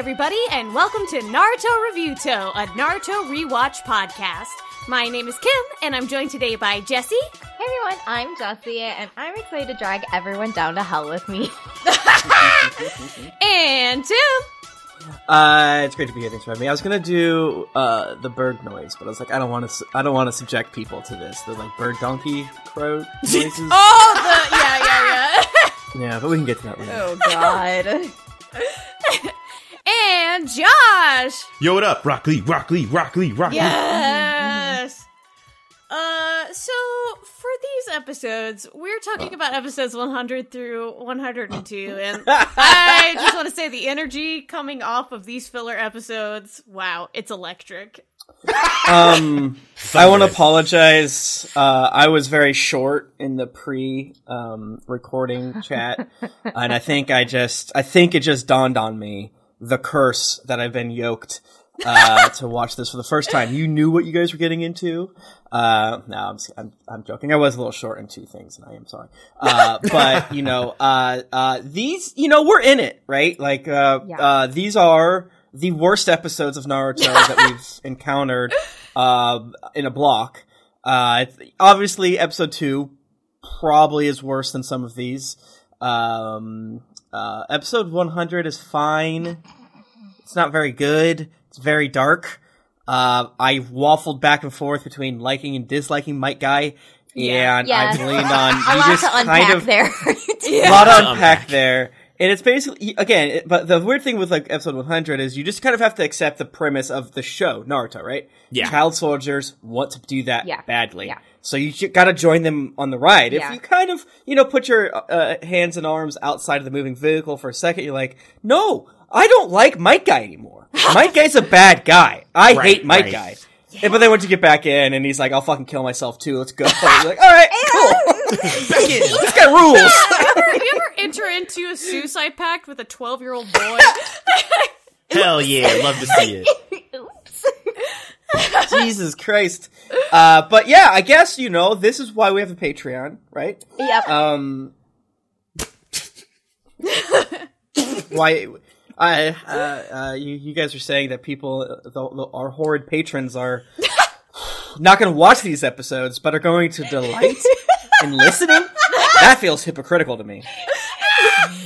everybody, and welcome to Naruto Reviewto, a Naruto rewatch podcast. My name is Kym, and I'm joined today by Jessy. Hey everyone, I'm Jessy, and I'm excited to drag everyone down to hell with me. and Tim. Uh, it's great to be here. Thanks for having me. I was gonna do uh the bird noise, but I was like, I don't want to. I don't want to subject people to this. The like bird donkey crow noises. oh, the yeah, yeah, yeah. yeah, but we can get to that later. Oh god. And Josh. Yo, what up? Rock Lee, Rock Lee, Rock Lee, Rock Lee. Yes. Uh, so for these episodes, we're talking about episodes 100 through 102, and I just want to say the energy coming off of these filler episodes, wow, it's electric. Um, I want to apologize. Uh, I was very short in the pre um recording chat, and I think I just, I think it just dawned on me the curse that I've been yoked uh, to watch this for the first time. You knew what you guys were getting into. Uh, no, I'm, I'm, I'm joking. I was a little short in two things, and I am sorry. Uh, but you know, uh, uh, these, you know, we're in it, right? Like, uh, Yeah. uh, these are the worst episodes of Naruto that we've encountered, uh, in a block. Uh, obviously, episode two probably is worse than some of these. Um, uh, episode 100 is fine. It's not very good. It's very dark. Uh, I waffled back and forth between liking and disliking Might Guy, Yeah. and Yeah. I've leaned on A you lot just to unpack kind of there. a lot to To unpack unpack. there. And it's basically again, it- but the weird thing with like episode 100 is you just kind of have to accept the premise of the show Naruto, right? Yeah. Child soldiers want to do that Yeah. badly. Yeah. So you got to join them on the ride. If you kind of, you know, put your uh, hands and arms outside of the moving vehicle for a second, you're like, "No, I don't like Might Guy anymore. Might Guy's a bad guy. I Right, hate Mike right. Guy." And- But then once you get back in, and he's like, "I'll fucking kill myself too. Let's go." you're like, "All right, cool. Back in. Let's get rules." ever, you ever enter into a suicide pact with a 12 year old boy? Hell yeah, love to see it. Jesus Christ. Uh, but yeah, I guess, you know, this is why we have a Patreon, right? yep. Um, why, I, uh, uh, you, you guys are saying that people, the, the, our horrid patrons are not going to watch these episodes, but are going to delight in listening? That feels hypocritical to me.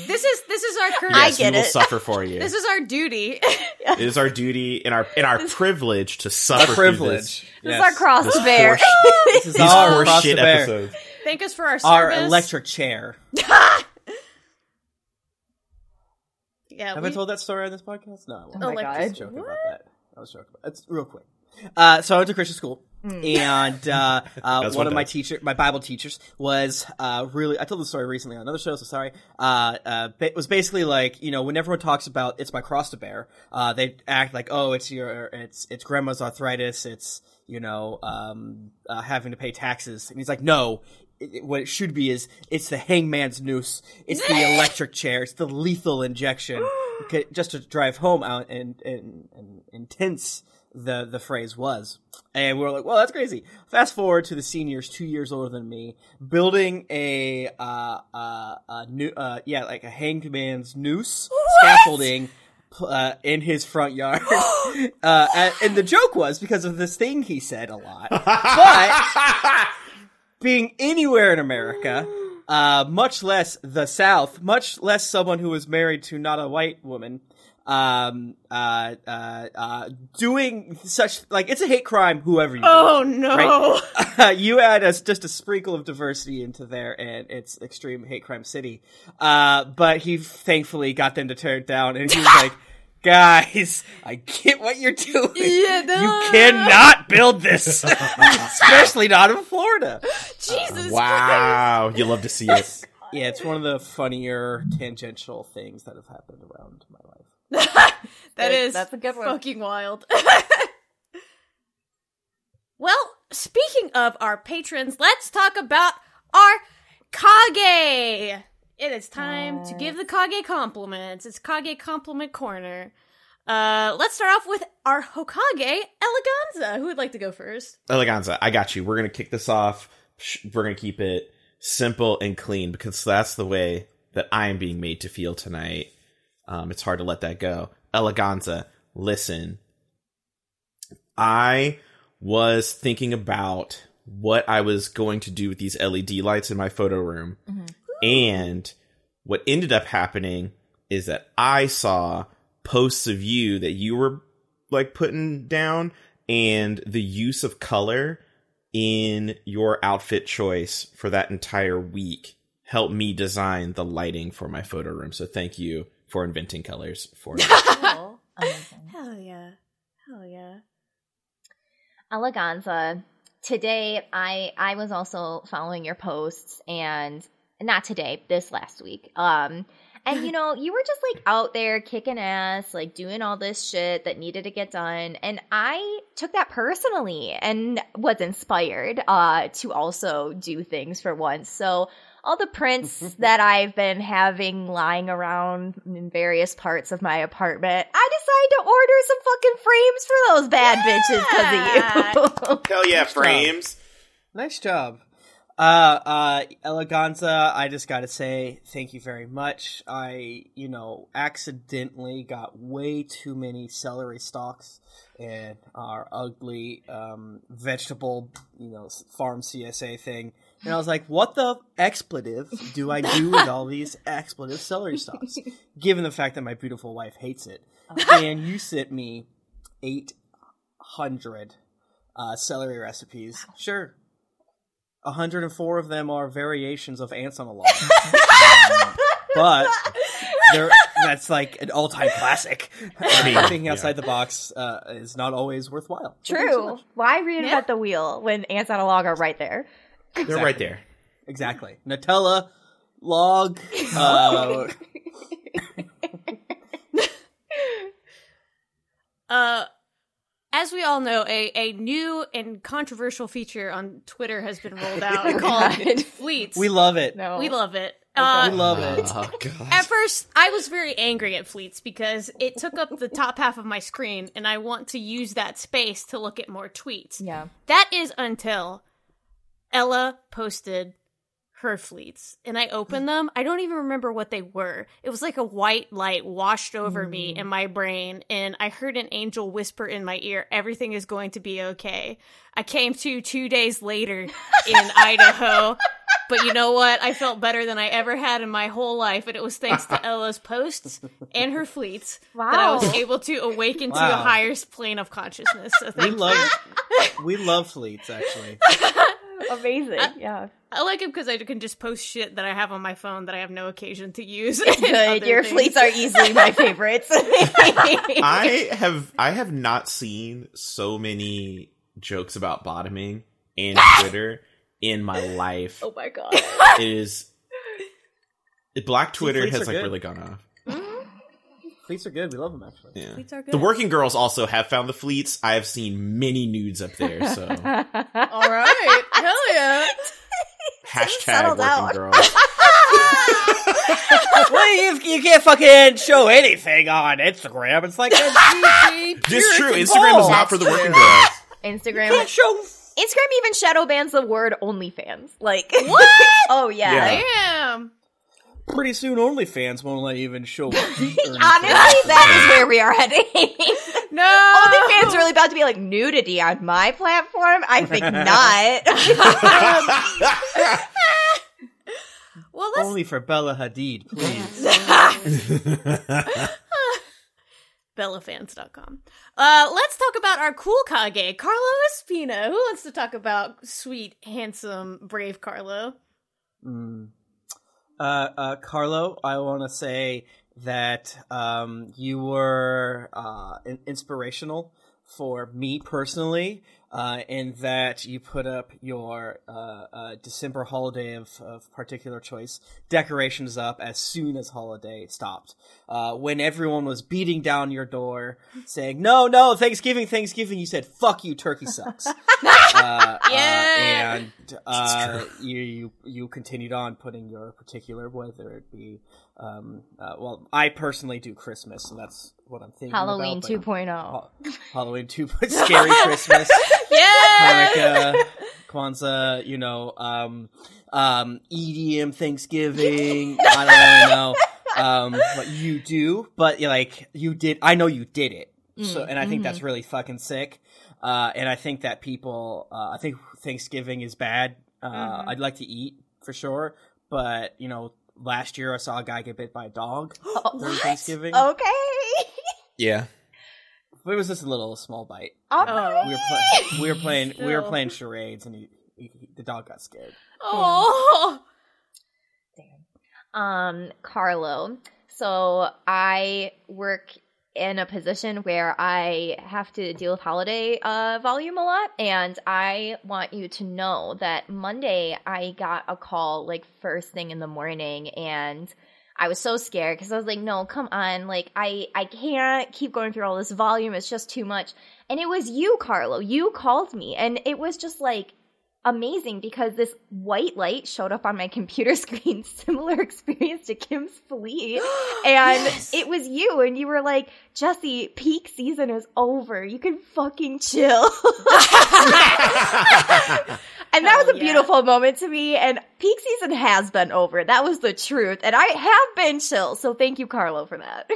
This is this is our current. I Yes, get we will it. suffer for you. This is our duty. it is our duty and our and our privilege to suffer A through privilege. this is our cross This to bear. horse- This is These our horse cross shit to bear. episodes. Thank us for our service. Our electric chair. Yeah, Have we, I told that story on this podcast? No, I won't. Oh my Electric- I was god. joking about that. I was joking about that. It's real quick. Uh, so I went to Christian school, and uh, uh, one of my teacher, my Bible teachers, was uh, really. I told the story recently on another show, so sorry. Uh, uh, it was basically like you know when everyone talks about it's my cross to bear, uh, they act like oh it's your it's it's grandma's arthritis, it's you know um, uh, having to pay taxes, and he's like no. It, it- what it should be is it's the hangman's noose, it's the electric chair, it's the lethal injection, just to drive home out and and, and intense the the phrase was. And we were like, well, that's crazy. Fast forward to the seniors, two years older than me, building a uh uh, uh, new, uh yeah, like a hanged man's noose scaffolding uh, in his front yard. uh, and, and the joke was because of this thing he said a lot, but being anywhere in America. Uh, much less the South, much less someone who was married to not a white woman, um, uh, uh, uh, doing such like it's a hate crime. Whoever you, do. Oh no! Right. you add us just a sprinkle of diversity into there, and it's extreme hate crime city. Uh, but he thankfully got them to tear it down, and he was like, "Guys, I get what you're doing. Yeah, no. You cannot build this, especially not in Florida." Jesus Wow, you love to see it. Yeah, it's one of the funnier tangential things that have happened around my life. Christ. That is That's a good one. fucking wild. well, speaking of our patrons, let's talk about our Kage. It is time to give the Kage compliments. It's Kage compliment corner. Uh, let's start off with our Hokage Eleganza. Who would like to go first? Eleganza, I got you. We're gonna kick this off. We're gonna keep it simple and clean because that's the way that I am being made to feel tonight. Um, it's hard to let that go. Eleganza, listen. I was thinking about what I was going to do with these LED lights in my photo room. And what ended up happening is that I saw posts of you that you were like putting down and the use of color in your outfit choice for that entire week helped me design the lighting for my photo room. So thank you for inventing colors for me. Cool. Hell yeah. Hell yeah. Eleganza, today I I was also following your posts and not today, this last week. Um and you know, you were just like out there kicking ass, like doing all this shit that needed to get done. And I took that personally and was inspired uh to also do things for once. So all the prints that I've been having lying around in various parts of my apartment, I decided to order some fucking frames for those bad bitches because of you. Hell yeah, frames. Nice job. Uh, uh, Eleganza, I just gotta say thank you very much. I, you know, accidentally got way too many celery stalks and our ugly, um, vegetable, you know, farm CSA thing. And I was like, what the expletive do I do with all these expletive celery stalks? Given the fact that my beautiful wife hates it. And you sent me 800 uh, celery recipes. Sure. 104 of them are variations of ants on a log. Um, but they're, that's like an all-time classic. I mean, thinking outside yeah. the box uh, is not always worthwhile. True. Why reinvent Yeah. the wheel when ants on a log are right there? They're right there. Exactly. Nutella, log, uh, Uh, as we all know, a, a new and controversial feature on Twitter has been rolled out called Fleets. we love it. No. We love it. We Uh, love it. Oh at first, I was very angry at Fleets because it took up the top half of my screen, and I want to use that space to look at more tweets. Yeah. That is until Ella posted her fleets, and I opened them. I don't even remember what they were. It was like a white light washed over me hmm. in my brain, and I heard an angel whisper in my ear, "Everything is going to be okay." I came to two days later in Idaho. But you know what? I felt better than I ever had in my whole life, and it was thanks to Ella's posts and her fleets that I was able to awaken to a higher plane of consciousness. So We love we love fleets actually. Amazing. yeah. I like it because I can just post shit that I have on my phone that I have no occasion to use. Good. Your fleets are easily my favorites. I have I have not seen so many jokes about bottoming in Twitter in my life. oh my god. It is Black Twitter fleets has like good. really gone off. Mm-hmm. Fleets are good. We love them actually. Yeah. Fleets are good. The working girls also have found the fleets. I have seen many nudes up there, so All right. Hell yeah. hashtag working out. girls. well, you, you can't fucking show anything on Instagram. It's like a GG Just true. purity Instagram is not for the working true. girls. Instagram. You can't show. Instagram even shadow bans the word OnlyFans. Like what? oh yeah. Yeah. Damn. Pretty soon, OnlyFans won't let you even show. feet. Honestly, that is where we are heading. No. OnlyFans are really about to be like nudity on my platform. I think not. Well, let's Only for Bella Hadid, please. bellafans.com. Uh, let's talk about our cool Kage, Carlo Espino. Who wants to talk about sweet, handsome, brave Carlo? Mm. Uh, uh, Carlo, I want to say that um, you were uh, in- inspirational for me personally, uh, in that you put up your uh, uh, December holiday of, of particular choice decorations up as soon as holiday stopped. Uh, when everyone was beating down your door saying, no, no, Thanksgiving, Thanksgiving, you said, fuck you, turkey sucks. uh, Yeah. uh, and uh, you, you you continued on putting your particular whether it be um, uh, well I personally do Christmas and that's what I'm thinking Halloween about, 2.0. Ha- Halloween two scary Christmas Yeah. Hanukkah Kwanzaa you know um um EDM Thanksgiving I don't really know um, what you do, but like you did. I know you did it. So, Mm, and I think that's mm-hmm. really fucking sick. Uh, and I think that people, uh, I think Thanksgiving is bad. Uh, Mm-hmm. I'd like to eat for sure, but you know, last year I saw a guy get bit by a dog during Thanksgiving. Okay. Yeah. It was just a little small bite. All Oh. right. We were playing, we were playing, we were playing charades, and he, he, he- the dog got scared. Oh, Damn. um Carlo. So I work in a position where I have to deal with holiday uh, volume a lot, and I want you to know that Monday I got a call like first thing in the morning, and I was so scared because I was like, "No, come on! Like I I can't keep going through all this volume. It's just too much." And it was you, Carlo. You called me, and it was just like amazing because this white light showed up on my computer screen, similar experience to Kym's fleet. And Yes. it was you, and you were like, Jessy, peak season is over. You can fucking chill. and that was Hell a yeah. beautiful moment to me. And peak season has been over. That was the truth. And I have been chill. So thank you, Carlo, for that.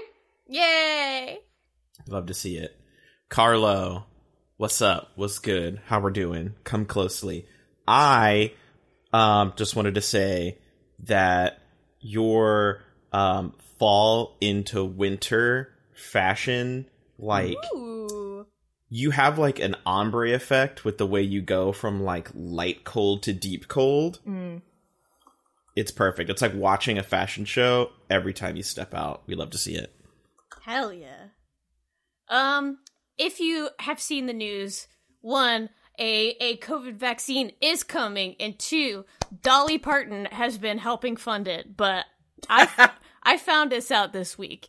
yay! Love to see it. Carlo, what's up? What's good? How we're doing? Come closely. I um just wanted to say that your um fall into winter fashion like Ooh. you have like an ombre effect with the way you go from like light cold to deep cold. Mm. It's perfect. It's like watching a fashion show every time you step out. We love to see it. Hell yeah. Um, if you have seen the news, one, a, a COVID vaccine is coming, and two, Dolly Parton has been helping fund it, but I I found this out this week.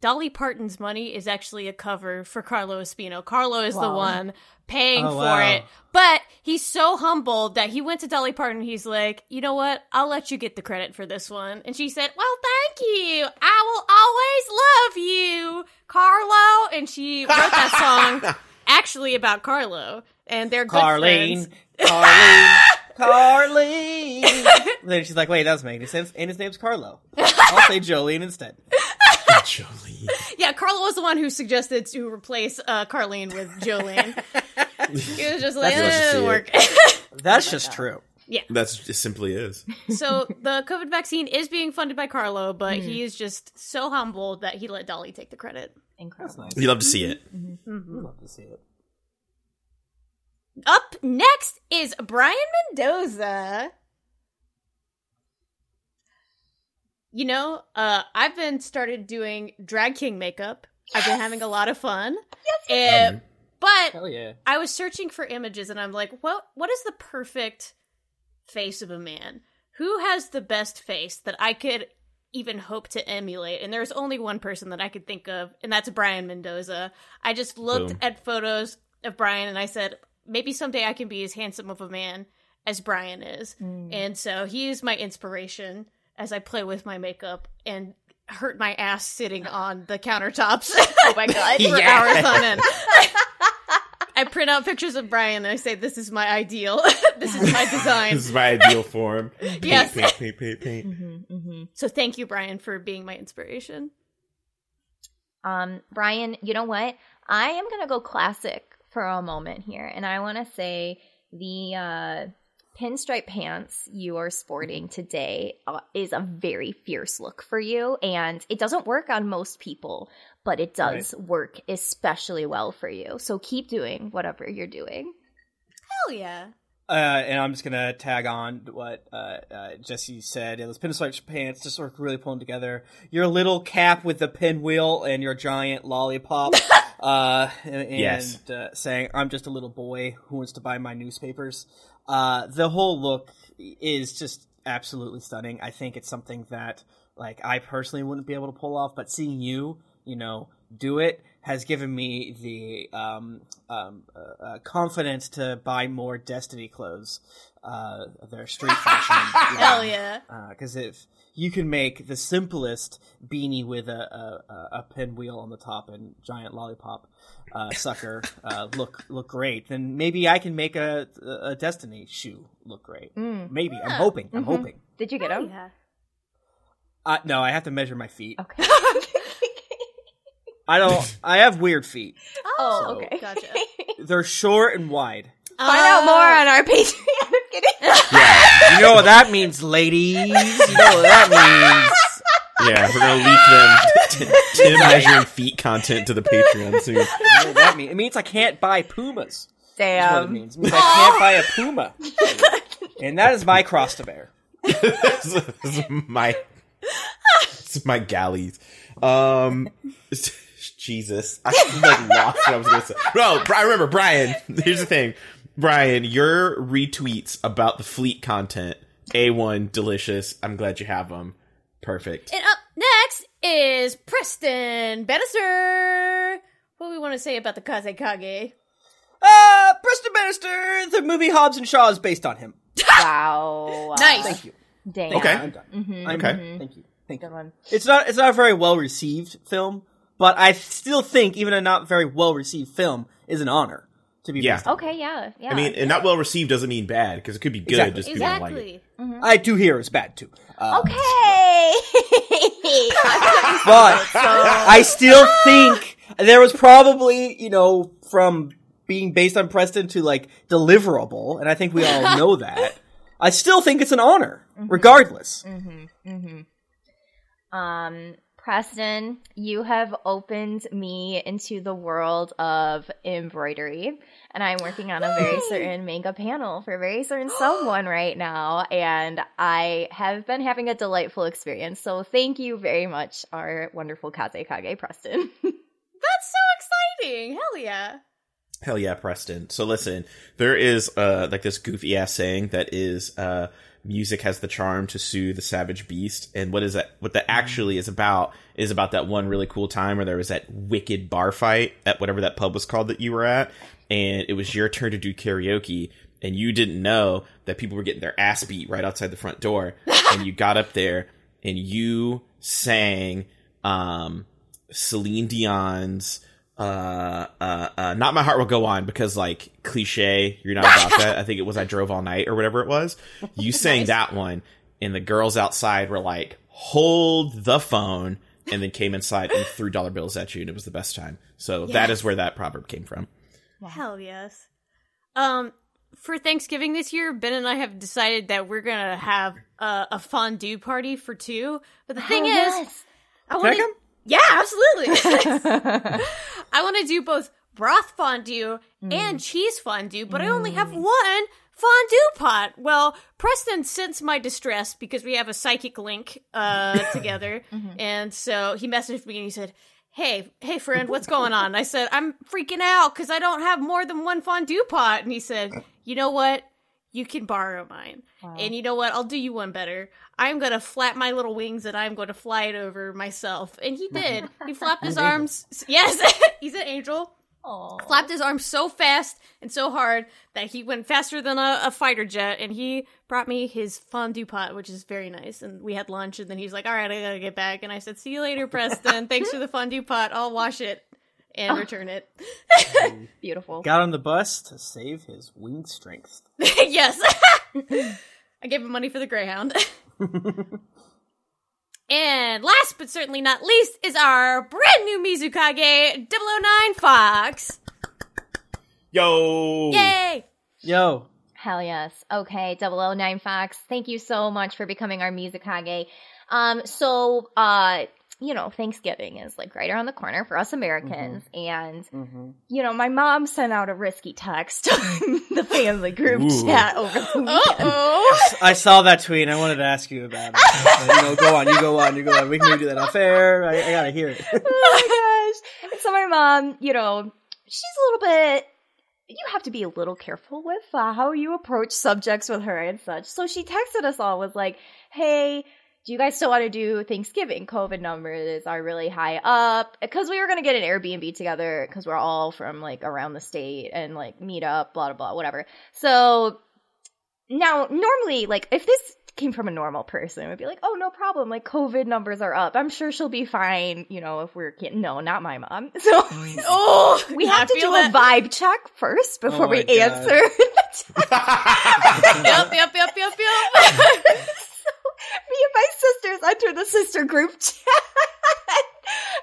Dolly Parton's money is actually a cover for Carlo Espino. Carlo is the one paying Oh, for wow. it. But he's so humbled that he went to Dolly Parton. He's like, you know what? I'll let you get the credit for this one. And she said, well, thank you. I will always love you, Carlo. And she wrote that song actually about Carlo. And they're good Carlene, friends. Carlene, Carlene. then she's like, "Wait, that doesn't make any sense." And his name's Carlo. I'll say Jolene instead. Jolie. Yeah, Carlo was the one who suggested to replace uh, Carlene with Jolene. he was just like, That's eh, just work. That's just true. Yeah. That's it simply is. so the COVID vaccine is being funded by Carlo, but he is just so humbled that he let Dolly take the credit. Incredible. We love to see it. We love to see it. Up next is Brian Mendoza. You know, uh, I've been started doing drag king makeup. I've been having a lot of fun. Yes, but yeah. I was searching for images and I'm like, what what is the perfect face of a man? Who has the best face that I could even hope to emulate? And there's only one person that I could think of, and that's Brian Mendoza. I just looked Boom. at photos of Brian and I said, maybe someday I can be as handsome of a man as Brian is. And so he is my inspiration as I play with my makeup and hurt my ass sitting on the countertops Oh my god. for Yeah. hours on end. I print out pictures of Brian and I say, "This is my ideal. this is my design." This is my ideal form. Paint, Yes. paint, paint, paint, paint. hmm hmm So thank you, Brian, for being my inspiration. Um, Brian, you know what? I am gonna go classic for a moment here, and I want to say the uh, pinstripe pants you are sporting today uh, is a very fierce look for you, and it doesn't work on most people, but it does work especially well for you. So keep doing whatever you're doing. Hell yeah! Uh, and I'm just gonna tag on to what uh, uh, Jessy said. Yeah, those pinstripe pants just sort of really pulling together. Your little cap with the pinwheel and your giant lollipop. uh, and, and Yes. uh, saying, "I'm just a little boy who wants to buy my newspapers." Uh, the whole look is just absolutely stunning. I think it's something that, like, I personally wouldn't be able to pull off, but seeing you, you know, do it has given me the um, um, uh, uh, confidence to buy more Destiny clothes. Uh, their street fashion. Hell yeah! Because if you can make the simplest beanie with a, a, a- a pinwheel on the top and giant lollipop uh, sucker uh, look look great, then maybe I can make a, a Destiny shoe look great. Mm. Maybe I'm hoping. I'm Mhm. hoping. Did you get Hell them? yeah! Uh, no, I have to measure my feet. Okay. I don't. I have weird feet. oh, So- okay. Gotcha. They're short and wide. Find out more on our Patreon. I'm kidding. You know what that means, ladies. You know what that means. Yeah, we're gonna leak them t- Tim measuring feet content to the Patreon soon. You know what that means. It means I can't buy pumas. That's what it Damn. means. It means I can't buy a puma. and that is my cross to bear. this is my this is my galleys. Um, Jesus, I like lost what I was gonna say. No, Bri- I remember Brian. Here's the thing, Brian. Your retweets about the fleet content, a one, delicious. I'm glad you have them. Perfect. And up next is Preston Bannister. What do we want to say about the Kaze Kage? Uh, Preston Bannister, the movie Hobbs and Shaw is based on him. Wow. Nice. Thank you. Damn. Okay. I'm done. Mhm, I'm Okay. done. Thank you. Thank you. It's not it's not a very well received film, but I still think even a not very well received film is an honor to be Yeah. based on. Okay, yeah, yeah. I mean, and not well received doesn't mean bad because it could be good. Exactly. Just people like it. Exactly. I do hear it's bad too. Uh, okay. but I still think there was probably, you know, from being based on Preston to like deliverable, and I think we all know that. I still think it's an honor, regardless. um, Preston, you have opened me into the world of embroidery, and I'm working on a very certain manga panel for a very certain someone right now, and I have been having a delightful experience. So thank you very much, our wonderful Kaze Kage Preston. That's so exciting. Hell yeah. Hell yeah, Preston. So listen, there is uh like this goofy ass saying that is uh music has the charm to soothe the savage beast. And what is that what that actually is about is about that one really cool time where there was that wicked bar fight at whatever that pub was called that you were at, and it was your turn to do karaoke. And you didn't know that people were getting their ass beat right outside the front door. and you got up there and you sang um Celine Dion's uh, uh, uh, not my heart will go on because like cliche, you're not about that. I think it was I drove all night or whatever it was. You sang that one, and the girls outside were like, "Hold the phone," and then came inside and threw dollar bills at you, and it was the best time. So that is where that proverb came from. Hell yes. Um, for Thanksgiving this year, Ben and I have decided that we're gonna have a, a fondue party for two. But the thing Oh, is, I Can I want to. Yeah, absolutely. I want to do both broth fondue mm. and cheese fondue, but I only have mm. one fondue pot. Well, Preston sensed my distress because we have a psychic link uh, together, mm-hmm. and so he messaged me and he said, "Hey, hey, friend, what's going on?" And I said, "I'm freaking out because I don't have more than one fondue pot." And he said, "You know what? You can borrow mine, and you know what? I'll do you one better." I'm gonna flap my little wings and I'm gonna fly it over myself. And he did. He flapped his arms. Yes, he's an angel. Aw. Flapped his arms so fast and so hard that he went faster than a, a fighter jet. And he brought me his fondue pot, which is very nice. And we had lunch. And then he's like, "All right, I gotta get back." And I said, "See you later, Preston. Thanks for the fondue pot. I'll wash it and return it." Beautiful. Got on the bus to save his wing strength. yes. I gave him money for the Greyhound. and last but certainly not least is our brand new Mizukage 009 Fox. Yo, Yay! Yo, Hell yes. Okay, 009 Fox, thank you so much for becoming our Mizukage. Um, so, uh, you know, Thanksgiving is like right around the corner for us Americans. And, you know, my mom sent out a risky text on the family group Ooh. chat over the weekend. Oh! I saw that tweet. I wanted to ask you about it. But, you know, go on. You go on. You go on. We can do that off air. I, I gotta hear it. oh my gosh. And so my mom, you know, she's a little bit you have to be a little careful with uh, how you approach subjects with her and such. So she texted us all was like, "Hey, do you guys still want to do Thanksgiving? COVID numbers are really high up because we were gonna get an Airbnb together because we're all from like around the state and like meet up, blah blah blah, whatever." So now, normally, like if this came from a normal person, it would be like, "Oh, no problem. Like COVID numbers are up. I'm sure she'll be fine." You know, if we're kidding. No, not my mom. So Oh! we have to feel do a vibe check first before Oh we God. answer. Yep, yep, yep, yep, yep. Me and my sisters enter the sister group chat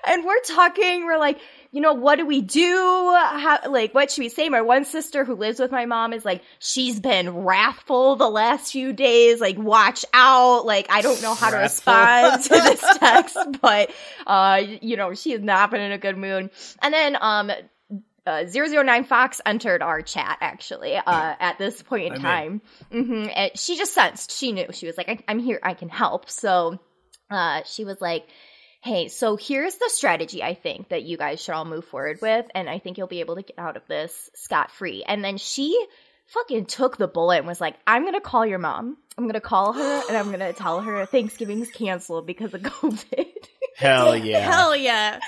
and we're talking. We're like, you know, what do we do? How, like, what should we say? My one sister who lives with my mom is like, she's been wrathful the last few days. Like, watch out. Like, I don't know how to respond to this text, but, uh, you know, she has not been in a good mood. And then, um, uh, 009 Fox entered our chat actually uh, at this point in I'm in. time. hmm And she just sensed, she knew. She was like, I- I'm here, I can help. So uh, she was like, hey, so here's the strategy I think that you guys should all move forward with, and I think you'll be able to get out of this scot free. And then she fucking took the bullet and was like, I'm gonna call your mom. I'm gonna call her and I'm gonna tell her Thanksgiving's canceled because of COVID. Hell yeah. Hell yeah.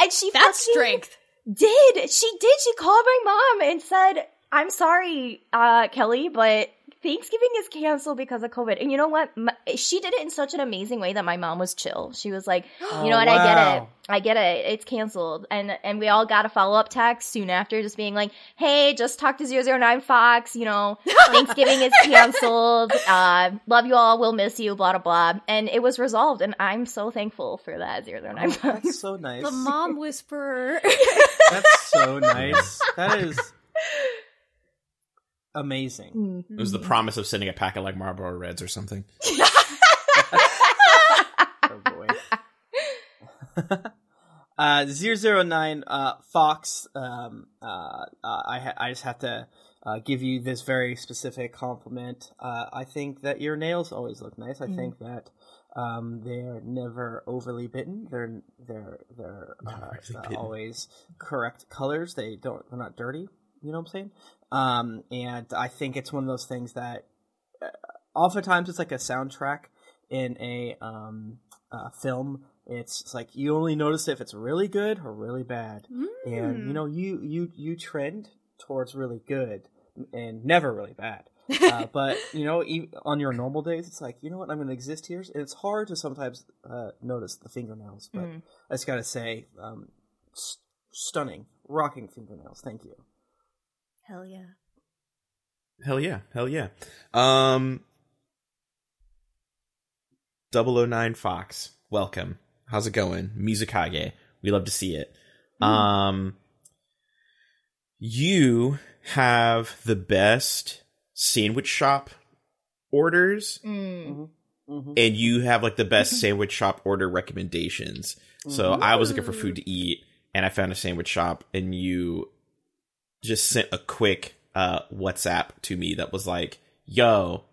and she That's fucking strength. Did. She did. She called my mom and said, I'm sorry, uh, Kelly, but Thanksgiving is canceled because of COVID. And you know what? M she did it in such an amazing way that my mom was chill. She was like, you know Oh, what? I get it. I get it. It's canceled. And, and we all got a follow up text soon after just being like, hey, just talk to 009 Fox. You know, Thanksgiving is canceled. Uh, love you all. We'll miss you. Blah, blah, blah. And it was resolved. And I'm so thankful for that 009 Fox. That's so nice. The mom whisperer. That's so nice. That is amazing. It was the promise of sending a packet like Marlboro Reds or something. Oh boy. uh, 009 uh, Fox. Um, uh, uh, I ha- I just have to uh, give you this very specific compliment. Uh, I think that your nails always look nice. I think that. Um, they're never overly bitten. They're they're they're uh, uh, always correct colors. They don't they're not dirty. You know what I'm saying? Um, and I think it's one of those things that uh, oftentimes it's like a soundtrack in a um, uh, film. It's, it's like you only notice if it's really good or really bad, and Hmm. you know you you you trend towards really good and never really bad. uh, but you know, on your normal days, it's like you know what I'm going to exist here. And it's hard to sometimes uh, notice the fingernails, but Mm. I just got to say, um, s- stunning, rocking fingernails. Thank you. Hell yeah. Hell yeah. Hell yeah. Um 009 Fox, welcome. How's it going? Mizukage. We love to see it. Um you have the best sandwich shop orders Mm. Mm-hmm. and you have like the best sandwich shop order recommendations. So I was looking for food to eat and I found a sandwich shop and you just sent a quick uh WhatsApp to me that was like, "Yo,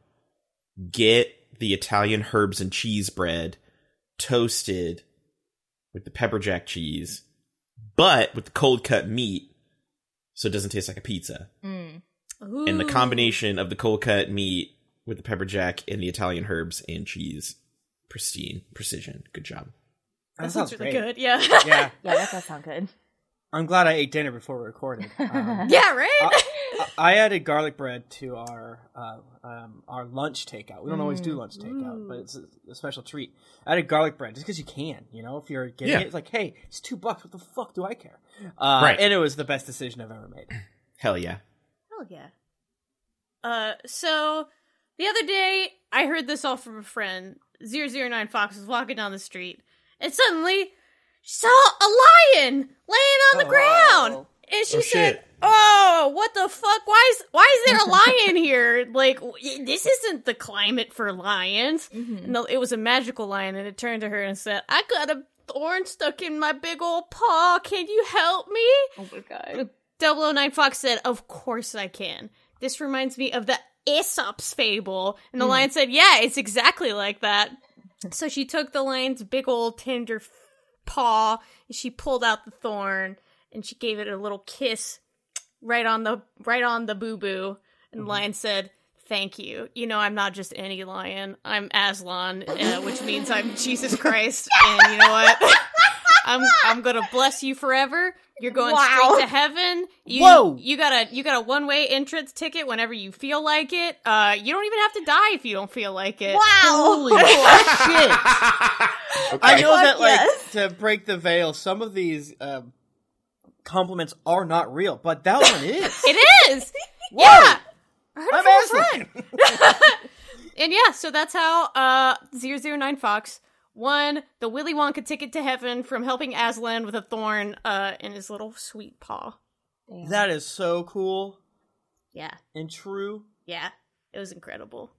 get the Italian herbs and cheese bread toasted with the pepper jack cheese, but with the cold cut meat so it doesn't taste like a pizza." Mm. And the combination of the cold cut meat with the pepper jack and the Italian herbs and cheese, pristine precision. Good job. That, That sounds sounds really great. good. Yeah. Yeah, Yeah, that does sound good. I'm glad I ate dinner before we recorded. Um, yeah, right? I, I added garlic bread to our uh, um, our lunch takeout. We don't always do lunch takeout, but it's a, a special treat. I added garlic bread just because you can. You know, if you're getting Yeah. it, it's like, hey, it's two bucks. What the fuck do I care? Uh, Right. And it was the best decision I've ever made. Hell yeah. Hell yeah. Uh, so the other day I heard this all from a friend. 009 Fox was walking down the street, and suddenly she saw a lion laying on the Oh. ground, and she Oh, said, shit. "Oh, what the fuck? Why is why is there a lion here? Like this isn't the climate for lions." Mhm. No, it was a magical lion, and it turned to her and said, "I got a thorn stuck in my big old paw. Can you help me?" Oh my god. 009 Fox said, Of course I can. This reminds me of the Aesop's fable. And the lion said, Yeah, it's exactly like that. So she took the lion's big old tender f- paw and she pulled out the thorn and she gave it a little kiss right on the right on the boo boo. And the lion said, Thank you. You know, I'm not just any lion. I'm Aslan, uh, which means I'm Jesus Christ. And you know what? I'm I'm gonna bless you forever. You're going Wow. straight to heaven. You, Whoa. You got a you got a one way entrance ticket whenever you feel like it. Uh, you don't even have to die if you don't feel like it. Wow! Holy shit! I know Fuck that, like, yes. to break the veil, some of these um, compliments are not real, but that one is. It is. Whoa! Yeah. I heard it I'm from a friend. and yeah, so that's how uh 009 Fox won the Willy Wonka ticket to heaven from helping Aslan with a thorn uh in his little sweet paw. That is so cool Yeah. and true. Yeah. It was incredible.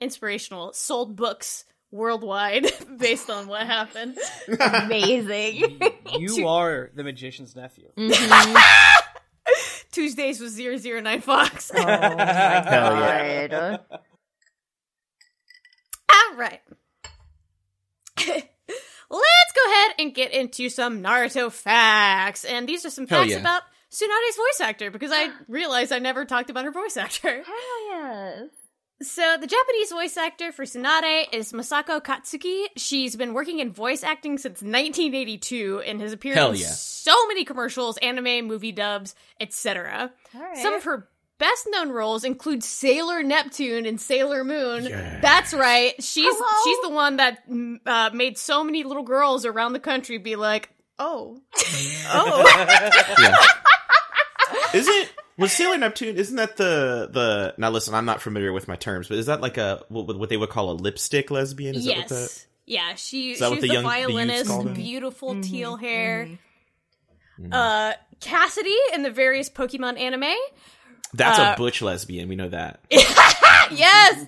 Inspirational. Sold books worldwide based on what happened. Amazing. You are the magician's nephew. Mhm. Tuesdays with 009 Fox. Oh my god. All right. Let's go ahead and get into some Naruto facts. And these are some Hell facts yeah. about Tsunade's voice actor because I realized I never talked about her voice actor. Hell yes. So, the Japanese voice actor for Tsunade is Masako Katsuki. She's been working in voice acting since 1982 and has appeared Hell in yeah. so many commercials, anime, movie dubs, etc. Alright. Some of her best known roles include Sailor Neptune and Sailor Moon. Yes. That's right. She's Hello? she's the one that mm, uh, made so many little girls around the country be like, "Oh, oh." Yeah. Isn't was Sailor Neptune? Isn't that the the? Now listen, I'm not familiar with my terms, but is that like a what, what they would call a lipstick lesbian? Is that what that? yes. Yeah, she Is that she the the, young- violinist, call them? beautiful Mhm, teal hair. mhm. Uh, Cassidy in the various Pokemon anime. That's Uh, a butch lesbian. We know that. yes.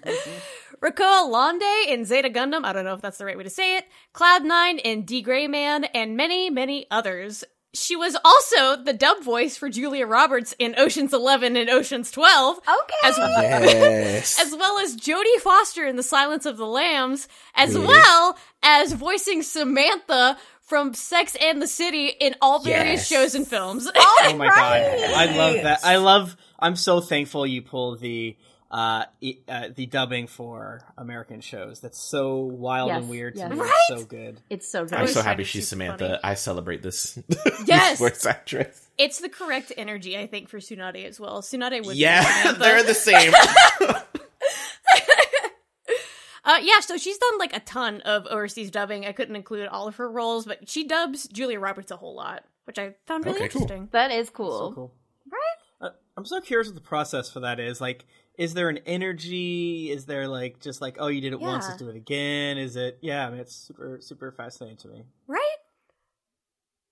Reccoa Londe in Zeta Gundam. I don't know if that's the right way to say it. Cloud9 in D Gray Man, and many, many others. She was also the dub voice for Julia Roberts in Ocean's 11 and Ocean's 12, Okay. as, Yes. as well as Jodie Foster in The Silence of the Lambs, as Yes. well as voicing Samantha from Sex and the City in all various Yes. shows and films. Oh my god, I love that. I love. I'm so thankful you pulled the uh, e- uh the dubbing for American shows. That's so wild Yes, and weird to me. Right? It's so good. It's so good. I'm so happy she's Samantha. funny. I celebrate this. Yes. this actress. it's the correct energy, I think, for Tsunade as well. Tsunade would Yeah, Samantha. they're the same. Uh, yeah, so she's done like a ton of overseas dubbing. I couldn't include all of her roles, but she dubs Julia Roberts a whole lot, which I found really Okay, cool. interesting. That is So cool. cool. Right? Uh, I'm so curious what the process for that is. Like, is there an energy? Is there like just like, oh, you did it once, let's do it again? Is it? Yeah, I mean, it's super super fascinating to me. Right?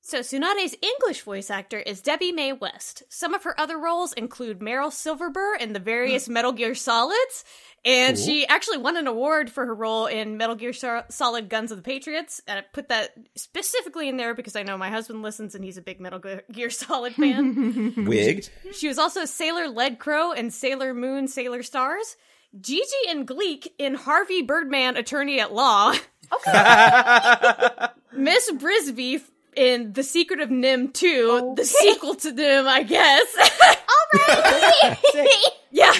So Tsunade's English voice actor is Debi Mae West. Some of her other roles include Meryl Silverburgh in the various hmm. Metal Gear Solids, and Cool. she actually won an award for her role in Metal Gear Solid Guns of the Patriots. And I put that specifically in there because I know my husband listens and he's a big Metal Gear Solid fan. Wig. She was also Sailor Lead Crow in Sailor Moon Sailor Stars. Gigi and Gleek in Harvey Birdman Attorney at Law. Okay. Miss Brisby in The Secret of NIMH 2, the sequel to NIMH, I guess. Alright! yeah.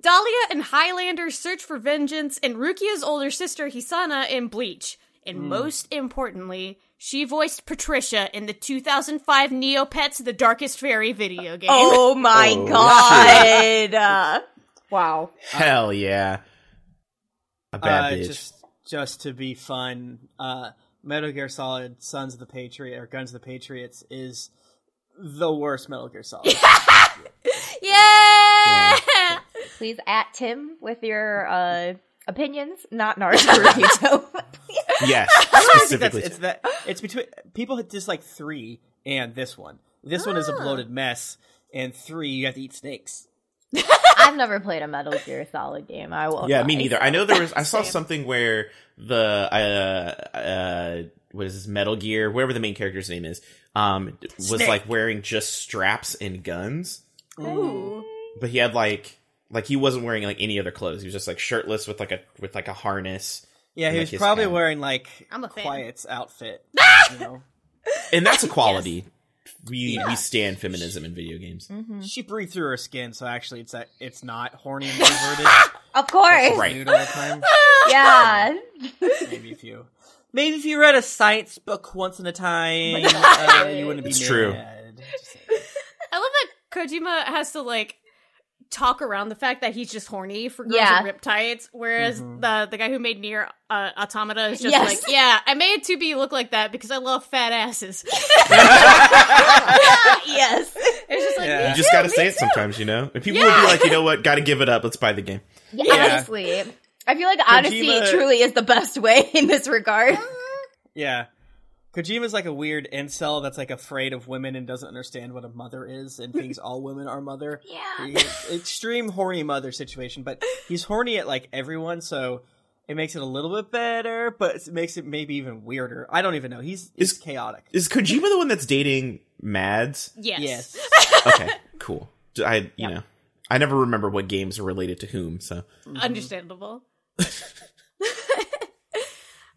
Dahlia and Highlander Search for Vengeance and Rukia's older sister Hisana in Bleach. And most importantly, she voiced Patricia in the 2005 Neopets The Darkest Faerie video game. Oh my Oh, god. Uh, wow. Hell yeah. A bad uh, bitch. just just to be fun, uh, Metal Gear Solid: Sons of the Patriot or Guns of the Patriots is the worst Metal Gear Solid. yeah! Please at Tim with your uh, opinions, not Naruto Reviewto. yes, I think that's, specifically. it's that it's between people dislike three and this one. This one is a Ah. bloated mess, and three you have to eat snakes. I've never played a Metal Gear Solid game. I will. yeah, me neither. I know there was. I saw something where the uh uh what is this Metal Gear, whatever the main character's name is, um, was Snake. like wearing just straps and guns, Ooh. but he had like like he wasn't wearing like any other clothes. He was just like shirtless with like a with like a harness, Yeah, he like, was his probably hat. wearing like I'm a fan. Quiet's outfit. you know, and that's a quality. We Yeah. we stand feminism in video games. Mhm. she breathed through her skin, so actually it's that it's not horny and perverted. Of course. Right. Nude all the time. Yeah. Maybe if you, maybe if you read a science book once in a time, uh, you wouldn't be It's true. mad. Just. I love that Kojima has to like talk around the fact that he's just horny for girls Yeah. in rip tights, whereas Mhm. the the guy who made Nier uh, Automata is just Yes. like, yeah, I made 2B look like that because I love fat asses. yes. It's just like, Yeah. You just got gotta me say it too. sometimes, you know. And people would be like, you know what, gotta give it up. Let's buy the game. Yeah, Yeah. honestly. I feel like honesty Kojima- truly is the best way in this regard. Yeah. Kojima's like a weird incel that's like afraid of women and doesn't understand what a mother is and thinks all women are mother. Yeah. He- extreme horny mother situation, but he's horny at like everyone, so it makes it a little bit better, but it makes it maybe even weirder. I don't even know. He's he's Is- chaotic. Is Kojima the one that's dating Mads? Yes. Yes. Okay, cool. I you Yep. know, I never remember what games are related to whom. So Understandable.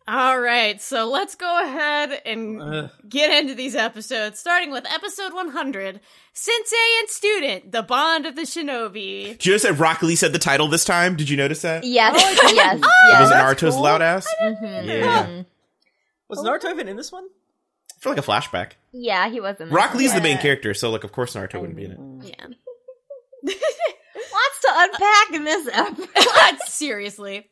All right, so let's go ahead and Ugh. get into these episodes, starting with episode 100 Sensei and Student, the Bond of the Shinobi. Did you notice that Rock Lee said the title this time? Did you notice that? Yes, yes, Was yes. it that's Naruto's cool. loud ass? Mhm, Yeah. Was Naruto even in this one? For like a flashback. Yeah, he was in this Rock one. Lee's the main character, so like of course Naruto wouldn't be in it. Yeah. Lots to unpack in this episode. Seriously.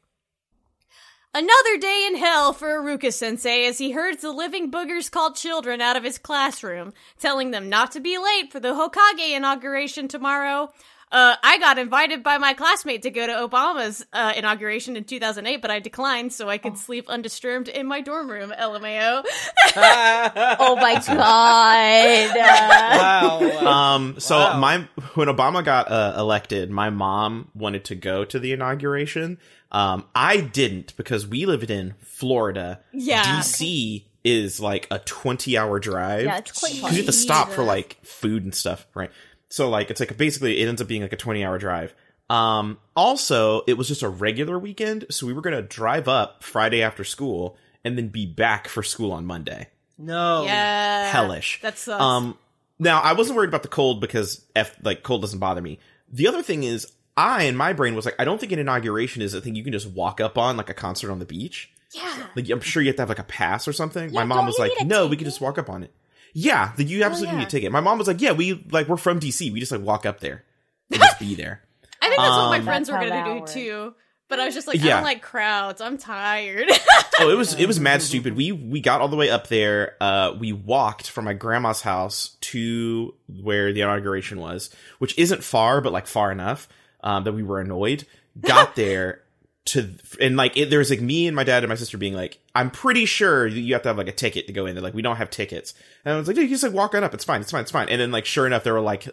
Another day in hell for Iruka sensei as he herds the living boogers called children out of his classroom, telling them not to be late for the Hokage inauguration tomorrow. Uh, I got invited by my classmate to go to Obama's uh, inauguration in 2008, but I declined so I could sleep undisturbed in my dorm room. LMAO. oh my god. Wow. Um, so Wow. my when Obama got uh, elected, my mom wanted to go to the inauguration. Um, I didn't because we lived in Florida. Yeah. DC is like a twenty-hour drive. yeah, it's quite because you have to stop for like food and stuff, right? So like it's like basically it ends up being like a twenty hour drive. Um, also, it was just a regular weekend, so we were gonna drive up Friday after school and then be back for school on Monday. no. yeah. Hellish. That sucks. Um, now I wasn't worried about the cold because f like cold doesn't bother me. The other thing is, I in my brain was like, I don't think an inauguration is a thing you can just walk up on like a concert on the beach. yeah. Like I'm sure you have to have like a pass or something. My mom was like, need a "No, we ticket? can just walk up on it." Yeah, the, you absolutely yeah. need a ticket. My mom was like, "Yeah, we like we're from DC. We just like walk up there and just be there." I think that's what my Um, friends were gonna do works. too. But I was just like, I Yeah. don't like crowds. I'm tired. oh, it was it was mad stupid. We we got all the way up there. Uh, we walked from my grandma's house to where the inauguration was, which isn't far, but like far enough um, that we were annoyed. Got there to and like it, there was like me and my dad and my sister being like, I'm pretty sure you have to have like a ticket to go in. They're like, we don't have tickets, and I was like, yeah, you just like walk on up. It's fine. It's fine. It's fine. And then like sure enough, there were like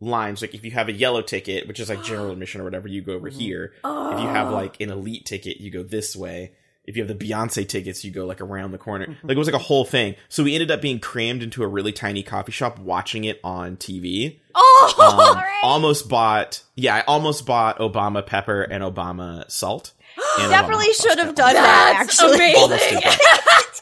lines like if you have a yellow ticket which is like general admission or whatever you go over mm-hmm. here if you have ah. like an elite ticket you go this way if you have the beyonce tickets you go like around the corner like it was like a whole thing so we ended up being crammed into a really tiny coffee shop watching it on tv oh, um, Alright. almost bought yeah i almost bought obama pepper and obama salt and Definitely hot sauce should have done that, actually. amazing. Almost did that.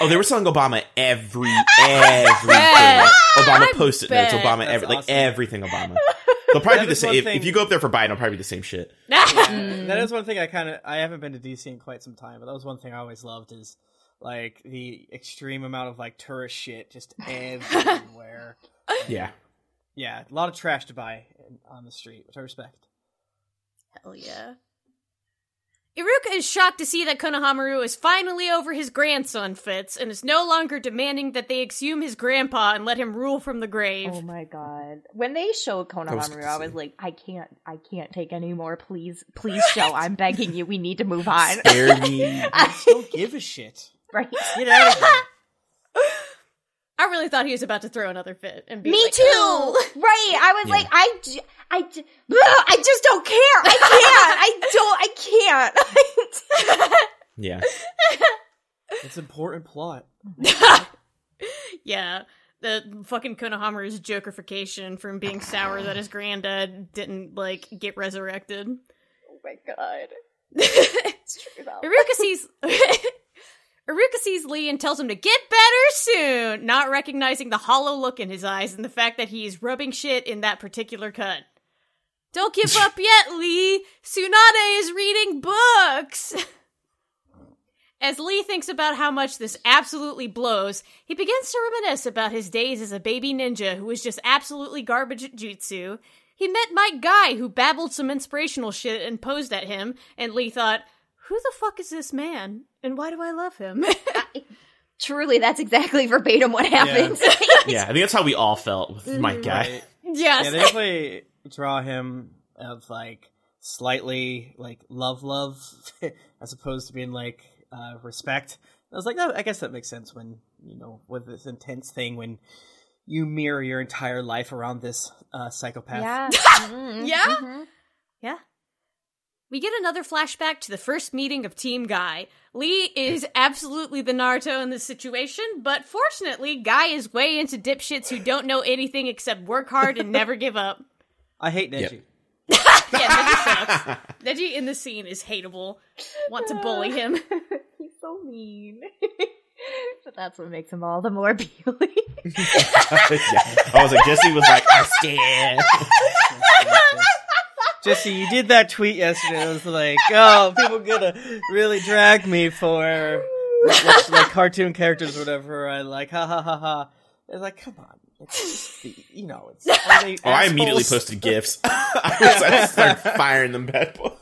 Oh, they were selling Obama every everything. bet. Obama I post-it notes. Obama every like awesome. everything Obama. They'll probably That be the same. If, thing- if you go up there for Biden, it'll probably be the same shit. That is one thing I kind of I haven't been to DC in quite some time, but that was one thing I always loved is like the extreme amount of like tourist shit just everywhere. Yeah. yeah, a lot of trash to buy on the street, which I respect. Hell yeah. Iruka is shocked to see that Konohamaru is finally over his grandson Fitz and is no longer demanding that they exhume his grandpa and let him rule from the grave. Oh my god. When they showed was Konohamaru, good I was like, I can't I can't take any more. Please, please show. I'm begging you. We need to move on. Spare me. I don't give a shit. right. Get out of here. I really thought he was about to throw another fit and be Me like, too. "Oh." Right. I was Yeah. like, I, j- I, j- Ugh, I just don't care. I can't. I don't. I can't. Yeah. It's important plot. Yeah. The fucking Konohamaru's jokerification from being sour that his granddad didn't, like, get resurrected. oh my god. It's true though. sees Iruka sees Lee and tells him to get better soon, not recognizing the hollow look in his eyes and the fact that he's rubbing shit in that particular cut. Don't give up yet, Lee. Tsunade is reading books. As Lee thinks about how much this absolutely blows, he begins to reminisce about his days as a baby ninja who was just absolutely garbage at jutsu. He met Might Guy, who babbled some inspirational shit and posed at him, and Lee thought, who the fuck is this man? And why do I love him? Truly, that's exactly verbatim what happened. Yeah. I think that's how we all felt with my mm. guy. Right. Yes. Yeah, they definitely draw him of like slightly like love, love, as opposed to being like uh, respect. I was like, no, I guess that makes sense when you know with this intense thing when you mirror your entire life around this uh, psychopath. Yeah. Mhm, Yeah? mhm. Yeah. We get another flashback to the first meeting of Team Guy. Lee is absolutely the Naruto in this situation, but fortunately, Guy is way into dipshits who don't know anything except work hard and never give up. I hate Neji. Yeah, Neji sucks. Neji in the scene is hateable. Want to bully him. He's so mean. but that's what makes him all the more appealing. yeah. I was like, Jessy was like, I stand. Jessy, you did that tweet yesterday. It was like, oh, people gonna really drag me for watch, like cartoon characters or whatever. I like, ha ha ha ha. It's like, come on. It's the, you know, it's. Are they Oh, I immediately posted gifs. I, was, I started firing them bad boys.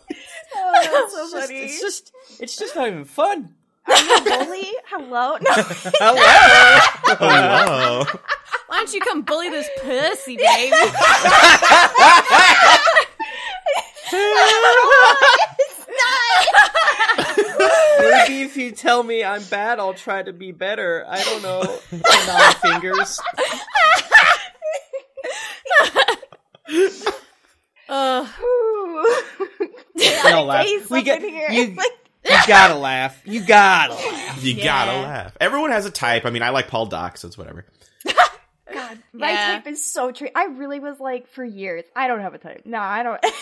oh, that's so It's just, funny. it's just, it's just not even fun. Are you a bully? Hello? No. Hello. No. Why don't you come bully this pussy, baby? Maybe if you tell me I'm bad, I'll try to be better. I don't know. Nine fingers. Uh, Ooh. We all laugh. We up get here. you. Like, You gotta laugh. You gotta laugh. You Yeah. gotta laugh. Everyone has a type. I mean, I like Paul Doc, so it's whatever. God, my Yeah. type is so true. I really was like for years. I don't have a type. No, I don't.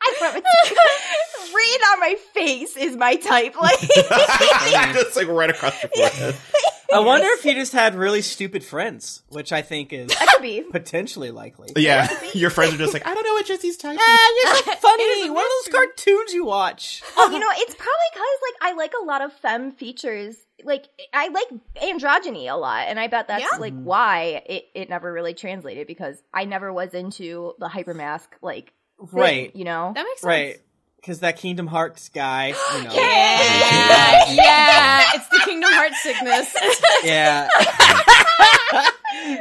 I don't have a type. Written on my face is my type. Like, Just like right across your forehead. I wonder if you just had really stupid friends, which I think is that could be. potentially likely. Yeah, your friends are just like, I don't know what Jessy's type. is." Ah, you're so funny. a One of those cartoons you watch. Oh, you know, it's probably because like I like a lot of femme features. Like I like androgyny a lot, and I bet that's Yeah. like why it, it never really translated because I never was into the hypermask like thing, Right. You know, that makes sense. Right. Because that Kingdom Hearts guy, you know. Yeah, yeah, it's the Kingdom Hearts sickness. Yeah.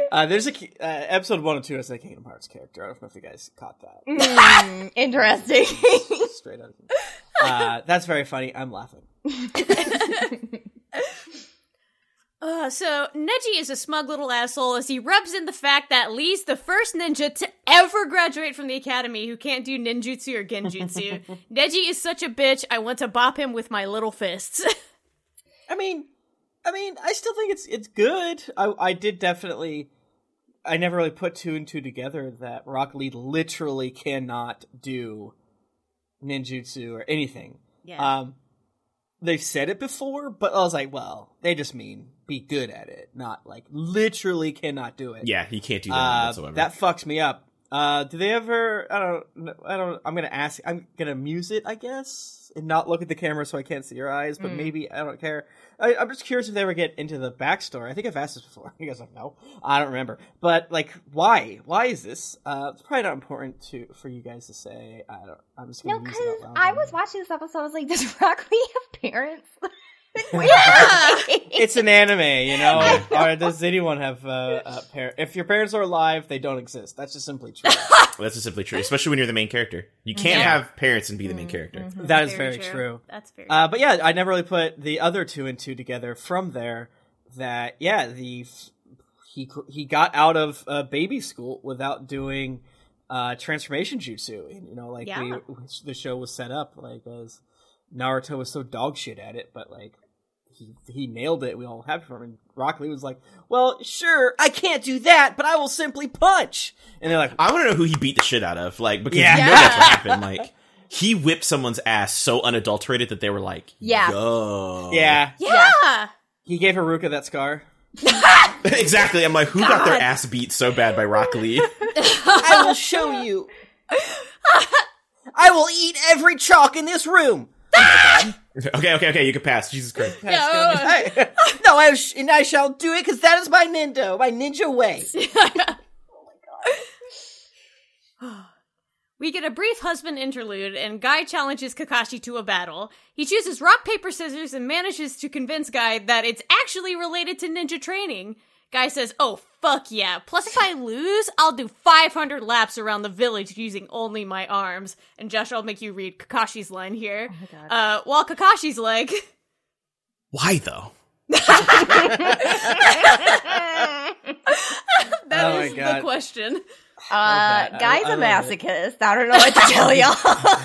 uh, there's a uh, episode one and two has a Kingdom Hearts character. I don't know if you guys caught that. Mm, interesting. Straight out. Of uh, that's very funny. I'm laughing. Uh, so Neji is a smug little asshole as he rubs in the fact that Lee's the first ninja to ever graduate from the academy who can't do ninjutsu or genjutsu. Neji is such a bitch. I want to bop him with my little fists. I mean, I mean, I still think it's it's good. I I did definitely. I never really put two and two together that Rock Lee literally cannot do ninjutsu or anything. yeah. Um, they've said it before, but I was like, well, they just mean be good at it, not like literally cannot do it. Yeah, he can't do that Uh, whatsoever. that fucks me up. Uh, do they ever? I don't. I don't. I'm gonna ask. I'm gonna muse it, I guess, and not look at the camera so I can't see your eyes. But maybe I don't care. I, I'm just curious if they ever get into the backstory. I think I've asked this before. You guys like, no, I don't remember. But like, why? Why is this? Uh, it's probably not important to for you guys to say. I don't. I'm just gonna no, because it out loud. I was watching this episode. I was like, does Rock have parents? Where Yeah. It's an anime, you know. Know. or does anyone have uh, a parent? If your parents are alive, they don't exist. That's just simply true. That's just simply true, especially when you're the main character. You can't Yeah. have parents and be the main character. that is very, true. That's very Uh, but yeah, I never really put the other two and two together from there. That yeah, the he he got out of uh, baby school without doing uh, transformation jutsu. And, you know, like we, Yeah. the show was set up like as Naruto was so dog shit at it, but like he he nailed it. We all happy for him. And Rock Lee was like, "Well, sure, I can't do that, but I will simply punch." And they're like, I want to know who he beat the shit out of, like because Yeah. you know that's what happened. Like he whipped someone's ass so unadulterated that they were like, Yeah. Yo. "Yeah." Yeah. He gave Iruka that scar. exactly. I'm like, who got their ass beat so bad by Rock Lee? I will show you. I will eat every chalk in this room. Okay, okay, okay. You can pass. Jesus Christ. That's gonna I- no, I sh- and I shall do it because that is my ninja, my ninja way. oh We get a brief husband interlude, and Guy challenges Kakashi to a battle. He chooses rock, paper, scissors, and manages to convince Guy that it's actually related to ninja training. Guy says, "Oh fuck yeah! Plus, if I lose, I'll do 500 laps around the village using only my arms." And Josh, I'll make you read Kakashi's line here. Oh. Uh, while Kakashi's like, Why though? "That Oh is the question." uh, that. Guy's I a love it. masochist. I don't know what to tell y'all.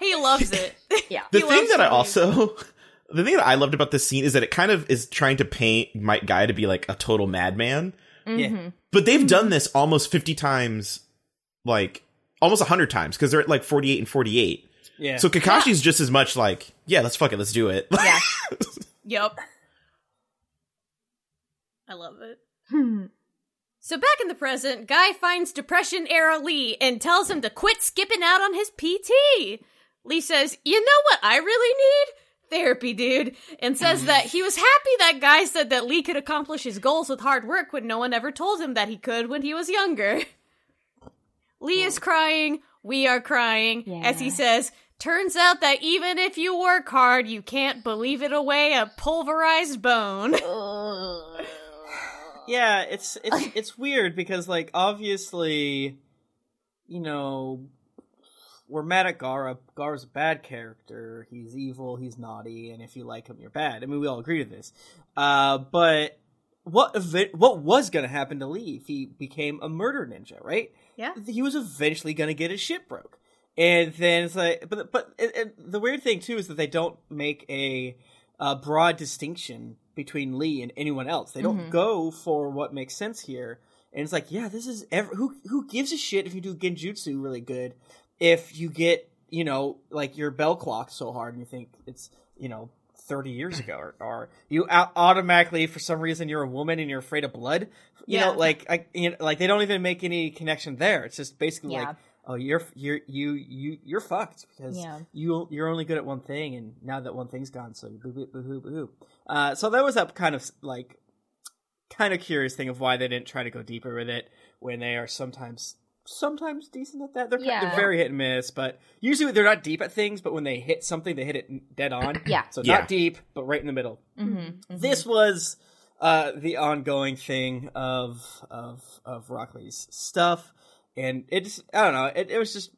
He loves it. yeah. The He thing that I to lose. also the thing that I loved about this scene is that it kind of is trying to paint Might Guy to be like a total madman. Yeah. But they've done this almost 50 times like almost 100 times because they're at like 48 and 48. Yeah. So Kakashi's just as much like, yeah, let's fuck it, let's do it. Yeah. Yup. I love it. Hmm. So back in the present, Guy finds Depression era Lee and tells him to quit skipping out on his PT. Lee says, You know what I really need? Therapy, dude. And says that he was happy that Guy said that Lee could accomplish his goals with hard work when no one ever told him that he could when he was younger. Lee is crying. We are crying. As he says, Turns out that even if you work hard, you can't believe it away a pulverized bone. Yeah, it's it's it's weird because like obviously, you know, we're mad at Gaara. Gaara's a bad character. He's evil. He's naughty, and if you like him, you're bad. I mean, we all agree to this. Uh, but what ev- what was going to happen to Lee if he became a murder ninja? Right? Yeah. he was eventually going to get his shit broke. And then it's like, but but and, and the weird thing too is that they don't make a, uh broad distinction between Lee and anyone else. They don't go for what makes sense here. And it's like, yeah, this is ever who who gives a shit if you do genjutsu really good, if you get you know like your bell clock so hard and you think it's you know. 30 years ago or, or you automatically for some reason you're a woman and you're afraid of blood you Yeah. know like I, you know, like they don't even make any connection there it's just basically Yeah. like oh you're you're you you you're fucked because Yeah. you you're only good at one thing and now that one thing's gone so boo boo boo boo uh so that was that kind of like kind of curious thing of why they didn't try to go deeper with it when they are sometimes sometimes decent at that they're, Yeah. they're very hit and miss but usually they're not deep at things but when they hit something they hit it dead on Yeah. so Yeah. not deep but right in the middle Mm-hmm. this was uh, the ongoing thing of of of Rock Lee's stuff, and it just I don't know. It, it was just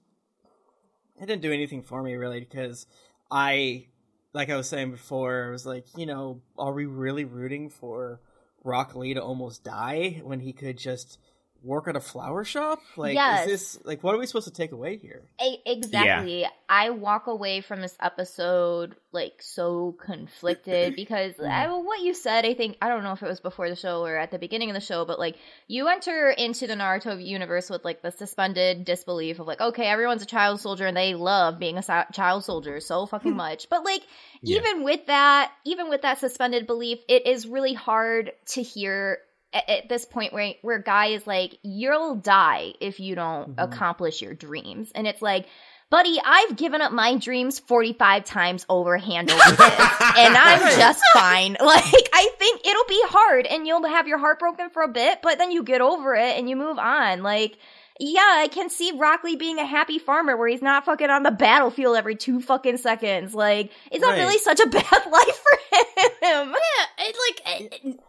it didn't do anything for me really because I like I was saying before, I was like, you know, are we really rooting for Rock Lee to almost die when he could just work at a flower shop? Like, Yes. is this like what are we supposed to take away here? Exactly. I walk away from this episode like so conflicted because mm. I, what you said, I think, I don't know if it was before the show or at the beginning of the show, but like you enter into the Naruto universe with like the suspended disbelief of like, okay, everyone's a child soldier and they love being a si- child soldier so fucking much. But like, Yeah. even with that, even with that suspended belief, it is really hard to hear at, at this point where where guy is like you'll die if you don't mm-hmm. accomplish your dreams and it's like buddy i've given up my dreams 45 times over hand over fist and i'm just fine like i think it'll be hard and you'll have your heart broken for a bit but then you get over it and you move on like yeah, I can see Rock Lee being a happy farmer where he's not fucking on the battlefield every two fucking seconds. Like, is that Right. really such a bad life for him? Yeah, it, like it- it-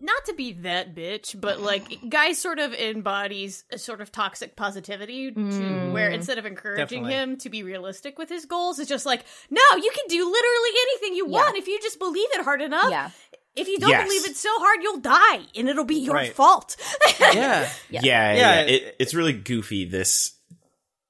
not to be that bitch, but like guy sort of embodies a sort of toxic positivity to mm-hmm. where instead of encouraging Definitely. him to be realistic with his goals, it's just like, no, you can do literally anything you Yeah. want if you just believe it hard enough. Yeah. If you don't Yes. believe it so hard, you'll die, and it'll be your Right. fault. Yeah, Yeah. yeah, Yeah, yeah. it- It, it's really goofy. This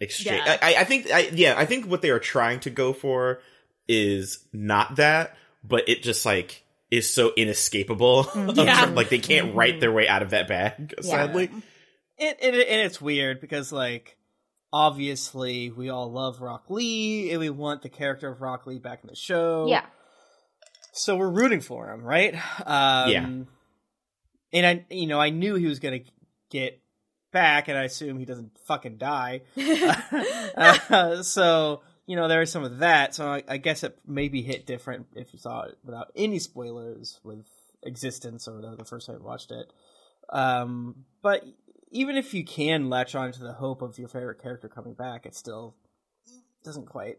exchange. Yeah. I, I think. I, yeah, I think what they are trying to go for is not that, but it just like is so inescapable. Yeah. tr- like they can't write their way out of that bag. Sadly, it, it, and it's weird because like obviously we all love Rock Lee and we want the character of Rock Lee back in the show. Yeah. So we're rooting for him, right? Um, Yeah. And I, you know, I knew he was gonna get back, and I assume he doesn't fucking die. Uh, so you know, there is some of that. So I, I guess it maybe hit different if you saw it without any spoilers with Existence or whatever the first time I watched it. Um, but even if you can latch on to the hope of your favorite character coming back, it still doesn't quite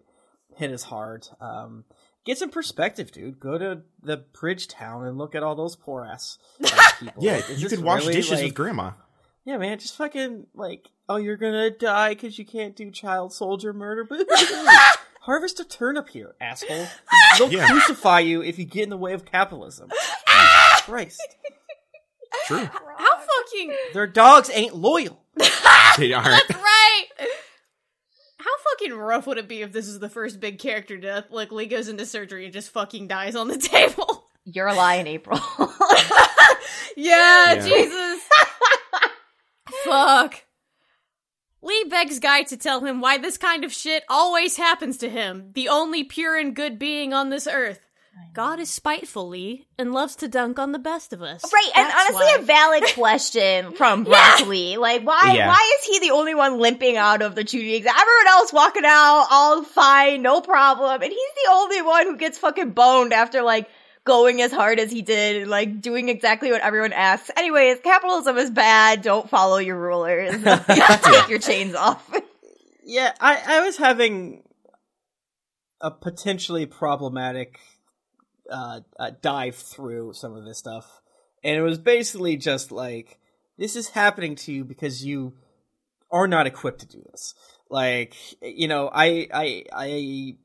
hit as hard. Um, get some perspective, dude. Go to the bridge town and look at all those poor ass people. Yeah, Like, you could wash really, dishes like- with grandma. Yeah, man, just fucking like, oh, you're gonna die because you can't do child soldier murder. Boo. Harvest a turnip here, asshole. They'll Yeah. crucify you if you get in the way of capitalism. Jesus Christ, True. How fucking their dogs ain't loyal. They aren't. right? How fucking rough would it be if this is the first big character death? Like Lee goes into surgery and just fucking dies on the table. You're a lie in April. yeah, Yeah. Jesus. Fuck. Lee begs Guy to tell him why this kind of shit always happens to him, the only pure and good being on this earth. God is spiteful, Lee, and loves to dunk on the best of us. Right, and honestly, why. a valid question from Brock Lee. Like, why? Yeah. Why is he the only one limping out of the Chunin? exam? Everyone else walking out, all fine, no problem, and he's the only one who gets fucking boned after like going as hard as he did, like doing exactly what everyone asks. Anyways, capitalism is bad. Don't follow your rulers. Take your chains off. Yeah, I, I was having a potentially problematic uh, uh, dive through some of this stuff, and it was basically just like this is happening to you because you are not equipped to do this. Like, you know, I, I, I.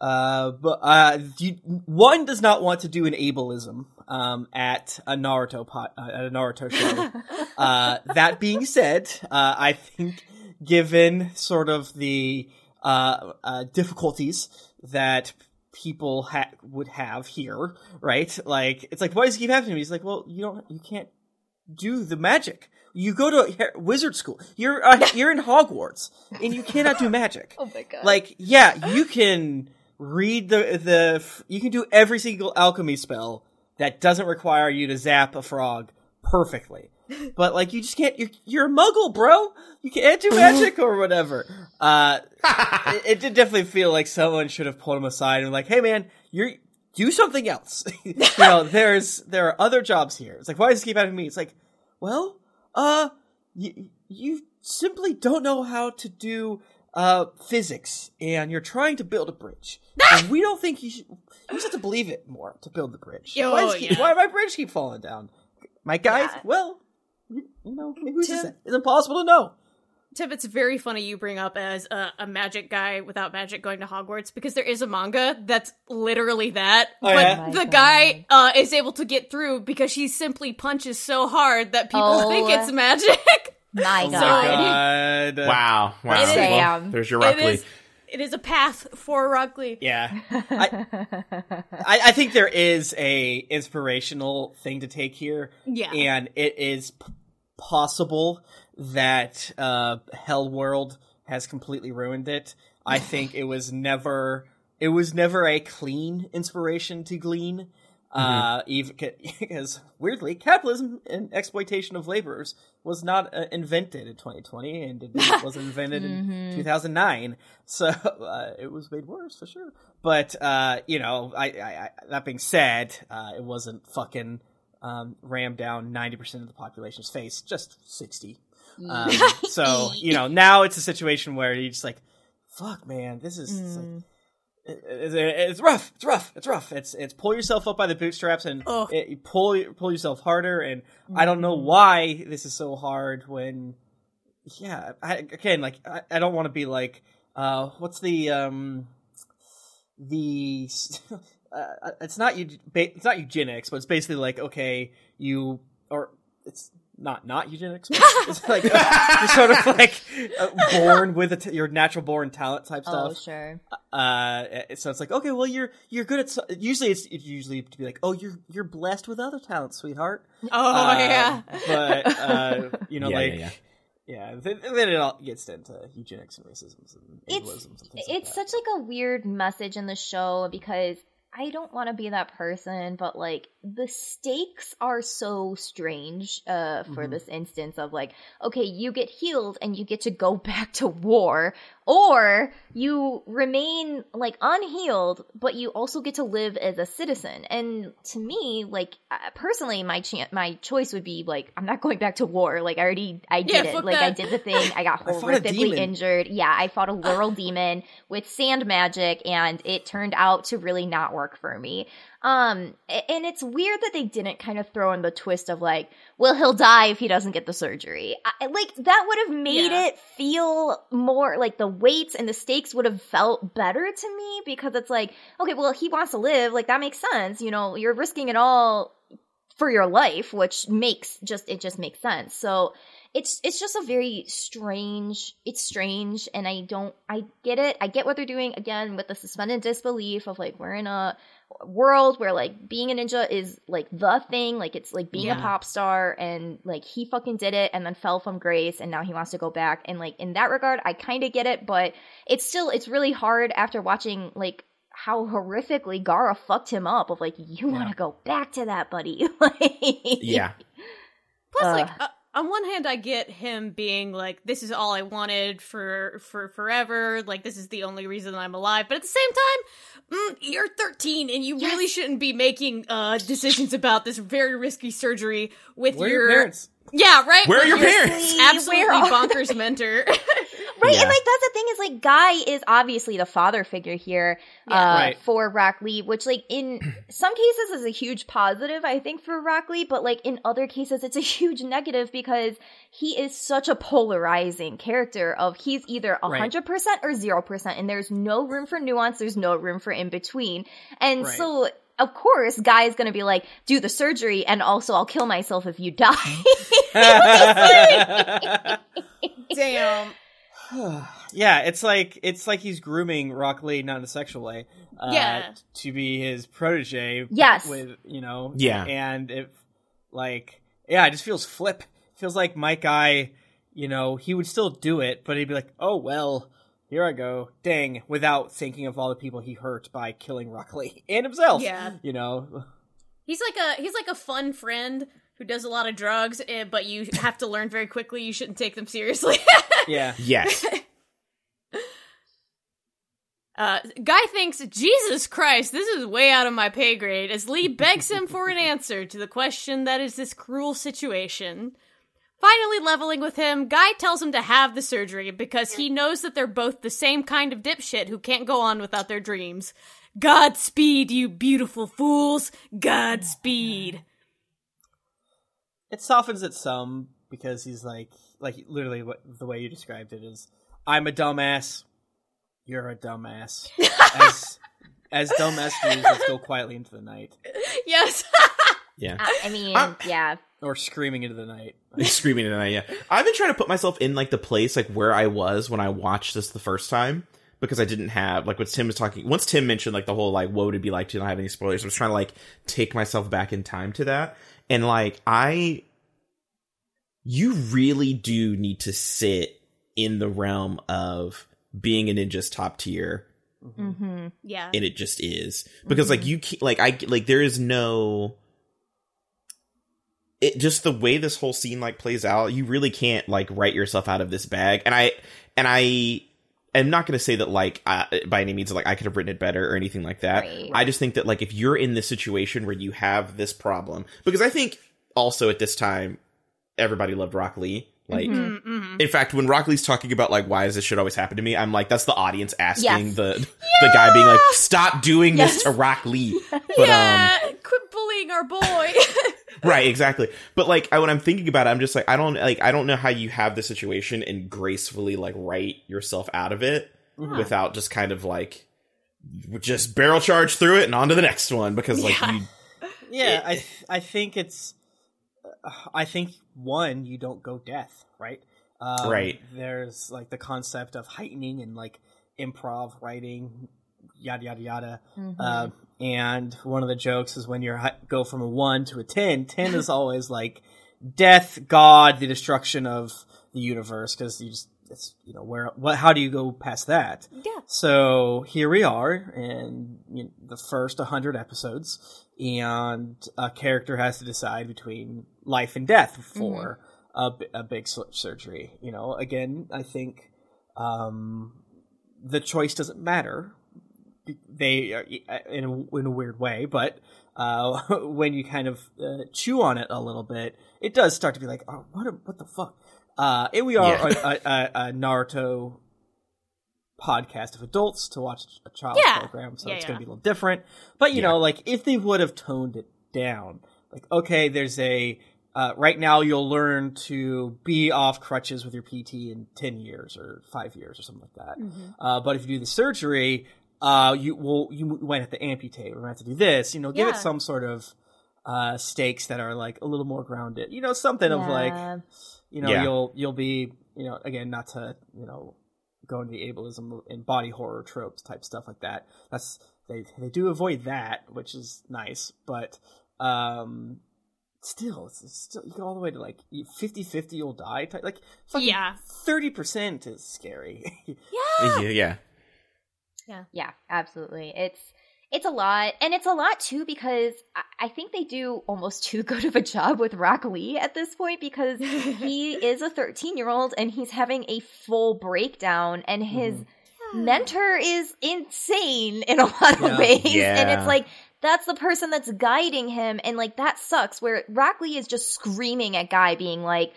Uh, but uh, you, one does not want to do an ableism um, at a Naruto pot, uh, at a Naruto show. uh, that being said, uh, I think given sort of the uh, uh, difficulties that people ha- would have here, right? Like, it's like, why does it keep happening to me? He's like, well, you don't, you can't do the magic. You go to wizard school. You're uh, you're in Hogwarts, and you cannot do magic. Oh my god! Like, yeah, you can read the the you can do every single alchemy spell that doesn't require you to zap a frog perfectly. But like you just can't you're you're a muggle, bro. You can't do magic or whatever. Uh it, it did definitely feel like someone should have pulled him aside and like, "Hey man, you're do something else." you know, there's there are other jobs here. It's like, "Why does this keep happening to me?" It's like, "Well, uh you you simply don't know how to do uh physics and you're trying to build a bridge. and we don't think you should you just have to believe it more to build the bridge. Yo, why, does it keep, yeah. why my bridge keep falling down? My guys, Yeah. well, you, you know, who's to Tim- It's impossible to know. Tip, it's very funny you bring up as a, a magic guy without magic going to Hogwarts because there is a manga that's literally that. Oh, but yeah? Oh the my guy uh, is able to get through because he simply punches so hard that people Oh. think it's magic. My Oh god. my god. Wow. Wow. It is- Well, Sam. there's your it Rock Lee. is. It is a path for Rock Yeah. I, I, I think there is a inspirational thing to take here. Yeah. And it is p- possible that uh, Hell World has completely ruined it. I think it was never it was never a clean inspiration to glean. Uh, even because weirdly, capitalism and exploitation of laborers was not uh, invented in 2020, and it wasn't invented in 2009. So uh, it was made worse for sure. But uh, you know, I, I, I that being said, uh, it wasn't fucking um, rammed down 90% of the population's face, just 60. Um, so you know, now it's a situation where you're just like, fuck, man, this is. it's like, it- it- it's rough. It's rough. It's rough. It's it's pull yourself up by the bootstraps and Ugh. it, you pull pull yourself harder. And I don't know why this is so hard when, yeah. I, again, like I, I don't want to be like, uh, what's the um, the uh, it's not you it's not eugenics, but it's basically like okay, you or it's not not eugenics. But it's like uh, you're sort of like uh, born with a t- your natural born talent type stuff. Oh sure. Uh, so it's like, okay, well, you're you're good at. so- Usually, it's, it's usually to be like, oh, you're you're blessed with other talents, sweetheart. Oh Uh, yeah. but uh, you know, Yeah, like, yeah, yeah, then, then it all gets into eugenics and racism and It's and things like it's that. such like a weird message in the show because I don't want to be that person, but like the stakes are so strange uh for Mhm. this instance of like okay you get healed and you get to go back to war or you remain like unhealed but you also get to live as a citizen. And to me like uh, personally my chan my choice would be like i'm not going back to war. Like i already i Yeah, did it. fuck like i did the thing. I got I horrifically demon. injured. Yeah i fought a literal demon with sand magic and it turned out to really not work for me um and it's weird that they didn't kind of throw in the twist of like well he'll die if he doesn't get the surgery. I, like that would have made Yeah. it feel more like the weights and the stakes would have felt better to me because it's like okay well he wants to live. Like that makes sense. You know you're risking it all for your life which makes just it just makes sense. So it's it's just a very strange it's strange and i don't i get it. I get what they're doing again with the suspended disbelief of like we're in a world where like being a ninja is like the thing. Like it's like being a pop star and like he fucking did it and then fell from grace and now he wants to go back. And like in that regard i kind of get it but it's still it's really hard after watching like how horrifically Gaara fucked him up of like you want Yeah. to go back to that buddy. Like Yeah. Plus, like uh, on one hand, I get him being like, "This is all I wanted for for forever. Like this is the only reason I'm alive." But at the same time, mm, you're 13 and you Yes. really shouldn't be making uh decisions about this very risky surgery with Where are your, your parents? Yeah, right. Where are with your parents? Absolutely bonkers mentor. Right, Yeah. and like that's the thing is like Guy is obviously the father figure here uh, Right. for Rock Lee, which like in some cases is a huge positive I think for Rock Lee, but like in other cases it's a huge negative because he is such a polarizing character. Of he's either a hundred percent or zero percent, and there's no room for nuance. There's no room for in between, and Right. so. Of course, Guy is going to be like, do the surgery, and also I'll kill myself if you die. Damn. yeah, it's like it's like he's grooming Rock Lee, not in a sexual way, uh, Yeah. to be his protege. Yes. with you know, Yeah. and it like yeah, it just feels flip. feels like my guy, you know, he would still do it, but he'd be like, oh well, here I go, dang, without thinking of all the people he hurt by killing Rock Lee and himself. Yeah. you know, He's like a he's like a fun friend who does a lot of drugs, eh, but you have to learn very quickly you shouldn't take them seriously. yeah. Yes. Uh, Guy thinks, Jesus Christ, this is way out of my pay grade, as Lee begs him for an answer to the question that is this cruel situation. Finally leveling with him, Guy tells him to have the surgery because he knows that they're both the same kind of dipshit who can't go on without their dreams. Godspeed, you beautiful fools! Godspeed! it softens it some because he's like like literally what the way you described it is I'm a dumbass, you're a dumbass. as as dumbass do, let's go quietly into the night Yes! Yeah. I I mean, I'm- yeah. or screaming into the night. Screaming into the night, yeah. I've been trying to put myself in like the place like where I was when I watched this the first time because I didn't have like what Tim was talking. Once Tim mentioned like the whole like what would it be like to not have any spoilers, I was trying to like take myself back in time to that, and like I, you really do need to sit in the realm of being a ninja's top tier Mm-hmm. yeah. and it just is because like you like i like there is no it just the way this whole scene like plays out you really can't like write yourself out of this bag and i and i am not going to say that like uh, by any means like i could have written it better or anything like that Right. i just think that like if you're in this situation where you have this problem because i think also at this time everybody loved rock lee like Mhm. Mm-hmm. in fact, when Rock Lee's talking about like why does this shit always happen to me, I'm like that's the audience asking Yes. the the guy being like stop doing Yes. this to Rock Lee. But yeah! Quit bullying our boy! um right, exactly. But like I, when I'm thinking about it, I'm just like I don't like I don't know how you have the situation and gracefully like write yourself out of it without just kind of like just barrel charge through it and on to the next one because like Yeah. you Yeah, It- I th- I think it's I think one you don't go death right. Um, Right. There's like the concept of heightening and like improv writing, yada yada yada. Mhm. Um, and one of the jokes is when you go from a one to a ten. Ten is always like death, God, the destruction of the universe, because you just it's you know where what how do you go past that? Yeah. So here we are in you know, the first 100 episodes, and a character has to decide between life and death for a, bi- a big sur- surgery. You know, again, I think um, the choice doesn't matter. They are in a, in a weird way, but uh, when you kind of uh, chew on it a little bit, it does start to be like, oh, what, a- what the fuck? Uh, and we are Yeah. a, a, a Naruto podcast of adults to watch a child Yeah. program, so Yeah, it's going to be a little different. But you know, like if they would have toned it down, like okay, there's a uh, right now you'll learn to be off crutches with your PT in ten years or five years or something like that. Mm-hmm. Uh, but if you do the surgery, uh, you will you might have to amputate. We're going to have to do this. You know, give Yeah. it some sort of uh, stakes that are like a little more grounded. You know, something of like you know Yeah. you'll you'll be you know again not to you know go into the ableism and body horror tropes type stuff like that that's they they do avoid that which is nice but um still it's, it's still you go all the way to like 50 50 you'll die type like Yeah. 30% is scary Yeah. yeah, yeah. Yeah, absolutely. It's it's a lot, and it's a lot too because I, I think they do almost too good of a job with Rock Lee at this point because he is a 13 year old and he's having a full breakdown, and his mm-hmm. mentor is insane in a lot of Yeah. ways, and it's like. That's the person that's guiding him, and like that sucks. Where Rock Lee is just screaming at Guy, being like,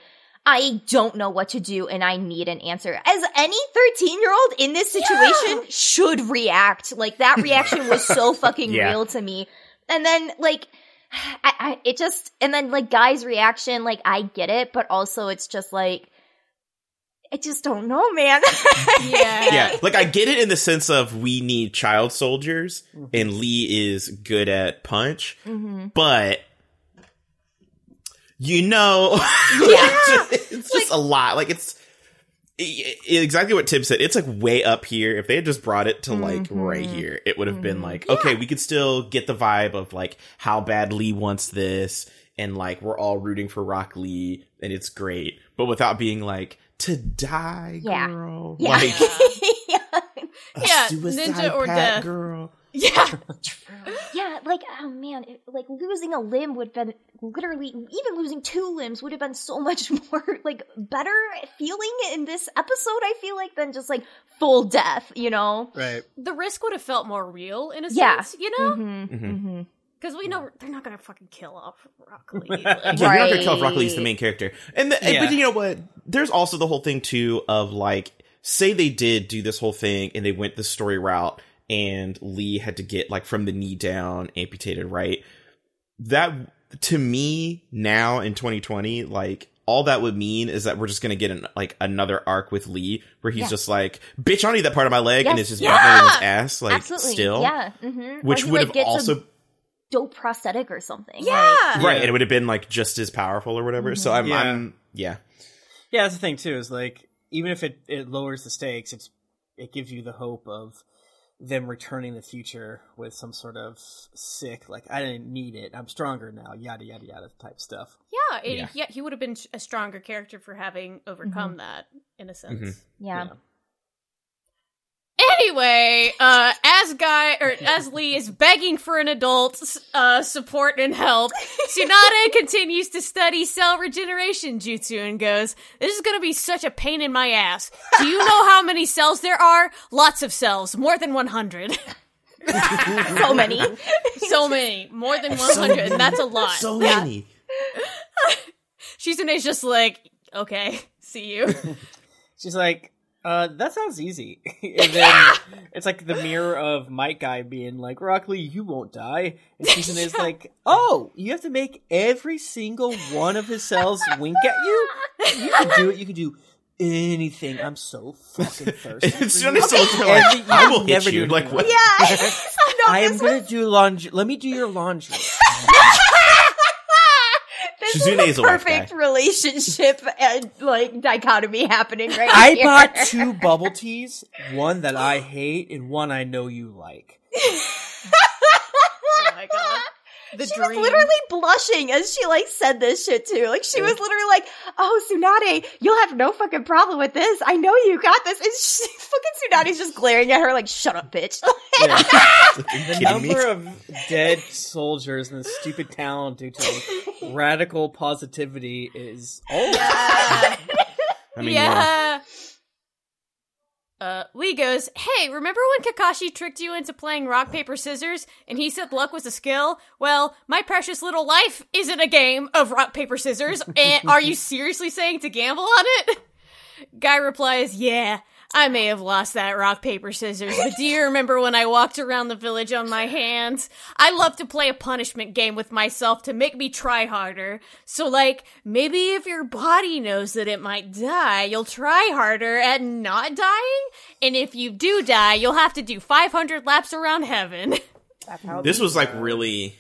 I don't know what to do and I need an answer. As any 13 year old in this situation should react. Like that reaction was so fucking Yeah. real to me. And then like, I, I, it just, and then like Guy's reaction, like I get it, but also it's just like, I just don't know, man. Yeah. yeah, like I get it in the sense of we need child soldiers, and Lee is good at punch, Mhm. but you know, Yeah. it's just a lot. Like it's i- i- exactly what Tim said. It's like way up here. If they had just brought it to like right Mhm. here, it would have been like okay, we could still get the vibe of like how bad Lee wants this, and like we're all rooting for Rock Lee, and it's great, but without being like to die, Yeah. girl. Yeah. Like, yeah. a Yeah, suicide ninja or pact, death. girl. Yeah. Yeah, like oh man, it, like losing a limb would have been literally even losing two limbs would have been so much more like better feeling in this episode. I feel like than just like full death, you know? right The risk would have felt more real in a Yeah. sense, you know? Mm-hmm. Mhm. Mm-hmm. Because we know they're not gonna fucking kill off Rock Lee. Yeah, Like, Yeah, you're not gonna kill off Right. Rock Lee's the main character. And the, Yeah. but you know what? There's also the whole thing too of like, say they did do this whole thing and they went the story route and Lee had to get like from the knee down amputated, right? That to me now in 2020, like all that would mean is that we're just gonna get an, like another arc with Lee where he's Yeah. just like, "Bitch, I don't need that part of my leg," and it's just Yeah. yeah. his ass, like Absolutely. still, Yeah. Mm-hmm. which would have also dope prosthetic or something. Yeah. Like, right, Yeah. and it would have been like just as powerful or whatever. So I'm, Yeah. I'm, yeah. Yeah, that's the thing too. Is like even if it it lowers the stakes, it's it gives you the hope of them returning the future with some sort of sick, like I didn't need it, I'm stronger now, yada yada yada type stuff. yeah, it, Yeah. yeah, he would have been a stronger character for having overcome mm-hmm. that in a mm-hmm. sense. yeah. Anyway, uh, as Guy or as Lee is begging for an adult's uh, support and help, Tsunade continues to study cell regeneration jutsu and goes, "This is gonna be such a pain in my ass. Do you know how many cells there are? Lots of cells, more than one hundred. So many. so many, more than one hundred, and that's a lot." So many. Shizune's just like, "Okay, see you." She's like, uh, that sounds easy. and then it's like the mirror of Might Guy being like, Rock Lee, you won't die. And Shizune is like, oh, you have to make every single one of his cells wink at you? You can do it. You can do anything. I'm so fucking thirsty. It's for just you. so like, Every- I you will hit never you. do Like what? Yeah. No, I am this gonna do laundry. Let me do your laundry. This Shizune is is a a perfect guy. relationship and like dichotomy happening right I here. bought two bubble teas, one that I hate and one I know you like. oh my god. The she dream. was literally blushing as she like said this shit too. Like she was literally like, "Oh, Tsunade, you'll have no fucking problem with this. I know you got this." And she, fucking Tsunade's just glaring at her like, "Shut up, bitch." Yeah. The kidding me? number of dead soldiers in this stupid town due to radical positivity is oh Yeah. I mean, yeah. yeah. Uh, Lee goes, Hey, remember when Kakashi tricked you into playing rock, paper, scissors and he said luck was a skill? Well, my precious little life isn't a game of rock, paper, scissors. And are you seriously saying to gamble on it? Guy replies, Yeah, I may have lost that rock, paper, scissors, but do you remember when I walked around the village on my hands? I love to play a punishment game with myself to make me try harder. So, like, maybe if your body knows that it might die, you'll try harder at not dying? And if you do die, you'll have to do 500 laps around heaven. This was like really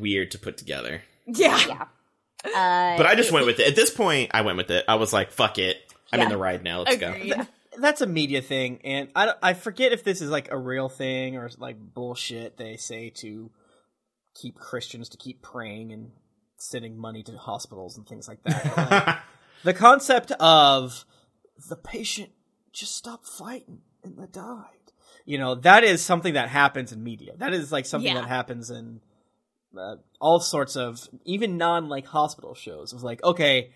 weird to put together. yeah. yeah. Uh, But I just went with it. At this point, I went with it. I was like, fuck it. I'm in the ride now. Let's go. Agreed. that's a media thing, and I, I forget if this is like a real thing or like bullshit they say to keep Christians to keep praying and sending money to hospitals and things like that. Like, the concept of the patient just stopped fighting and they died. You know, that is something that happens in media. That is like something Yeah. that happens in uh, all sorts of even non like hospital shows. Of like, okay,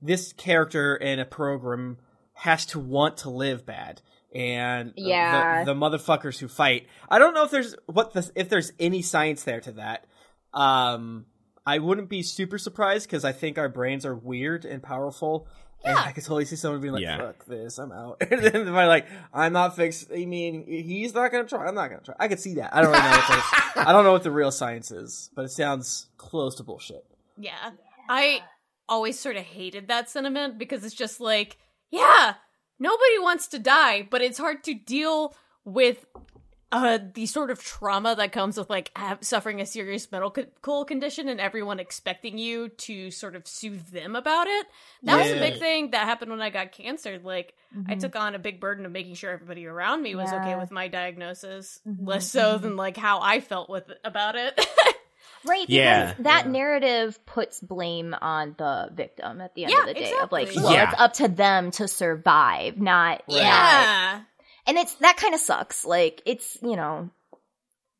this character in a program has to want to live bad. And the- Yeah. the, the motherfuckers who fight. I don't know if there's what the, if there's any science there to that. Um, I wouldn't be super surprised because I think our brains are weird and powerful. And I could totally see someone being like, Yeah. "Fuck this, I'm out." and then they're like, "I'm not fixed." I mean, he's not gonna try. I'm not gonna try. I could see that. I don't really know. What I don't know what the real science is, but it sounds close to bullshit. Yeah. I always sort of hated that sentiment because it's just like, yeah, nobody wants to die, but it's hard to deal with uh the sort of trauma that comes with like have, suffering a serious medical cool condition and everyone expecting you to sort of soothe them about it. That was a big thing that happened when I got cancer. Like I took on a big burden of making sure everybody around me was okay with my diagnosis, Mhm, less so than like how I felt with about it. Right, because Yeah. that Yeah. narrative puts blame on the victim at the end Yeah, of the day. Of like, well, Yeah. it's up to them to survive, not not- yeah. And it's that kind of sucks. Like, it's you know,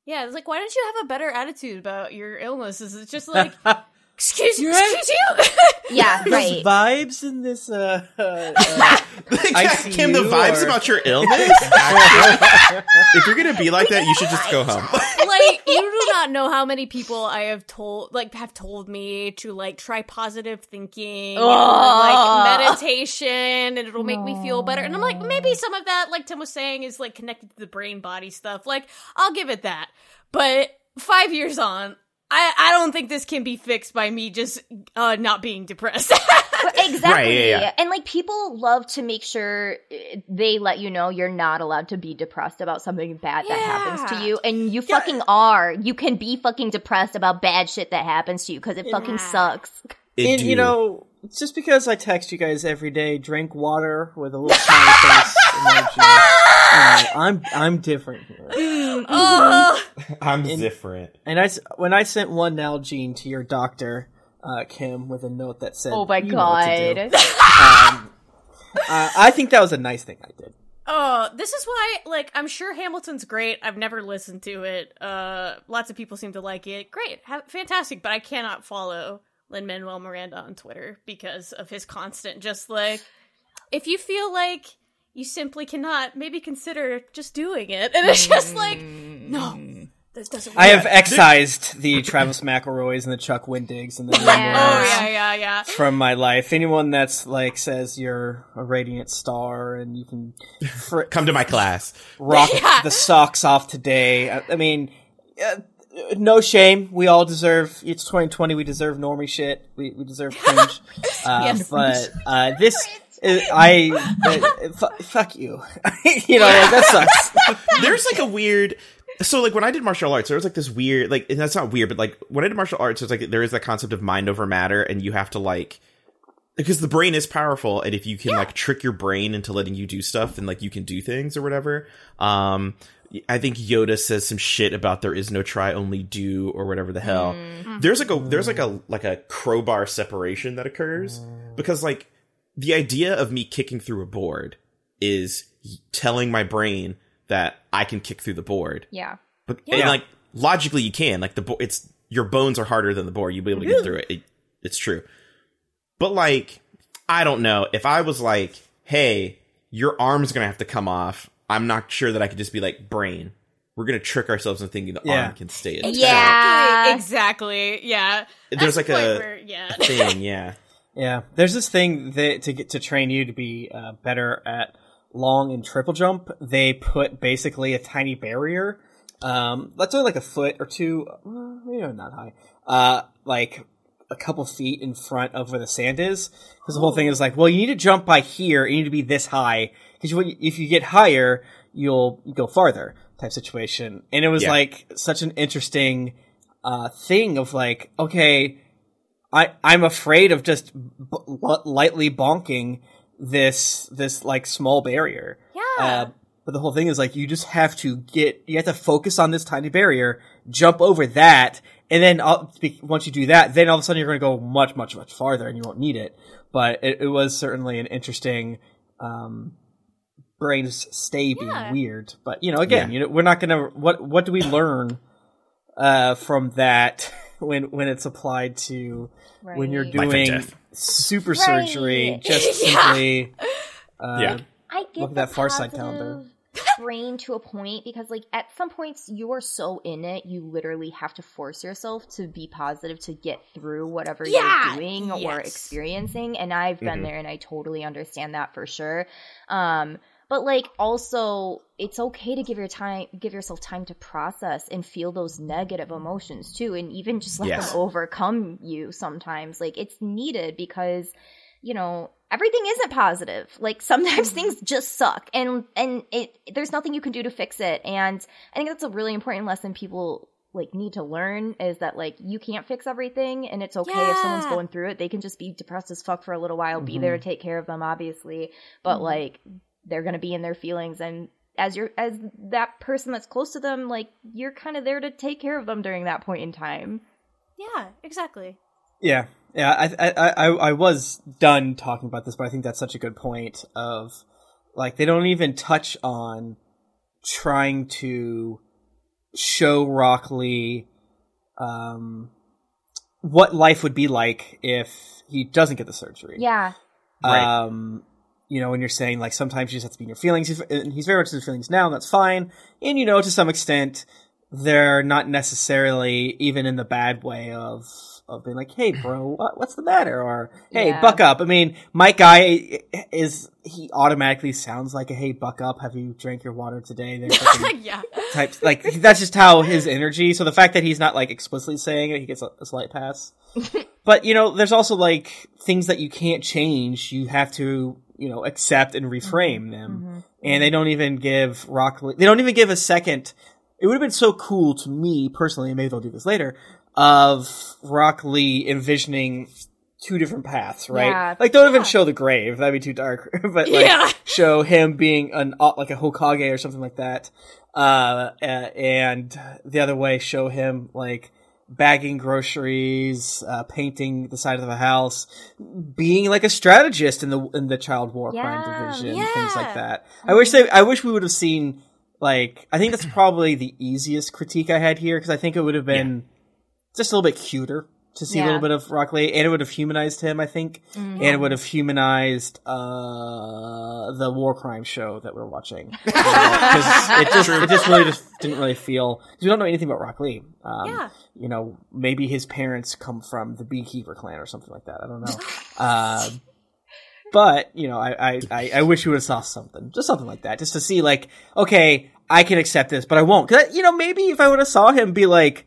Yeah, it's like, why don't you have a better attitude about your illnesses? It's just like, excuse you, excuse you. yeah, right. Vibes in this. Uh, uh, uh, ICU Kym, the vibes or- about your illness. if you're gonna be like that, you should just go home. like, you do not know how many people I have told, like, have told me to like try positive thinking, or, Ugh. like meditation, and it'll make me feel better. And I'm like, maybe some of that, like Tim was saying, is like connected to the brain body stuff. Like, I'll give it that. But five years on. I, I don't think this can be fixed by me just uh, not being depressed. exactly. Right, yeah, yeah. And like people love to make sure uh, they let you know you're not allowed to be depressed about something bad that happens to you. And you fucking are. You can be fucking depressed about bad shit that happens to you because it fucking sucks. It and do. you know, just because I text you guys every day, drink water with a little smiley face emoji. You know, I'm I'm different here. oh, I'm different. And I s- when I sent one Nalgene to your doctor, uh, Kym, with a note that said, Oh my "You know what to do." god. Um, uh, I think that was a nice thing I did. Oh, this is why, like, I'm sure Hamilton's great. I've never listened to it. Uh, lots of people seem to like it. Great, ha- fantastic. But I cannot follow Lin Manuel Miranda on Twitter because of his constant, just like, if you feel like you simply cannot, maybe consider just doing it. And it's just like, no, this doesn't. Work. I have excised the Travis McElroys and the Chuck Wendigs and the Oh Yeah. yeah, yeah, yeah. from my life. Anyone that's like says you're a radiant star and you can fr- Come to my class. rock Yeah. the socks off today. I, I mean, uh, no shame. We all deserve. It's 2020. We deserve normie shit. We we deserve cringe. uh, Yes. But uh, this. I fu- fuck you. you know like, that sucks. There's like a weird. So like when I did martial arts, there was like this weird like and that's not weird, but like when I did martial arts, it's like there is that concept of mind over matter, and you have to like because the brain is powerful, and if you can like trick your brain into letting you do stuff, and like you can do things or whatever. Um, I think Yoda says some shit about there is no try, only do, or whatever the hell. There's like a there's like a like a crowbar separation that occurs because like the idea of me kicking through a board is telling my brain that I can kick through the board. Yeah. But and like logically, you can like the bo- it's your bones are harder than the board. You'll be able to get through it. it. It's true. But like, I don't know if I was like, "Hey, your arm's gonna have to come off." I'm not sure that I could just be like, "Brain, we're gonna trick ourselves into thinking the Yeah. arm can stay." in. Yeah. exactly. Yeah. There's That's like the a- where- yeah. thing. Yeah, Yeah, there's this thing that to get to train you to be uh, better at long and triple jump. They put basically a tiny barrier. Um, that's only like a foot or two, uh, maybe not high. Uh, like a couple feet in front of where the sand is. Because the whole thing is like, well, you need to jump by here. You need to be this high because if you get higher, you'll go farther. Type situation, and it was Yeah. like such an interesting uh, thing of like, okay, I I'm afraid of just b- l- lightly bonking this this like small barrier. Yeah. Uh, but the whole thing is like you just have to get you have to focus on this tiny barrier, jump over that, and then all, be- once you do that, then all of a sudden you're going to go much much much farther, and you won't need it. But it, it was certainly an interesting. Um, brains stay being Yeah. weird, but you know, again, Yeah. you know, we're not gonna. What what do we learn uh, from that when when it's applied to when you're Right. Life and doing death. super surgery? Right. Just Yeah. simply. Uh, Yeah. I get Look at that Far Side calendar. brain to a point because like at some points you are so in it you literally have to force yourself to be positive to get through whatever Yeah. you're doing or experiencing and I've been Mhm. there and I totally understand that for sure. Um but like also it's okay to give your time give yourself time to process and feel those negative emotions too and even just let Yes. them overcome you sometimes. Like it's needed because you know everything isn't positive. Like sometimes things just suck and and it there's nothing you can do to fix it. And i think that's a really important lesson people like need to learn is that like you can't fix everything and it's okay if someone's going through it. They can just be depressed as fuck for a little while be there to take care of them obviously. But Mhm. like they're going to be in their feelings and as you're as that person that's close to them like you're kind of there to take care of them during that point in time Yeah, exactly. Yeah, yeah. I, I I I was done talking about this, but I think that's such a good point. Of like they don't even touch on trying to show Rock Lee um, what life would be like if he doesn't get the surgery. yeah Right. Um, you know, when you're saying like sometimes you just have to be in your feelings, he's, and he's very much in his feelings now, and that's fine. And you know, to some extent, they're not necessarily even in the bad way of of being like, "Hey, bro, what, what's the matter?" or "Hey, Yeah. buck up." I mean, my guy is he automatically sounds like a "Hey, buck up." Have you drank your water today? Yeah. types like that's just how his energy. So the fact that he's not like explicitly saying it, he gets a, a slight pass. but you know, there's also like things that you can't change. You have to you know accept and reframe them, and they don't even give Rock. Lee- They don't even give a second. It would have been so cool to me personally, and maybe they'll do this later. Of Rock Lee envisioning two different paths, right? Yeah. Like, don't even show the grave; that'd be too dark. but like, Yeah. show him being an uh, like a Hokage or something like that. Uh, and the other way, show him like bagging groceries, uh, painting the side of the house, being like a strategist in the in the child war crime division, yeah. things like that. I wish they, I wish we would have seen like I think that's probably the easiest critique I had here because I think it would have been just a little bit cuter to see a little bit of Rock Lee, and it would have humanized him. I think, and it would have humanized uh, the war crime show that we're watching because it just it just really just didn't really feel because we don't know anything about Rock Lee. Um, Yeah. you know, maybe his parents come from the Beekeeper clan or something like that. I don't know. uh, but you know, I, I, I, I wish we would have saw something, just something like that, just to see like, okay, I can accept this, but I won't. Cause you know, maybe if I would have saw him be like,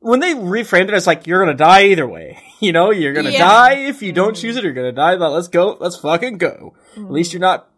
when they reframed it as like, you're gonna die either way. You know, you're gonna Yeah. die if you don't choose it. You're gonna die. But let's go. Let's fucking go. At least you're not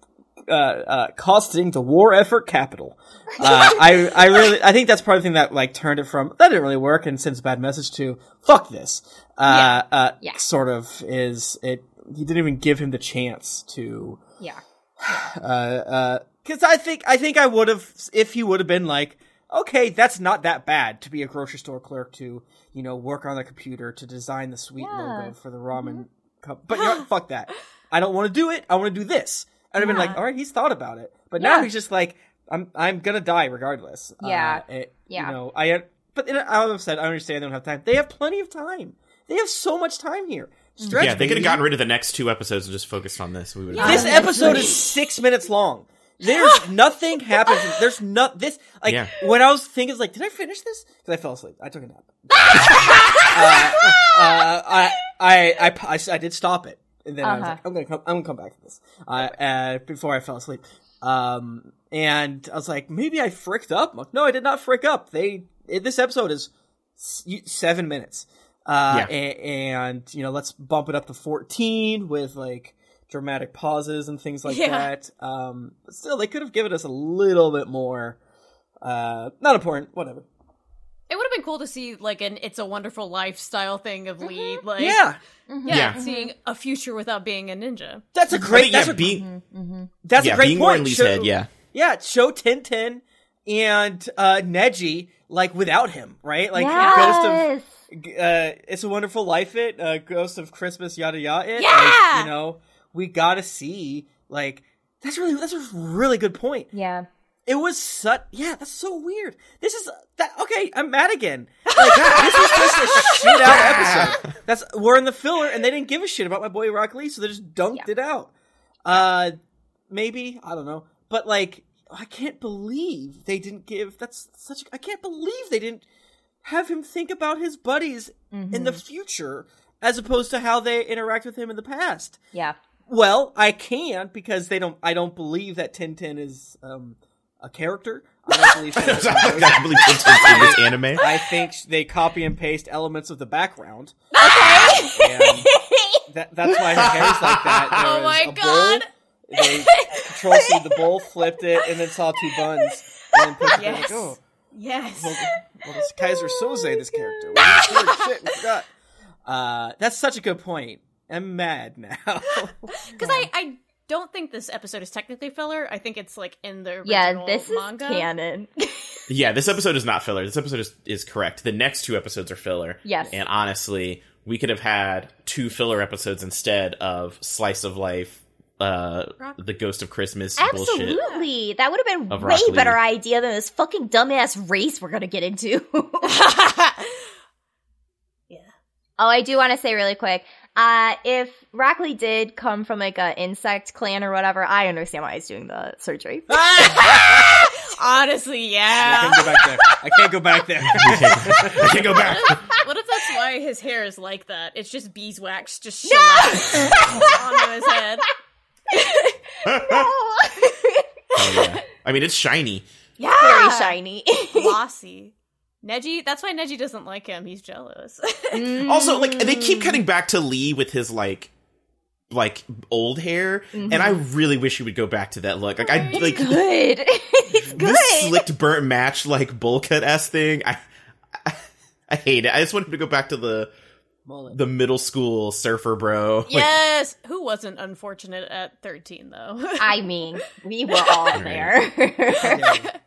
uh, uh, costing the war effort capital. Uh, I I really I think that's part of the thing that like turned it from that didn't really work and sends a bad message to fuck this. Uh, uh, Yeah. sort of is it. He didn't even give him the chance to yeah uh, uh, cause I think, I think I would have, if he would have been like, okay, that's not that bad to be a grocery store clerk to, you know, work on the computer to design the sweet Yeah. logo for the ramen cup. But you know? Fuck that. I don't want to do it. I want to do this. I'd have been like, all right, he's thought about it. But now he's just like, I'm, I'm gonna die regardless. Yeah. Uh, it- Yeah. You know, I, but in, I have said, I understand they don't have time. They have plenty of time. They have so much time here. Stretch, yeah, they could have gotten rid of the next two episodes and just focused on this. We would. This episode is six minutes long. There's nothing happens. There's not this. Like Yeah. when I was thinking, like, did I finish this? Because I fell asleep. I took a nap. uh, uh, I, I, I, I, I did stop it, and then I was Uh-huh. like, I'm gonna come. I'm gonna come back to this. Uh, uh, before I fell asleep. Um, and I was like, maybe I fricked up. I'm like, no, I did not frick up. They. It, this episode is s- seven minutes. Uh, Yeah. a- and you know, let's bump it up to 14 with like dramatic pauses and things like Yeah. that. Um, but still, they could have given us a little bit more. Uh, not important. Whatever. It would have been cool to see like an "It's a Wonderful Lifestyle" thing of Lee, like Yeah, yeah, Yeah. seeing a future without being a ninja. that's a great. think, That's, yeah, a, being that's yeah, a great being more point. in Lee's Show- head. Yeah, yeah. Show Tenten and uh, Neji like without him, right? Like yes. Ghost of uh, It's a Wonderful Life. It uh, Ghost of Christmas. Yada yada. It. Yeah! Like, you know, we gotta see like. That's really that's a really good point. yeah. It was such yeah, that's so weird. This is that okay, I'm mad again. Like this was just a shit out episode. That's we're in the filler and they didn't give a shit about my boy Rock Lee, so they just dunked Yeah. it out. Uh maybe, I don't know. But like I can't believe they didn't give that's such I can't believe they didn't have him think about his buddies in the future as opposed to how they interact with him in the past. Yeah. Well, I can't because they don't. I don't believe that Tenten is um, a character. I don't believe. I Tenten can't believe it's in this anime. I think they copy and paste elements of the background. And that, that's why her hair's like that. There Oh my a bowl, God. They control C the bowl, flipped it, and then saw two buns, and then put Yes. like, oh, Yes. well, well, this Keyser Soze, this character. Well. Shit, we forgot. Uh, that's such a good point. I'm mad now. Because I, I don't think this episode is technically filler. I think it's like in the Yeah, original this is manga. canon. Yeah, this episode is not filler. This episode is, is correct. The next two episodes are filler. Yes. And honestly, we could have had two filler episodes instead of Slice of Life, uh, Rock- The Ghost of Christmas bullshit. Absolutely. That would have been Of way Lee. better idea than this fucking dumbass race we're gonna get into. yeah. Oh, I do want to say really quick. Uh, if Rock Lee did come from like a insect clan or whatever, I understand why he's doing the surgery. Honestly, yeah. I can't go back there. I can't go back there. I can't go back. what if that's why his hair is like that? It's just beeswax just shellacked onto his head. Oh, yeah. I mean, it's shiny. Yeah. Very shiny. Glossy. Neji, that's why Neji doesn't like him. He's jealous. Mm. Also, like they keep cutting back to Lee with his like like old hair, and I mm-hmm. really wish he would go back to that look. Like I like good. it's good. this slicked burnt match like bowl cut ass thing. I, I I hate it. I just want him to go back to the Mullet. the middle school surfer bro. Like, yes. Who wasn't unfortunate at 13, though? I mean, we were all there.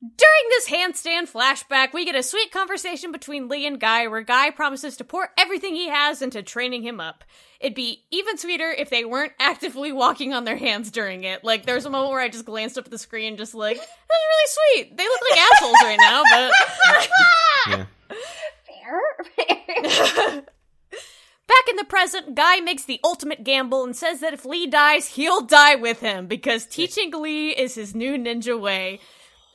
During this handstand flashback, we get a sweet conversation between Lee and Guy where Guy promises to pour everything he has into training him up. It'd be even sweeter if they weren't actively walking on their hands during it. Like, there's a moment where I just glanced up at the screen, just like, that's really sweet. They look like assholes right now, but. yeah. Fair. Back in the present, Guy makes the ultimate gamble and says that if Lee dies, he'll die with him because teaching Lee is his new ninja way.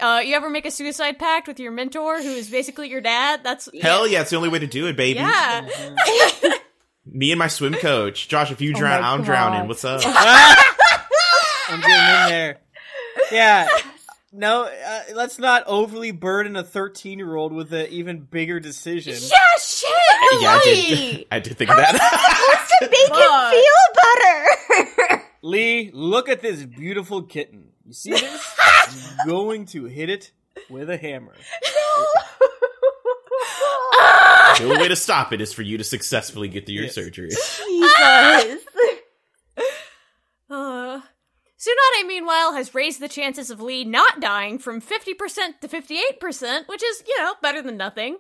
Uh, you ever make a suicide pact with your mentor, who is basically your dad? That's Hell yeah, it's the only way to do it, baby. yeah. Me and my swim coach, Josh. If you Oh drown, my I'm God. drowning. What's up? I'm getting in there. Yeah. No, uh, let's not overly burden a 13 year old with an even bigger decision. Yeah, shit. You're yeah, I did. I did think of that. to make Fuck. him feel better. Lee, look at this beautiful kitten. You see this? I'm going to hit it with a hammer. the only way to stop it is for you to successfully get through your Yes. surgery. Jesus. Uh, Tsunade, meanwhile, has raised the chances of Lee not dying from 50% to 58%, which is, you know, better than nothing.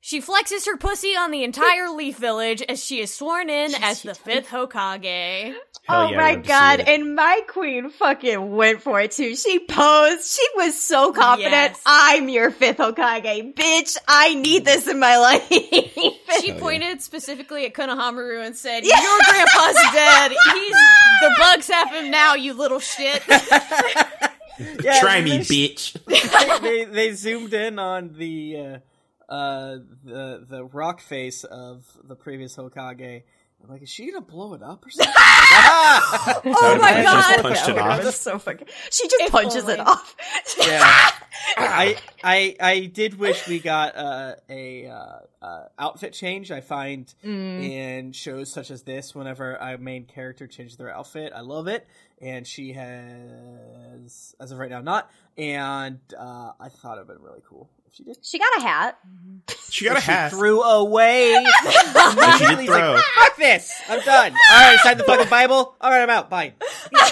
She flexes her pussy on the entire Leaf Village as she is sworn in as the fifth Hokage. Hell oh yeah, my I'd love to see god! And my queen fucking went for it too. She posed. She was so confident. Yes. I'm your fifth Hokage, bitch. I need this in my life. She pointed specifically at Konohamaru and said, Your grandpa's dead. He's the bugs have him now, you little shit. Yeah, Try me, they- bitch. they, they zoomed in on the uh, uh, the the rock face of the previous Hokage. I'm like, is she gonna blow it up or something? Like, ah! oh my She god! just punched it Oh my God, off. that's so fucking. She just If punches only. it off. yeah. I I I did wish we got uh, a uh, uh, outfit change. I find in shows such as this, whenever a main character changes their outfit, I love it. And she has, as of right now, not. And uh, I thought it'd been really cool if she did. She got a hat. Mm-hmm. She got a She hat. threw away. And she did He's throw. like, Fuck this! I'm done. All right, sign the fucking Bible. All right, I'm out. Bye.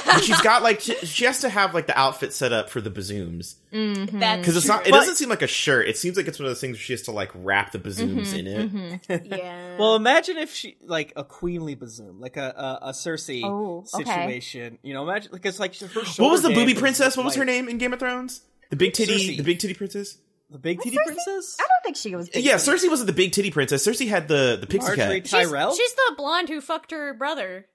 And she's got like she, she has to have like the outfit set up for the bazooms mm-hmm. That's because it's not. It But- doesn't seem like a shirt. It seems like it's one of those things where she has to like wrap the bazooms mm-hmm, in it. Yeah. Well, imagine if she like a queenly bazoom, like a a, a Cersei Oh, okay. situation. You know, imagine because like her. What was shoulder the booby gag princess? What was her like, name in Game of Thrones? The big titty, Cersei. the big titty princess. The big titty Cersei? princess. I don't think she was. big Yeah, titty. Cersei wasn't the big titty princess. Cersei had the the pixie Margaery cut. she's, Tyrell. she's the blonde who fucked her brother.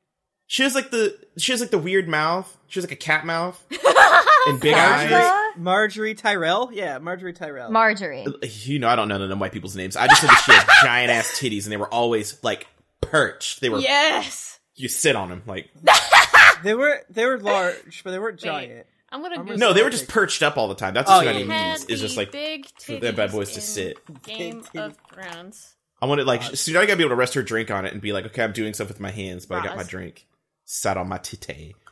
She has like the she has like the weird mouth. She has like a cat mouth and big Margaery? eyes. Margaery Tyrell. Yeah, Margaery Tyrell. Margaery. Uh, you know, I don't know none of them white people's names. I just know that she had giant ass titties, and they were always like perched. They were Yes. you sit on them like they were they were large, but they weren't Wait. Giant. I'm gonna I'm Google no, they were just perched up all the time. That's Oh, what yeah. I They mean. had Is is just like big for their bad boys to sit. Game of Thrones. I wanted like so I gotta be able to rest her drink on it and be like, okay, I'm doing stuff with my hands, but I got my drink. Sat on my titty.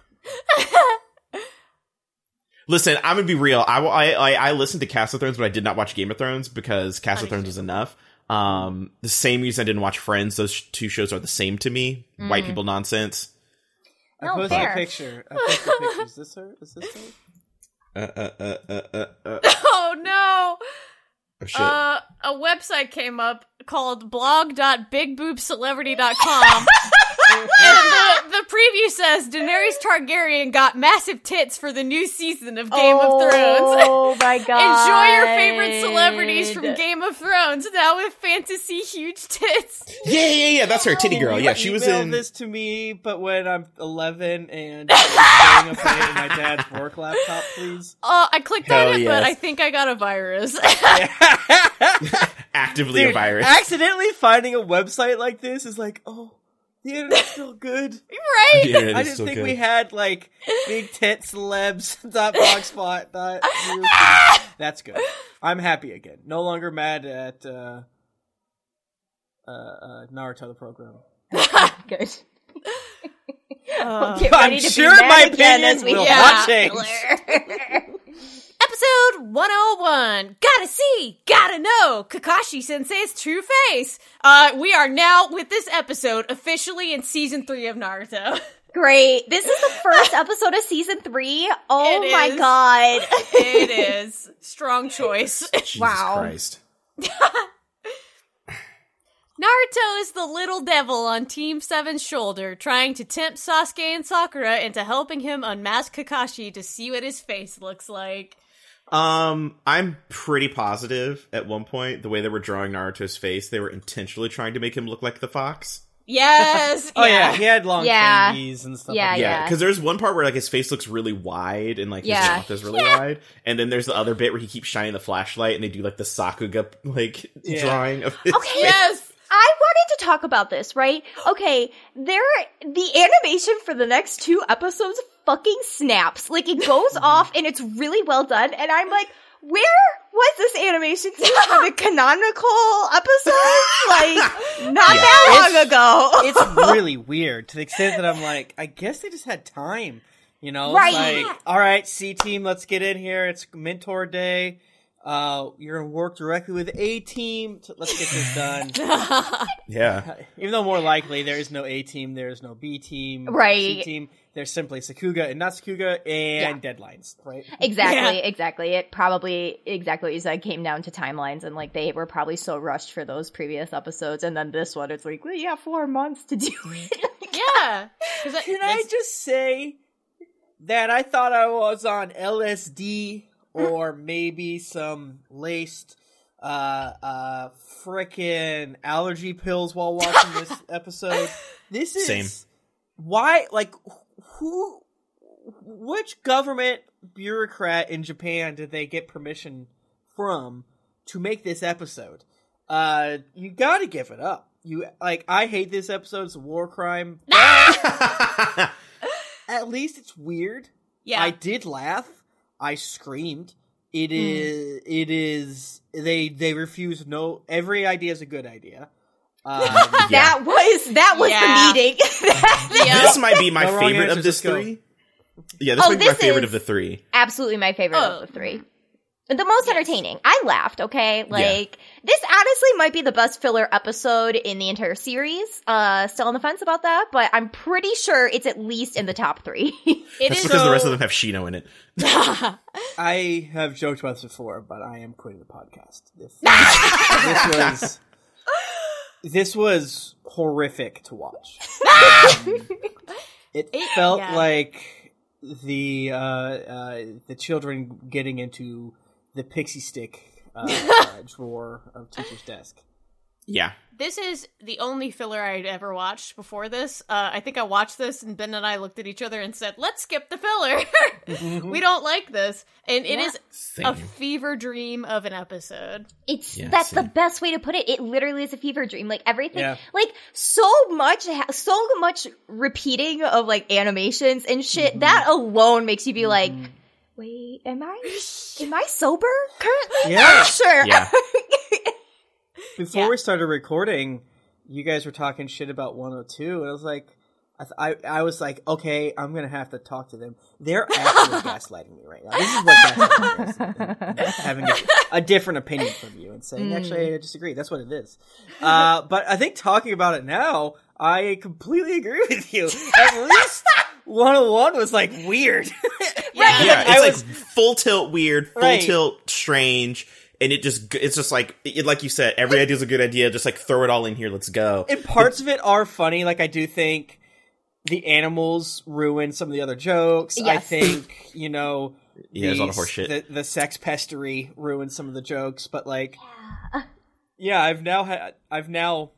Listen, I'm gonna be real. I, I I I listened to Castle of Thrones, but I did not watch Game of Thrones because Castle of Thrones was enough. Um, the same reason I didn't watch Friends. Those sh- two shows are the same to me. White people nonsense. I No, posted fair. a picture. I posted a picture. Is this her? Is this her? Uh, uh, uh, uh, uh, uh, Oh no! oh shit. Uh, a website came up called blog.bigboobcelebrity.com. and the, the preview says Daenerys Targaryen got massive tits for the new season of Game of Thrones. Oh my god! Enjoy your favorite celebrities from Game of Thrones now with fantasy huge tits. yeah, yeah, yeah. That's her titty girl. Yeah, she was in. this to me, but when I'm 11 and I'm staying up late in my dad's work laptop, please. Uh, I clicked Hell on it, but. I think I got a virus. actively a virus. accidentally finding a website like this is like, oh, the internet's still good. right? Yeah, it I is didn't so think good. we had like big tit celebs dot blogspot dot. That's good. I'm happy again. No longer mad at uh, uh, uh, Naruto the program. Good. Uh, Get I'm ready to sure mad my again opinion as we will get not change. popular. Episode 101. Gotta see, gotta know Kakashi Sensei's true face. Uh, we are now with this episode officially in season three of Naruto. Great. This is the first episode of season three. Oh It my is. god. it is. Strong choice. Jesus Wow. Christ. Naruto is the little devil on Team 7's shoulder, trying to tempt Sasuke and Sakura into helping him unmask Kakashi to see what his face looks like. Um, I'm pretty positive at one point the way they were drawing Naruto's face, they were intentionally trying to make him look like the fox. Yes. Oh yeah, he had long Yeah. fingies and stuff. Yeah, like Yeah, yeah. because there's one part where like his face looks really wide and like his Yeah. mouth is really wide, and then there's the other bit where he keeps shining the flashlight and they do like the Sakuga like Yeah. drawing of his Okay. face. Yes. I wanted to talk about this, right? Okay, there the animation for the next two episodes fucking snaps. Like it goes off and it's really well done and I'm like, where was this animation team for the canonical episode? Like not Yeah. that long ago. it's really weird to the extent that I'm like, I guess they just had time. You know, Right. like, all right, C team, let's get in here. It's mentor day. Uh, you're gonna work directly with A team. Let's get this done. Yeah. Even though more likely there is no A team, there is no B team, Right. C team. There's simply Sakuga and not Sakuga and deadlines, right? Exactly, Yeah. exactly. It probably exactly what you said came down to timelines and like they were probably so rushed for those previous episodes and then this one it's like, well, you have four months to do it. yeah. that- Can I just say that I thought I was on LSD or maybe some laced uh uh frickin' allergy pills while watching this episode. This is Same. why like who which government bureaucrat in Japan did they get permission from to make this episode? Uh you got to give it up. You like I hate this episode. It's a war crime. At least it's weird. yeah. I did laugh. I screamed. Hmm. It is. It is. They they refuse no. Every idea is a good idea. Um, That was that was Yeah. the meeting. Yeah. This might be my No favorite of this let's go. three. Yeah, this Oh, might be my favorite of the three. Absolutely my favorite Oh. of the three. The most entertaining. I laughed, okay? Like, this honestly might be the best filler episode in the entire series. Uh, still on the fence about that, but I'm pretty sure it's at least in the top three. It That's is because the rest of them have Shino in it. I have joked about this before, but I am quitting the podcast. This, this was this was horrific to watch. Um, it It- felt yeah. like the uh, uh, the children getting into the pixie stick uh, uh, drawer of teacher's desk. Yeah. this is the only filler I'd ever watched before this. Uh, I think I watched this, and Ben and I looked at each other and said, "Let's skip the filler. we don't like this." And it Yeah. is Same. a fever dream of an episode. It's Yeah, that's the best way to put it. It literally is a fever dream. Like everything, Yeah. like so much, ha- so much repeating of like animations and shit. Mm-hmm. That alone makes you be like, wait, am I, am I sober currently? Yeah. Not sure. Yeah. Before Yeah. we started recording, you guys were talking shit about 102, and I was like, I, th- I, I was like, okay, I'm gonna have to talk to them. They're actually gaslighting me right now. This is what gaslighting is. and- and having a, a different opinion from you and saying, actually, I disagree. That's what it is. Uh, but I think talking about it now, I completely agree with you. At least 101 was like weird. Yeah. Yeah, I it's was- like full tilt weird, full Right. tilt strange, and it just it's just like it, like you said, every idea is a good idea. Just like throw it all in here, let's go. and parts of it are funny. Like I do think the animals ruin some of the other jokes. I think you know. Yeah, there's a lot of horse shit. The, the sex pestery ruined some of the jokes, but like, yeah, I've now had, I've now,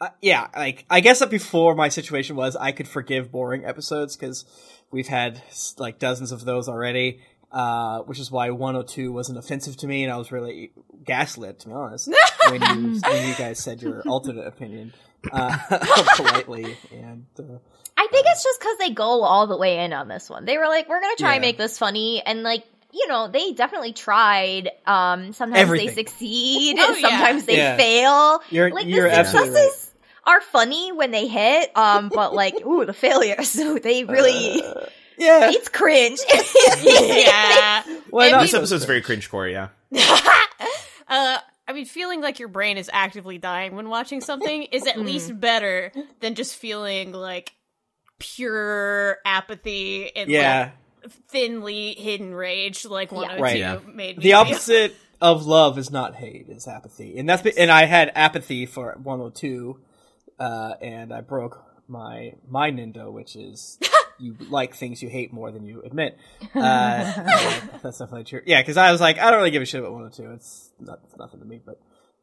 uh, yeah, like I guess that before my situation was I could forgive boring episodes because we've had like dozens of those already. Uh, which is why 102 wasn't offensive to me, and I was really gaslit, to be honest, when you when you guys said your alternate opinion uh, politely. And uh, I think it's just because they go all the way in on this one. They were like, we're gonna try and make this funny, and like, you know, they definitely tried. Um, sometimes Everything. they succeed, Oh, and yeah. sometimes they Yeah. fail. You're- like you're the absolutely successes are funny when they hit, um, but like, ooh, the failures. So they really, yeah, it's cringe. yeah. why and not? we- this episode's very cringecore. Yeah, uh, I mean, feeling like your brain is actively dying when watching something is at least better than just feeling like pure apathy and yeah. like thinly hidden rage like one of Right. two Yeah. made me The opposite of love is not hate; is apathy, and that's be- and I had apathy for 102, uh, and I broke my my Nindo, which is you like things you hate more than you admit. Uh, yeah, that's definitely true. Yeah, because I was like, I don't really give a shit about 102. It's, not, it's nothing to me, but.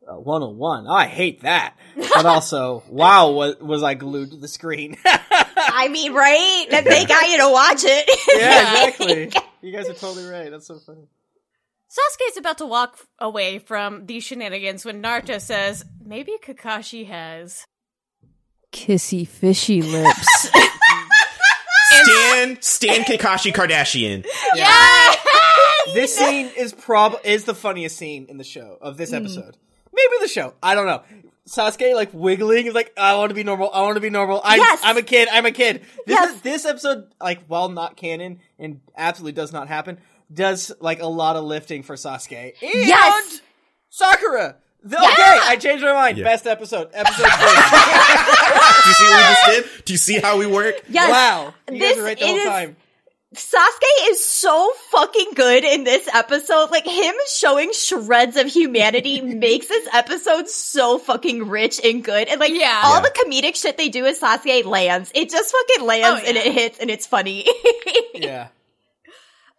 Uh, 101, I hate that. But also, wow, was, was I glued to the screen? I mean, right? That they got you to watch it. yeah, exactly. You guys are totally right. That's so funny. Sasuke's about to walk away from these shenanigans when Naruto says, maybe Kakashi has. Kissy fishy lips. Stan Stan Kakashi Kardashian. Yeah! This scene is prob is the funniest scene in the show of Mm. this episode. Maybe the show. I don't know. Sasuke like wiggling, like I want to be normal. I want to be normal. I'm Yes. I'm a kid. I'm a kid. This Yes. is, this episode, like while not canon and absolutely does not happen, does like a lot of lifting for Sasuke. And Yes! Sakura. The- Yeah. Okay, I changed my mind. Yeah. Best episode. Episode three. Do you see what we just did? Do you see how we work? Yes. wow. You guys This were right the whole is- time. Sasuke is so fucking good in this episode. Like him showing shreds of humanity makes this episode so fucking rich and good. And like Yeah. all Yeah. the comedic shit they do with Sasuke lands. It just fucking lands Oh, and it hits and it's funny. Yeah.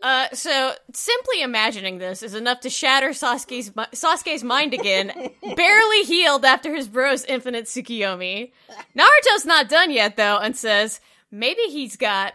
Uh, so simply imagining this is enough to shatter Sasuke's Sasuke's mind again, barely healed after his bro's infinite Tsukiyomi. Naruto's not done yet though, and says maybe he's got.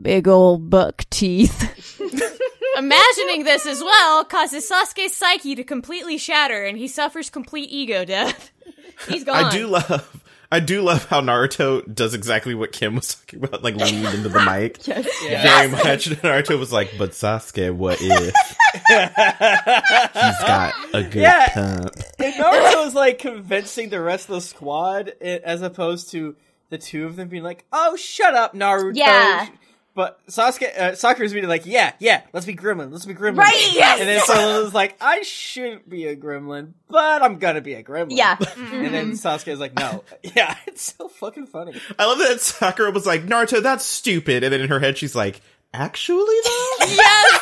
Big old buck teeth. Imagining this as well causes Sasuke's psyche to completely shatter, and he suffers complete ego death. He's gone. I do love. I do love how Naruto does exactly what Kym was talking about, like leaned into the mic. Yeah. Very much. And Naruto was like, "But Sasuke, what if he's got a good Yeah. pump?" And Naruto is like convincing the rest of the squad as opposed to the two of them being like, "Oh, shut up, Naruto." Yeah. But Sasuke, uh, Sakura's being like, "Yeah, yeah, let's be Gremlin, let's be Gremlin." Right, yes. And then Solo's like, "I shouldn't be a Gremlin, but I'm gonna be a Gremlin." yeah. And then Sasuke's like, "No." Yeah, it's so fucking funny. I love that Sakura was like, "Naruto, that's stupid," and then in her head she's like, "Actually, though, Yes.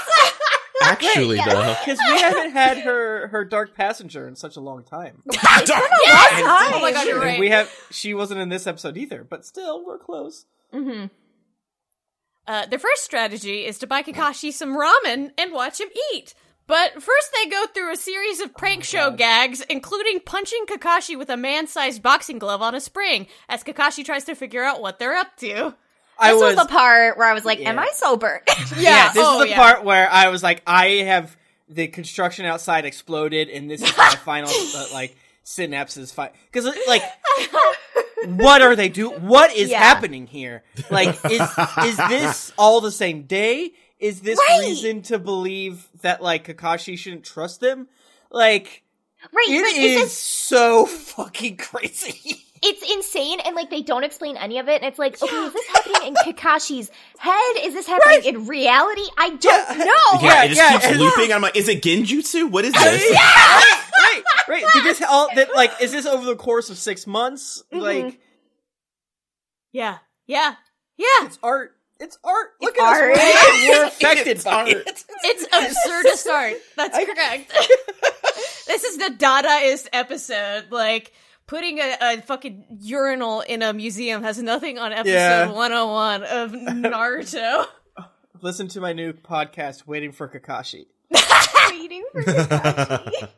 actually, though." Because we haven't had her her dark passenger in such a long time. yes. Oh my god, you're And right. we have she wasn't in this episode either, but still we're close. Uh, their first strategy is to buy Kakashi some ramen and watch him eat. But first, they go through a series of prank show gags, including punching Kakashi with a man sized boxing glove on a spring, as Kakashi tries to figure out what they're up to. I This was, was the part where I was like, "Am I sober?" yeah. This oh, is the yeah. part where I was like, I have the construction outside exploded, and this is my final uh, like synapses fight because like. What are they do? What is Yeah. happening here? Like, is is this all the same day? Is this Right. reason to believe that like Kakashi shouldn't trust them? Like, right. it but is is so fucking crazy. it's insane and like they don't explain any of it and it's like okay is this happening in kakashi's head is this happening in reality i don't Yeah. know Yeah, Yeah, it just yeah, keeps and- looping. I'm like, "Is it Genjutsu? What is this?" right, right. Did this all that like is this over the course of six months? Mm-hmm. Like Yeah, yeah, yeah. it's art. It's art. Look It's at art. us. We're, we're affected It's by art. it. It's absurdist art. That's correct. this is the Dadaist episode. Like, putting a, a fucking urinal in a museum has nothing on episode Yeah. 101 of Naruto. Listen to my new podcast, Waiting for Kakashi. waiting for Kakashi.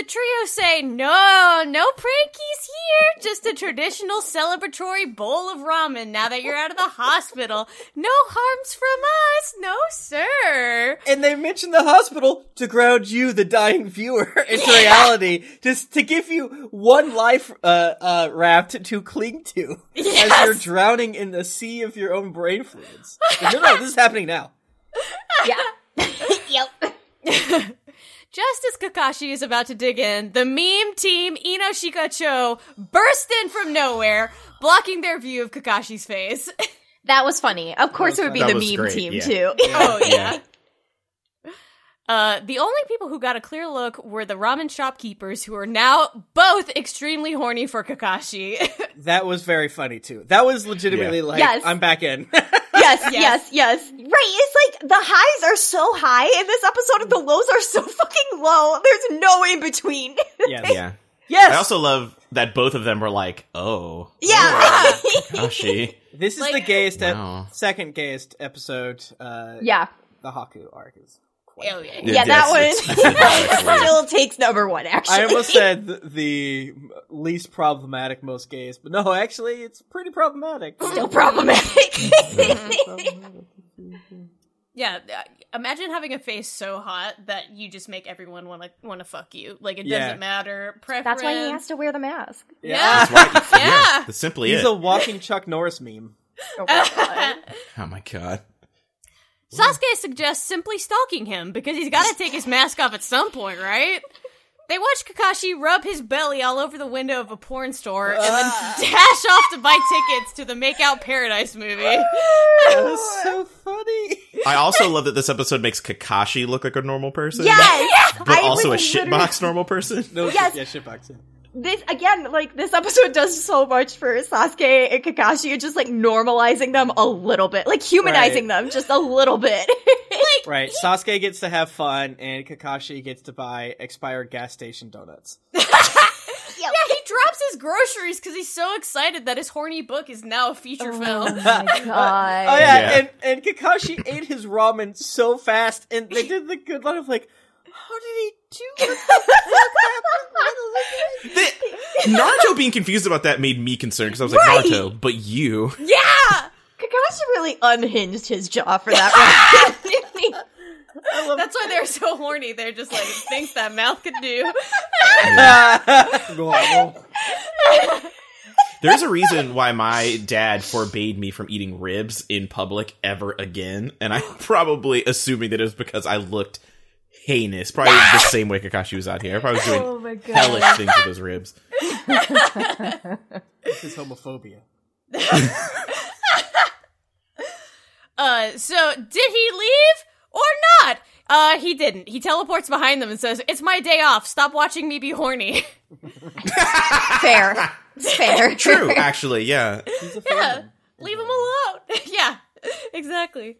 The trio say, no, no prankies here. Just a traditional celebratory bowl of ramen now that you're out of the hospital. No harms from us. No, sir. And they mention the hospital to ground you, the dying viewer, into reality, just to give you one life uh, uh, raft to cling to as you're drowning in the sea of your own brain fluids. No, no, this is happening now. yeah yep Just as Kakashi is about to dig in, the meme team Ino Shikacho burst in from nowhere, blocking their view of Kakashi's face. that was funny of course it would be That the meme great, team yeah. too oh yeah. Uh, the only people who got a clear look were the ramen shopkeepers, who are now both extremely horny for Kakashi. That was very funny too. That was legitimately Yeah. like, Yes. I'm back in. Yes yes yes right it's like the highs are so high in this episode and the lows are so fucking low there's no in between yes. Yeah. Yes. I also love that both of them were like, "Oh, yeah Kakashi." This is Like- the gayest, ep- second gayest episode. Uh, yeah the Haku arc is. Quite oh yeah. yeah, that one it's- it's still takes number one actually I almost said the, the least problematic, most gayest, but no, actually, it's pretty problematic. still problematic Yeah, uh, imagine having a face so hot that you just make everyone want to want to fuck you. Like it Yeah. doesn't matter. Preference. That's why he has to wear the mask. Yeah. Right. Yeah. That's simply He's it. a walking Chuck Norris meme. Oh my god. oh my god. Sasuke suggests simply stalking him because he's got to take his mask off at some point, right? They watch Kakashi rub his belly all over the window of a porn store and then ah. dash off to buy tickets to the Make Out Paradise movie. That was so funny. I also love that this episode makes Kakashi look like a normal person. Yes, But I also a was literally- shitbox normal person. No, Yes. yeah, shitbox. Yeah. This again, like this episode does so much for Sasuke and Kakashi, just like normalizing them a little bit, like humanizing them just a little bit. Right, Sasuke gets to have fun, and Kakashi gets to buy expired gas station donuts. Yeah, he drops his groceries because he's so excited that his horny book is now a feature oh film. oh my god! Oh yeah, Yeah. and and Kakashi ate his ramen so fast, and they did the good line of like, how did he do? The- Naruto being confused about that made me concerned because I was like, Right. Naruto, but you. Yeah! Kakashi really unhinged his jaw for that one. That's why they're so horny. They're just like, things that mouth could do. There's a reason why my dad forbade me from eating ribs in public ever again, and I'm probably assuming that it was because I looked heinous. Probably the same way Kakashi was out here. I probably was doing oh my god! hellish things with those ribs. This is homophobia. Uh, so did he leave or not? Uh, he didn't. He teleports behind them and says, "It's my day off. Stop watching me be horny." Fair, fair. True, actually, yeah. He's a fan. Leave him alone. yeah, exactly.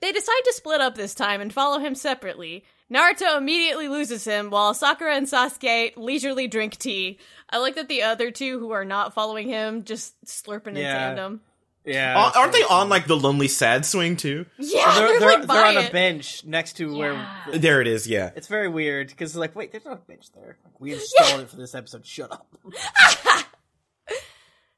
They decide to split up this time and follow him separately. Naruto immediately loses him while Sakura and Sasuke leisurely drink tea. I like that the other two who are not following him just slurping in Yeah. tandem. Yeah, Aren't aren't they on like the lonely sad swing too? Yeah, They're, they're, they're, like they're on by a bench next to where. There it is. Yeah. It's very weird because like, wait, there's not a bench there. Like, we installed it for this episode. Shut up.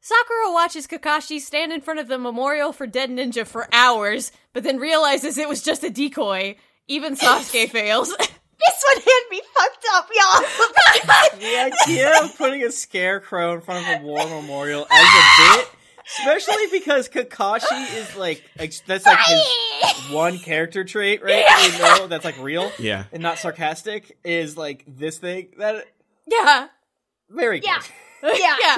Sakura watches Kakashi stand in front of the memorial for dead ninja for hours, but then realizes it was just a decoy. Even Sasuke fails. This one had me fucked up, y'all. The idea of putting a scarecrow in front of a war memorial as a bit, especially because Kakashi is like that's like his one character trait, right? that We know that's like real Yeah. and not sarcastic. Is like this thing that yeah. very good. Yeah. yeah,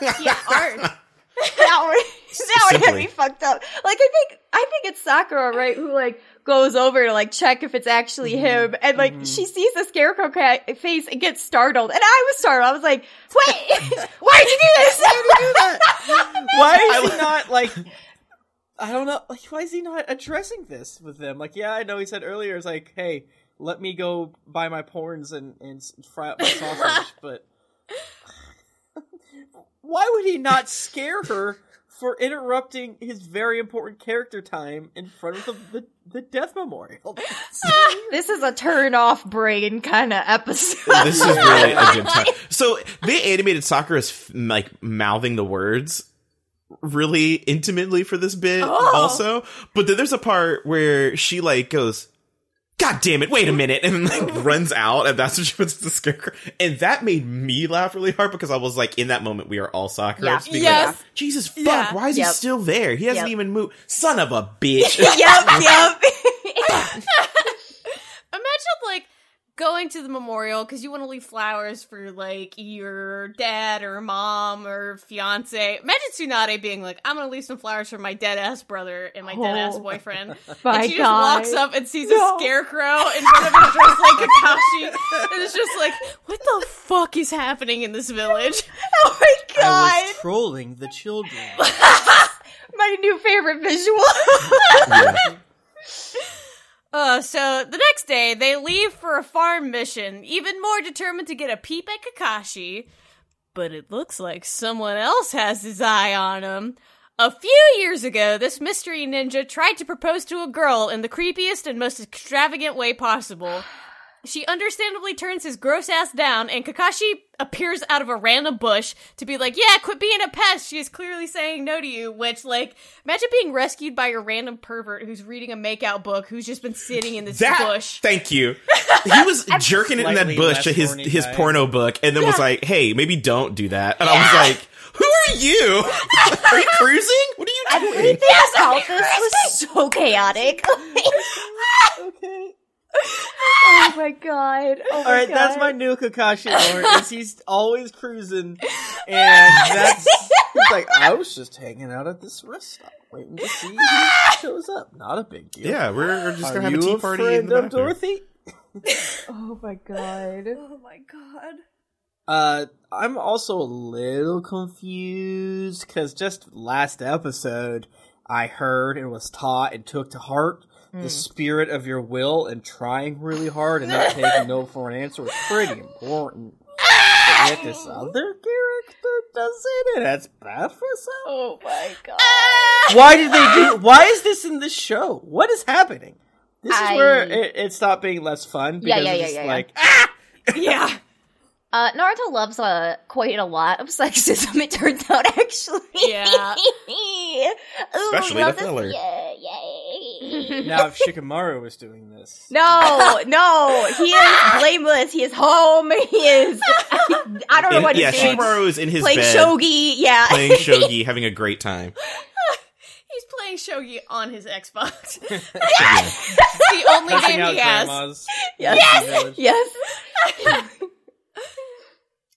Yeah. Yeah. Art. that one, that one had me fucked up. Like I think, I think it's Sakura, right? Who like goes over to like check if it's actually mm-hmm. him, and like mm-hmm. she sees the scarecrow ca- face and gets startled, and I was startled. I was like, "Wait, why did you do this? do that? Why is he not like? I don't know. Like, why is he not addressing this with them? Like, yeah, I know he said earlier, it's like, hey, let me go buy my porns and and fry up my sausage, but why would he not scare her for interrupting his very important character time in front of the the, the death memorial? Ah, this is a turn off brain kind of episode." This is really a good time. So they animated Sakura's f- like mouthing the words really intimately for this bit oh. also. But then there's a part where she like goes, God damn it, wait a minute, and then like runs out, and that's when she puts the scarecrow. And that made me laugh really hard because I was like, in that moment, we are all Sakura. Yeah. Yes. like, Jesus fuck, Yeah. why is Yep. he still there? He hasn't Yep. even moved. Son of a bitch. yep, yep. Imagine like going to the memorial because you want to leave flowers for like your dad or mom or fiance. Imagine Tsunade being like, "I'm gonna leave some flowers for my dead ass brother and my dead ass Oh, boyfriend." My and she just God. walks up and sees No. a scarecrow in front of him dressed like Kakashi, and it's just like, "What the fuck is happening in this village?" Oh my God! I god, was trolling the children. my new favorite visual. Yeah. Uh, so the next day, they leave for a farm mission, even more determined to get a peep at Kakashi. But it looks like someone else has his eye on him. A few years ago, this mystery ninja tried to propose to a girl in the creepiest and most extravagant way possible. She understandably turns his gross ass down, and Kakashi appears out of a random bush to be like, Yeah, quit being a pest. She is clearly saying no to you. Which, like, imagine being rescued by a random pervert who's reading a makeout book who's just been sitting in this That bush. thank you. He was jerking it in that bush to his his guy. porno book, and then was like, "Hey, maybe don't do that." And I was like, "Who are you? are you cruising? What are you doing?" Everything about this was so chaotic. okay. Oh my god. Oh All right, that's my new Kakashi lore. Is he's always cruising, and that's he's like I was just hanging out at this rest stop, waiting to see who shows up. Not a big deal. Yeah, we're, we're just Are gonna have a you tea a party in friend the of bathroom. Dorothy? Oh my god. Oh my god. Uh, I'm also a little confused because just last episode, I heard and was taught and took to heart Hmm. the spirit of your will and trying really hard and not taking no for an answer is pretty important. But yet this other character does it, and that's bad for some. Oh my god. Why did they do? Why is this in this show? What is happening? This is I- where it, it stopped being less fun Yeah, because yeah, it's yeah, just yeah, yeah. like Yeah. Uh, Naruto loves uh, quite a lot of sexism, it turns out, actually. Yeah. Ooh, Especially love the this- filler. Yeah, yay. Now if Shikamaru was doing this. No, no, he is blameless. He is home. He is. I don't know In- what yeah, he's doing. Shikamaru is in his Playing bed shogi. Yeah. playing shogi, having a great time. He's playing shogi on his Xbox. Yeah. the only Cussing game he has. grandmas. yes. Yes.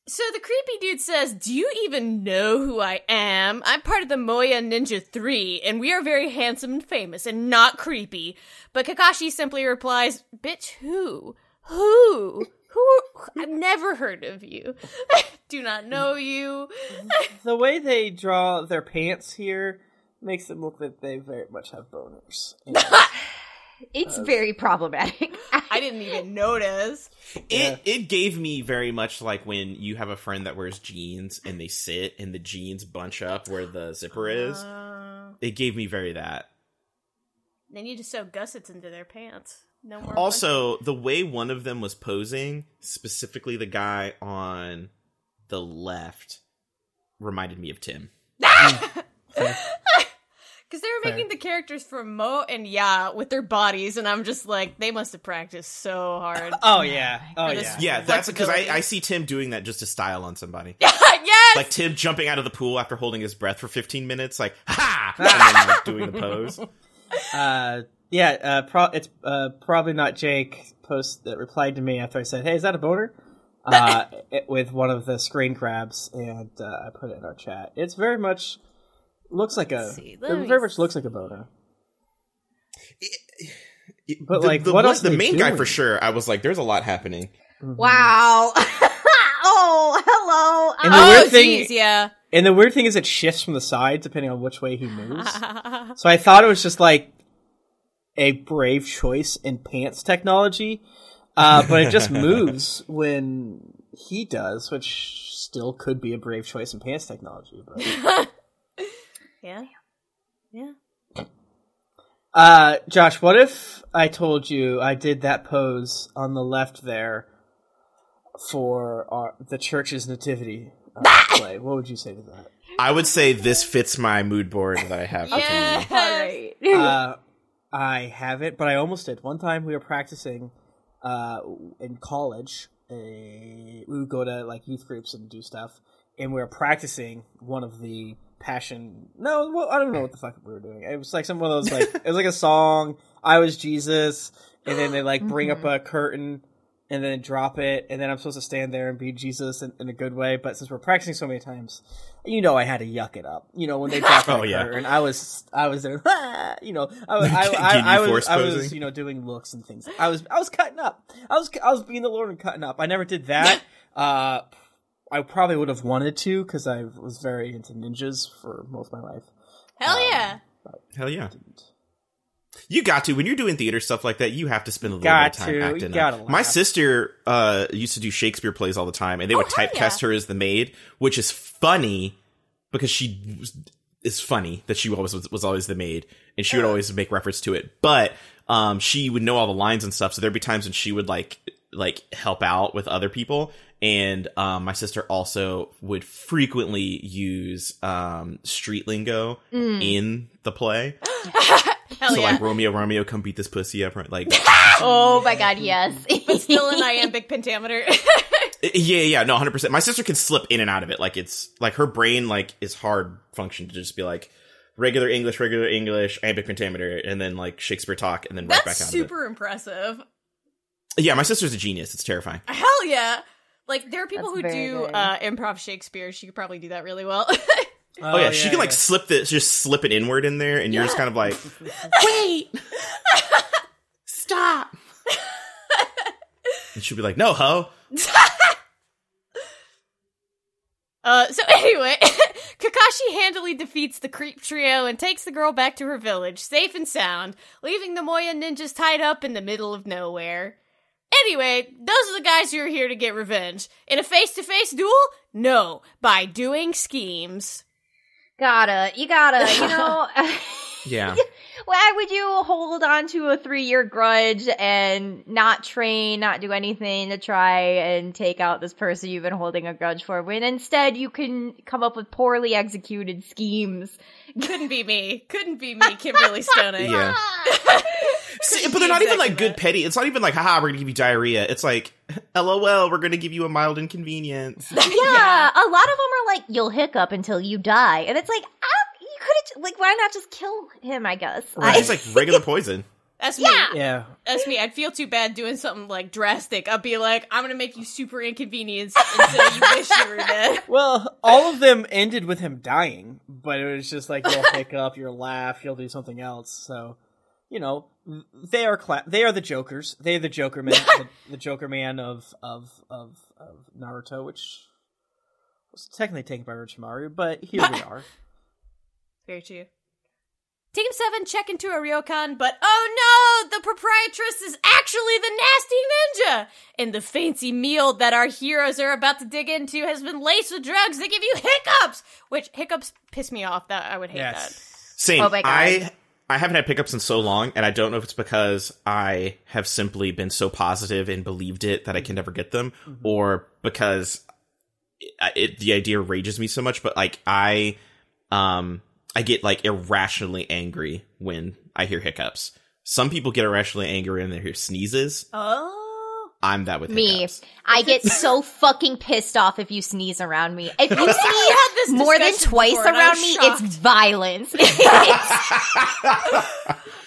So the creepy dude says, Do you even know who I am? I'm part of the Moya Ninja 3, and we are very handsome and famous and not creepy. But Kakashi simply replies, Bitch, who? Who? Who? I've never heard of you. Do not know you. The way they draw their pants here makes them look like they very much have boners. And It's very problematic. I didn't even notice. Yeah. It it gave me very much like when you have a friend that wears jeans and they sit and the jeans bunch up where the zipper is. Uh, It gave me very that. they need to sew gussets into their pants. No more. Also, the way one of them was posing, specifically the guy on the left, reminded me of Tim. Because they were making the characters for Mo and Ya with their bodies, and I'm just like, they must have practiced so hard. oh yeah, oh yeah. Yeah, that's because I, I see Tim doing that just to style on somebody. yes! Like Tim jumping out of the pool after holding his breath for 15 minutes, like, ha! And then, like, doing the pose. Uh, yeah. Uh, pro- it's uh, probably not Jake post that replied to me after I said, "Hey, is that a boner?" Uh, it, with one of the screen grabs, and uh, I put it in our chat. It's very much looks like a. see, it very much looks like a boner. But, the, like, the, what else the they main guy for sure, I was like, there's a lot happening. wow. oh, hello. And the oh, weird thing, jeez, yeah. and the weird thing is, it shifts from the side depending on which way he moves. So I thought it was just like a brave choice in pants technology, uh, but it just moves when he does, which still could be a brave choice in pants technology. But yeah. Yeah. uh, Josh, what if I told you I did that pose on the left there for our, the church's nativity uh, play? What would you say to that? I would say this fits my mood board that I have for Yeah. All right. uh, I have it, but I almost did. One time we were practicing uh, in college. A, we would go to like youth groups and do stuff, and we were practicing one of the passion. No, well, I don't know what the fuck we were doing. It was like some of those like it was like a song. I was Jesus, and then they like bring up a curtain. And then drop it, and then I'm supposed to stand there and be Jesus in, in a good way. But since we're practicing so many times, you know, I had to yuck it up. You know, when they drop Oh, yeah. curtain, I was, I was there, you know, I was, I, I, I was, I was, posing? you know, doing looks and things. I was, I was cutting up. I was, I was being the Lord and cutting up. I never did that. uh, I probably would have wanted to because I was very into ninjas for most of my life. Hell yeah. Hell yeah. You got to when you're doing theater stuff like that. You have to spend a little Got bit of time to. Acting. gotta up. My sister uh, used to do Shakespeare plays all the time, and they would Oh, hell typecast yeah. her as the maid, which is funny because she is funny that she always was, was always the maid, and she would always make reference to it. But um, she would know all the lines and stuff, so there'd be times when she would like like help out with other people. And um, my sister also would frequently use um, street lingo in the play. Hell So yeah. like Romeo, Romeo, come beat this pussy up, right? Like, oh my god, yes. but still an iambic pentameter. yeah, yeah, no, hundred percent. My sister can slip in and out of it. Like it's like her brain like is hard function to just be like regular English, regular English, iambic pentameter, and then like Shakespeare talk, and then right That's back out of it. super impressive. Yeah, my sister's a genius. It's terrifying. Hell yeah! Like there are people That's who very do good. uh, improv Shakespeare. She could probably do that really well. Oh, yeah, she can like slip this, just slip it inward in there, and you're just kind of like, wait, stop. and she'll be like, no, ho. Uh, so anyway, Kakashi handily defeats the creep trio and takes the girl back to her village, safe and sound, leaving the Moya ninjas tied up in the middle of nowhere. Anyway, those are the guys who are here to get revenge. In a face-to-face duel? No, by doing schemes. Gotta, you gotta, you know. Yeah, Why would you hold on to a three year grudge and not train, not do anything to try and take out this person you've been holding a grudge for when instead you can come up with poorly executed schemes? Couldn't be me. Couldn't be me, Kimberly Stonick. yeah. See, but they're not even like good petty. It's not even like, haha, we're gonna give you diarrhea. It's like, lol, we're gonna give you a mild inconvenience. Yeah, a lot of them are like, you'll hiccup until you die. And it's like, ah, you could have, like, why not just kill him, I guess? I- It's like regular poison. That's me. Yeah. Yeah. That's me. I'd feel too bad doing something like drastic. I'd be like, I'm gonna make you super inconvenienced until you wish you were dead. Well, all of them ended with him dying, but it was just like you'll hiccup, you'll laugh, you'll do something else. So, you know, they are cla- they are the Jokers. They are the Joker man, the, the Joker man of of of of Naruto, which was technically taken by Orochimaru, but here we are. Very true. Team 7 check into a ryokan, but oh no! The proprietress is actually the nasty ninja! And the fancy meal that our heroes are about to dig into has been laced with drugs that give you hiccups! Which, hiccups piss me off, that I would hate that. Same. Oh my God. I I haven't had pickups in so long, and I don't know if it's because I have simply been so positive and believed it that I can never get them, or because it, it, the idea rages me so much. But like I, um, I get like irrationally angry when I hear hiccups. Some people get irrationally angry when they hear sneezes. Oh. I'm that with me. hiccups. I get so fucking pissed off if you sneeze around me. If you had this sneeze more than twice before, and I around me, shocked. it's violence.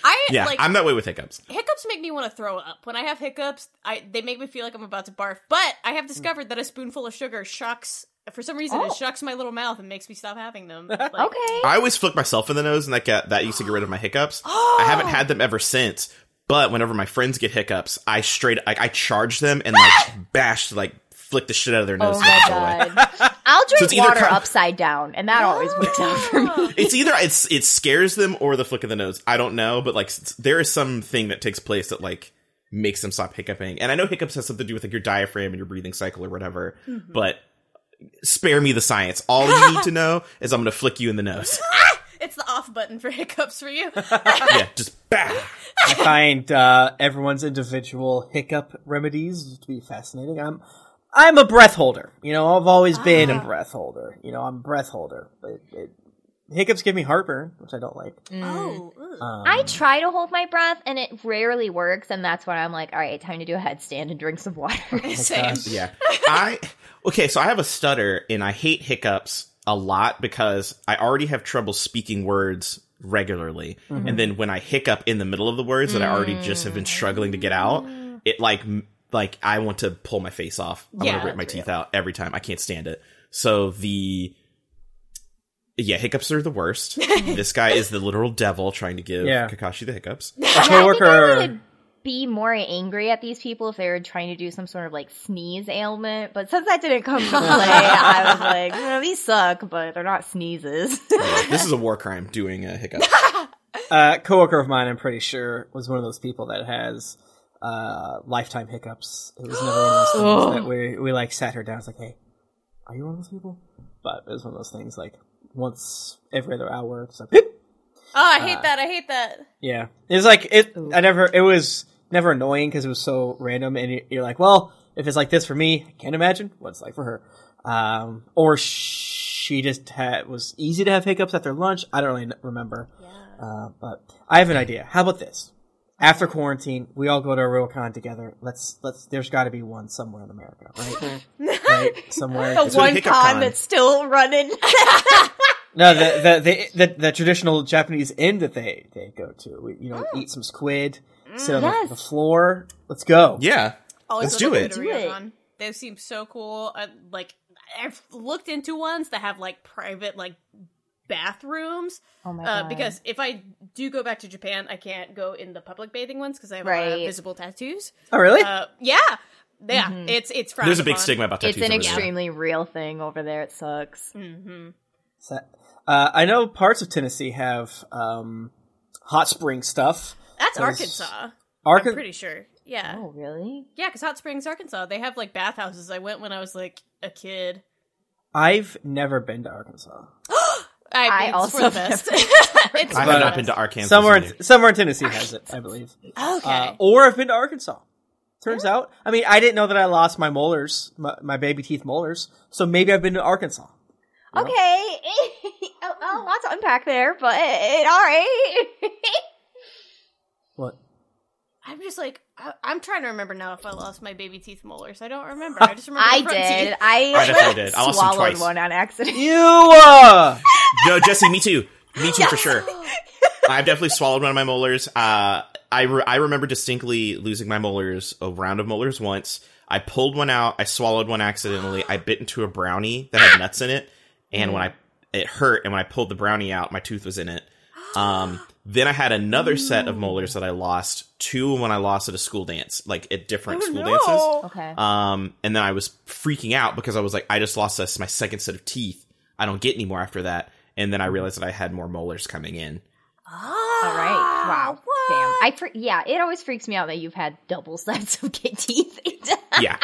I, Yeah, like, I'm that way with hiccups. hiccups make me want to throw up. When I have hiccups, I they make me feel like I'm about to barf. But I have discovered that a spoonful of sugar shocks. For some reason, Oh. it shocks my little mouth and makes me stop having them. Like, okay. I always flick myself in the nose, and that got, that used to get rid of my hiccups. I haven't had them ever since. But whenever my friends get hiccups, I straight like I charge them and like bash like flick the shit out of their oh nose. Oh to make my god. I'll drink either water com- upside down, and that always works out for me. It's either it's it scares them or the flick of the nose. I don't know, but like there is something that takes place that like makes them stop hiccuping. And I know hiccups has something to do with like your diaphragm and your breathing cycle or whatever. Mm-hmm. But spare me the science. All you need to know is I'm going to flick you in the nose. It's the off button for hiccups for you. yeah, just bah. I find uh, everyone's individual hiccup remedies to be fascinating. I'm I'm a breath holder. You know, I've always been a breath holder. You know, I'm a breath holder, but it, hiccups give me heartburn, which I don't like. oh. Um, I try to hold my breath, and it rarely works, and that's when I'm like, all right, time to do a headstand and drink some water. same. Yeah. I okay, so I have a stutter and I hate hiccups a lot because I already have trouble speaking words regularly. Mm-hmm. And then when I hiccup in the middle of the words that I already just have been struggling to get out, mm. it like like I want to pull my face off. I Yeah, want to rip my that's teeth out every time. I can't stand it. So the yeah, hiccups are the worst. this guy is the literal devil trying to give Yeah. Kakashi the hiccups. a Yeah, I think I coworker. Would be more angry at these people if they were trying to do some sort of like sneeze ailment. But since that didn't come to play, I was like, well, these suck, but they're not sneezes. this is a war crime doing a hiccup. uh, coworker of mine, I'm pretty sure, was one of those people that has uh, lifetime hiccups. It was never one of those things that we we like sat her down. It's like, hey, are you one of those people? But it was one of those things like once every other hour. It's like, Oh, I hate that. I hate that. yeah, it was like it. I never. It was never annoying because it was so random, and you- you're like, well, if it's like this for me, I can't imagine what it's like for her. Um, or she just had was easy to have hiccups after lunch. I don't really n- remember. Uh, but I have an idea. How about this? After quarantine, we all go to a ryokan together. Let's let's. There's got to be one somewhere in America, right? right, somewhere. the Just- one Hiccup con Con. that's still running. no, the the, the the the traditional Japanese inn that they they go to. We, you know, eat some squid, sit on the- Yes. the, floor. Let's go. Yeah. Always Let's do it. go to Do it. They seem so cool. Uh, like I've looked into ones that have like private like bathrooms. Oh my Uh, god. because if I do go back to Japan, I can't go in the public bathing ones because I have a lot of Right. visible tattoos. Oh, really? Uh, yeah, yeah. It's it's frowned There's a big upon. stigma about tattoos. it's an over there. extremely real thing over there. It sucks. Mhm. So- uh, I know parts of Tennessee have um, hot spring stuff. That's There's- Arkansas. Arkan- I'm pretty sure. Yeah, Oh really? yeah. Because Hot Springs, Arkansas, they have like bathhouses. I went when I was like a kid. I've never been to Arkansas. I, I also for the best. it's I for have the not best. been to Arkansas. somewhere, in, somewhere in Tennessee has it, I believe. Okay. Uh, or I've been to Arkansas. Turns out, I mean, I didn't know that I lost my molars, my, my baby teeth molars. So maybe I've been to Arkansas. Okay. a, a lot to unpack there, but all right. What? I'm just like I, I'm trying to remember now if I lost my baby teeth molars. I don't remember. I just remember. I front did. Teeth. I, I definitely did. I lost swallowed twice. one on accident. You, uh, No, Jessy, me too. Me too for sure. I've definitely swallowed one of my molars. Uh, I re- I remember distinctly losing my molars, a round of molars once. I pulled one out. I swallowed one accidentally. I bit into a brownie that had nuts in it, and when I it hurt, and when I pulled the brownie out, my tooth was in it. Um, then I had another set of molars that I lost. Two when I lost at a school dance, like at different school dances. Okay. Um, and then I was freaking out because I was like, I just lost this, my second set of teeth. I don't get any more after that. And then I realized that I had more molars coming in. All right. Wow. Damn. I fre- yeah. It always freaks me out that you've had double sets of gay teeth. Yeah.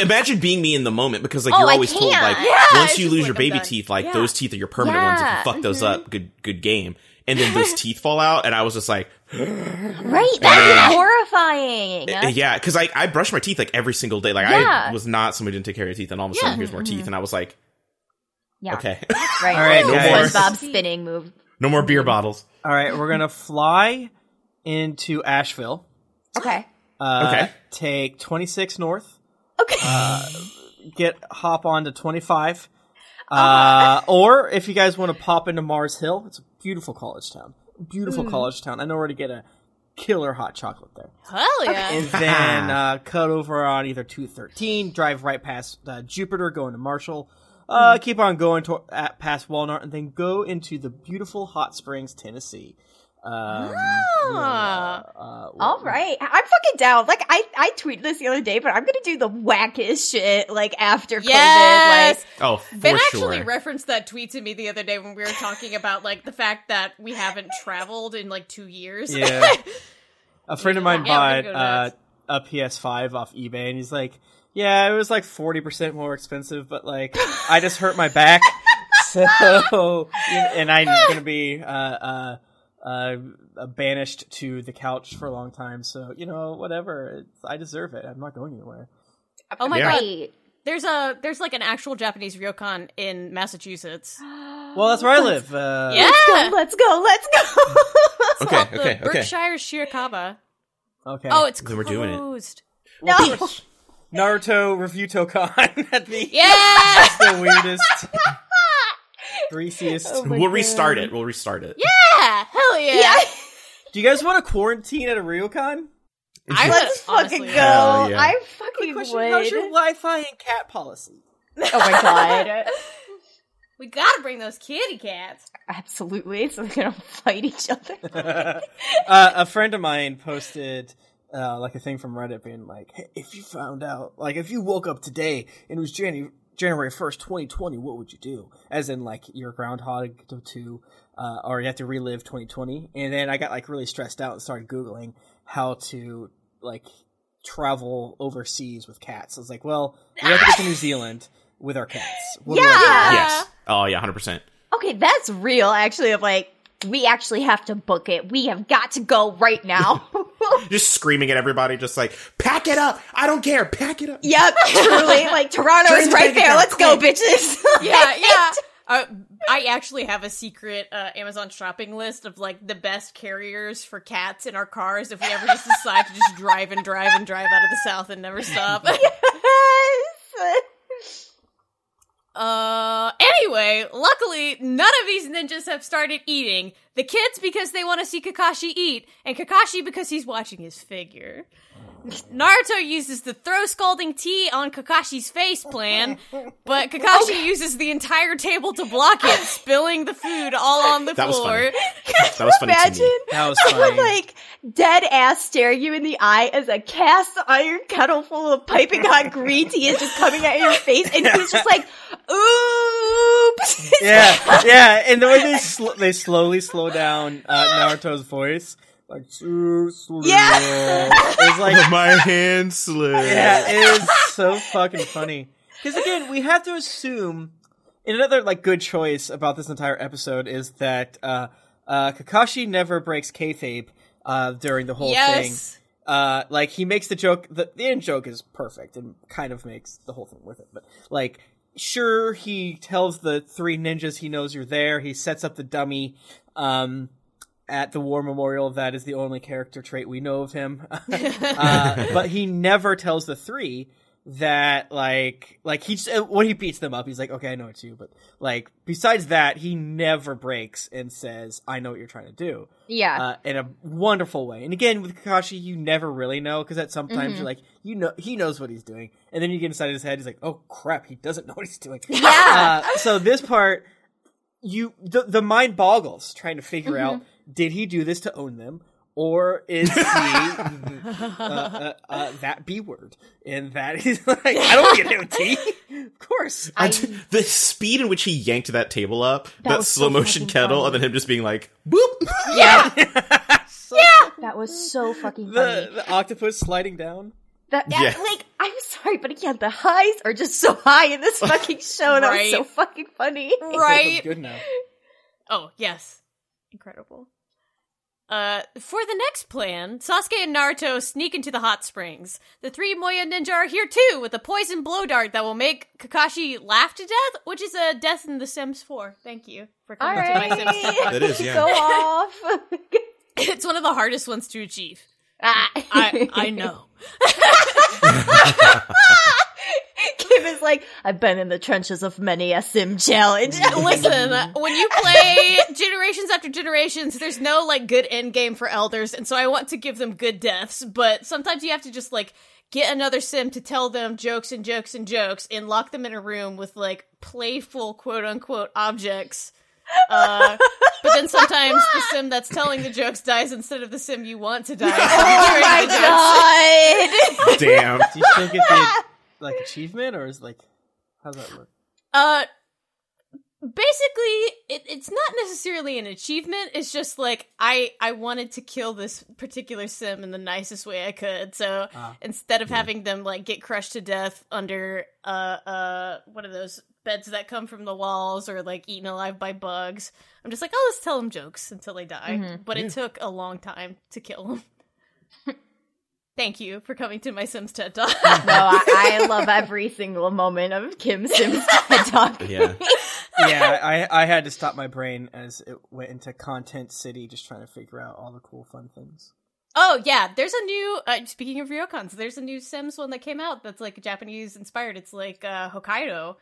Imagine being me in the moment because like Oh, you're always told like Yeah, once you lose like, your I'm baby done. teeth like Yeah. those teeth are your permanent ones if you fuck those mhm. up good good game and then those teeth fall out and I was just like right. That's horrifying. yeah because I I brush my teeth like every single day like Yeah. I was not somebody who didn't take care of your teeth and all of a Yeah. sudden here's more teeth and I was like Yeah. okay Right. All right, no guys. SpongeBob spinning move. no more beer bottles all right, we're gonna fly into Asheville. Okay. Uh, Okay. Take 26 north. Okay. Get hop on to 25. Uh, or if you guys want to pop into Mars Hill, it's a beautiful college town. Beautiful college town. I know where to get a killer hot chocolate there. Hell yeah. and then uh, cut over on either 213, drive right past uh, Jupiter, go into Marshall, uh, keep on going to, at, past Walnut, and then go into the beautiful Hot Springs, Tennessee. Um, Ah. uh, All right. I'm fucking down. Like I, I tweeted this the other day, but I'm gonna do the wackest shit like after Yes. COVID. oh for Ben sure actually referenced that tweet to me the other day when we were talking about like the fact that we haven't traveled in like two years. Yeah. a friend of mine Yeah, bought go uh, a PS5 off eBay, and he's like, "Yeah, it was like forty percent more expensive, but like I just hurt my back, so and I'm gonna be uh, uh, uh, banished to the couch for a long time. So you know, whatever, it's, I deserve it. I'm not going anywhere. oh my Yeah. god. There's a there's like an actual Japanese ryokan in Massachusetts. Well, that's where I live. Uh, Yeah. Let's go. Let's go. It's Okay, called the okay, okay. Berkshire Shirakawa. Okay. Oh, it's Then we're doing it. closed. no. Naruto Review Tokon. That'd be Yeah. the weirdest, greasiest. Oh we'll God. restart it we'll restart it yeah. Hell yeah. Yeah. Do you guys want to quarantine at a ryokan? I would, Let's fucking go. Hell yeah. I fucking Question, would. how's your Wi-Fi and cat policy? oh my god. We gotta bring those kitty cats. Absolutely. So they're gonna fight each other. uh, a friend of mine posted uh, like a thing from Reddit being like, hey, if you found out, like if you woke up today and it was January January first, twenty twenty, what would you do? As in like your groundhog to, to uh, or you have to relive twenty twenty. And then I got like really stressed out and started googling how to like travel overseas with cats. I was like, well, we have to get to New Zealand with our cats. What do I do? Yeah. yes oh yeah 100% Okay, that's real actually of like we actually have to book it. We have got to go right now. just screaming at everybody, just like, pack it up. I don't care. Pack it up. yep, truly. Like Toronto is right baby there. Let's go, bitches. Yeah, yeah. Uh, I actually have a secret uh, Amazon shopping list of like the best carriers for cats in our cars if we ever just decide to just drive and drive and drive out of the south and never stop. Yes. Uh, anyway, luckily, none of these ninjas have started eating. The kids because they want to see Kakashi eat, and Kakashi because he's watching his figure. Naruto uses the throw scalding tea on Kakashi's face plan, but Kakashi uses the entire table to block it, spilling the food all on the That was floor. funny. That was funny Imagine to me. That was someone funny. like dead ass staring you in the eye as a cast iron kettle full of piping hot green tea is just coming at your face, and he's just like, "Oops." yeah, yeah, and the way they sl- they slowly slow down uh, Naruto's voice, like so slow. Yeah. it's like My hand slipped. yeah, it is so fucking funny. Because again, we have to assume and another like good choice about this entire episode is that uh, uh, Kakashi never breaks kayfabe uh, during the whole thing. Uh, like he makes the joke. The, the end joke is perfect and kind of makes the whole thing worth it. But like, sure, he tells the three ninjas he knows you're there. He sets up the dummy. Um, at the war memorial, that is the only character trait we know of him. uh, but he never tells the three that like like he just, when he beats them up he's like okay i know it's you but like besides that he never breaks and says i know what you're trying to do Yeah. uh, in a wonderful way. And again, with Kakashi, you never really know because at sometimes you're like, you know, he knows what he's doing, and then you get inside his head, he's like, oh crap, he doesn't know what he's doing. Yeah. Uh, so this part, you the the mind boggles trying to figure out did he do this to own them. Or is he uh, uh, uh, that B word? And that is like, I don't want to get hit with T. Of course. I- the speed in which he yanked that table up, that, was so slow motion kettle, funny. and then him just being like, boop. yeah. So That was so fucking The, funny. the octopus sliding down. That, that- Yeah. like, I'm sorry, but again, the highs are just so high in this fucking show. That Right. was so fucking funny. Right. good now. Oh, yes. Incredible. Uh, for the next plan, Sasuke and Naruto sneak into the hot springs. The three Moya ninja are here too, with a poison blow dart that will make Kakashi laugh to death, which is a death in The Sims 4. Thank you for All coming to my Sims right. That is, yeah. Go off. It's one of the hardest ones to achieve. Ah. I I know. Kym is like, I've been in the trenches of many a sim challenge. Listen, when you play generations after generations, there's no like good end game for elders, and so I want to give them good deaths, but sometimes you have to just like get another sim to tell them jokes and jokes and jokes and lock them in a room with like playful quote unquote objects. Uh, but then sometimes the sim that's telling the jokes dies instead of the sim you want to die. oh my god. Damn. Do you still get the like achievement, or is like how's that work? Uh, basically, it, it's not necessarily an achievement. It's just like I I wanted to kill this particular sim in the nicest way I could. So Ah. instead of having them like get crushed to death under uh uh one of those beds that come from the walls or like eaten alive by bugs, I'm just like, oh, let's tell them jokes until they die. But it took a long time to kill them. Thank you for coming to my Sims TED Talk. No, I, I love every single moment of Kym Sim's TED Talk. Yeah. yeah, I I had to stop my brain as it went into Content City, just trying to figure out all the cool, fun things. Oh yeah, there's a new. Uh, speaking of ryokans, there's a new Sims one that came out that's like Japanese inspired. It's like uh, Hokkaido.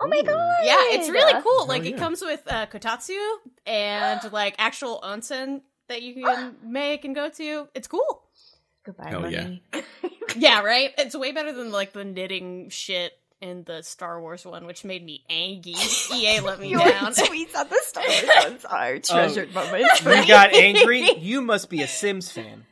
Oh my god. Yeah, it's really cool. Like Oh, it comes with uh, kotatsu and like actual onsen that you can make and go to. It's cool. Goodbye, Hell yeah. money. Yeah, right. It's way better than like the knitting shit in the Star Wars one, which made me angry. EA let me Your down. tweets on the Star Wars ones are treasured moments. for You got angry. You must be a Sims fan.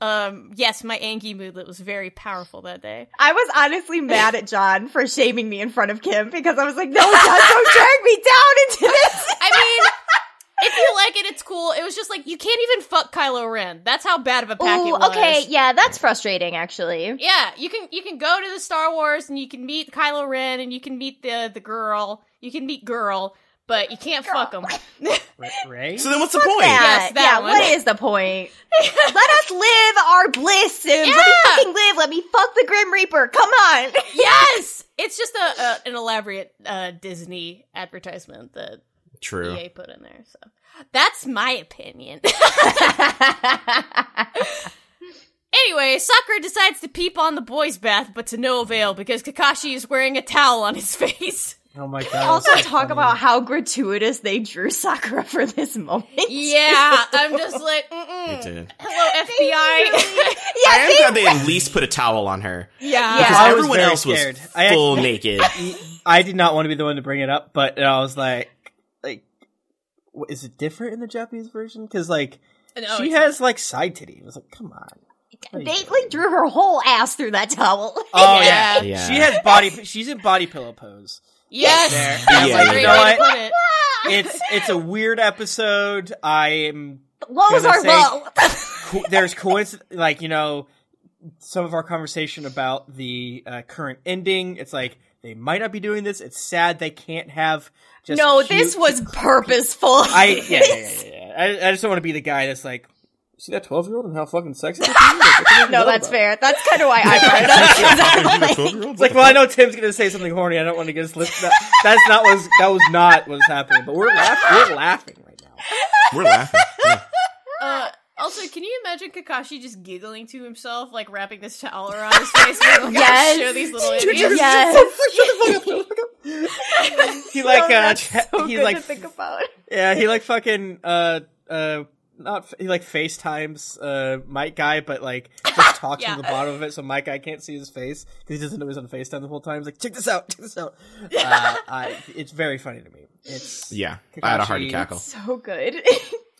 um, yes, my Angie moodlet was very powerful that day. I was honestly mad at John for shaming me in front of Kym because I was like, no, John, don't drag me down into this. I mean, if you like it, it's cool. It was just like you can't even fuck Kylo Ren. That's how bad of a pack it Ooh, was. okay, yeah, that's frustrating actually. Yeah, you can you can go to the Star Wars and you can meet Kylo Ren and you can meet the the girl. You can meet girl, but you can't fuck him. right? So then what's the point? Yeah, Yes, that yeah, one. what is the point? Let us live our bliss, Sims. Let me fucking live. Let me fuck the Grim Reaper. Come on. yes, it's just a, a an elaborate uh, Disney advertisement that True. EA put in there. So that's my opinion. Anyway, Sakura decides to peep on the boys' bath, but to no avail because Kakashi is wearing a towel on his face. Oh my god. Also, so talk funny. about how gratuitous they drew Sakura for this moment. Yeah, I'm just like, It mm-mm. did. hello FBI. I am glad they at least put a towel on her. yeah. Because I everyone very else was scared. I full actually- naked. I did not want to be the one to bring it up, but I was like, like, wh- is it different in the Japanese version? Because like, No, she it's has like side titty. I was like, come on. They like drew her whole ass through that towel. Oh Yeah. yeah. Yeah. she has body. She's in body pillow pose. Yes. There. Yeah, a yeah, great yeah. way to You know put it. It's it's a weird episode. I'm Lows Gonna are say- low. co- there's coincidence like you know some of our conversation about the uh, current ending. It's like they might not be doing this. It's sad they can't have just no, cute- this was purposeful. I yeah yeah yeah. yeah. I, I just don't want to be the guy that's like. See that twelve year old and how fucking sexy? Like, what do you no, that's about?" fair. That's kind of why I brought it up. 'cause I'm like- It's like, well, I know Tim's gonna say something horny. I don't want to get us list. That, that's not what was, that was not what's happening. But we're laughing. We're laughing right now. We're laughing. Yeah. Uh, also, can you imagine Kakashi just giggling to himself, like wrapping this towel around his face? like, Yes. Show these little idiots. yes. He like uh, that's cha- so he good like to think about. yeah, he like fucking uh uh not he like FaceTimes uh Might Guy, but like just talks Yeah. to the bottom of it, so Might Guy can't see his face because he doesn't know he's on Facetime the whole time. He's like, check this out, check this out. Uh, I, it's very funny to me. It's Yeah. I had a hearty Kakashi- cackle. So good.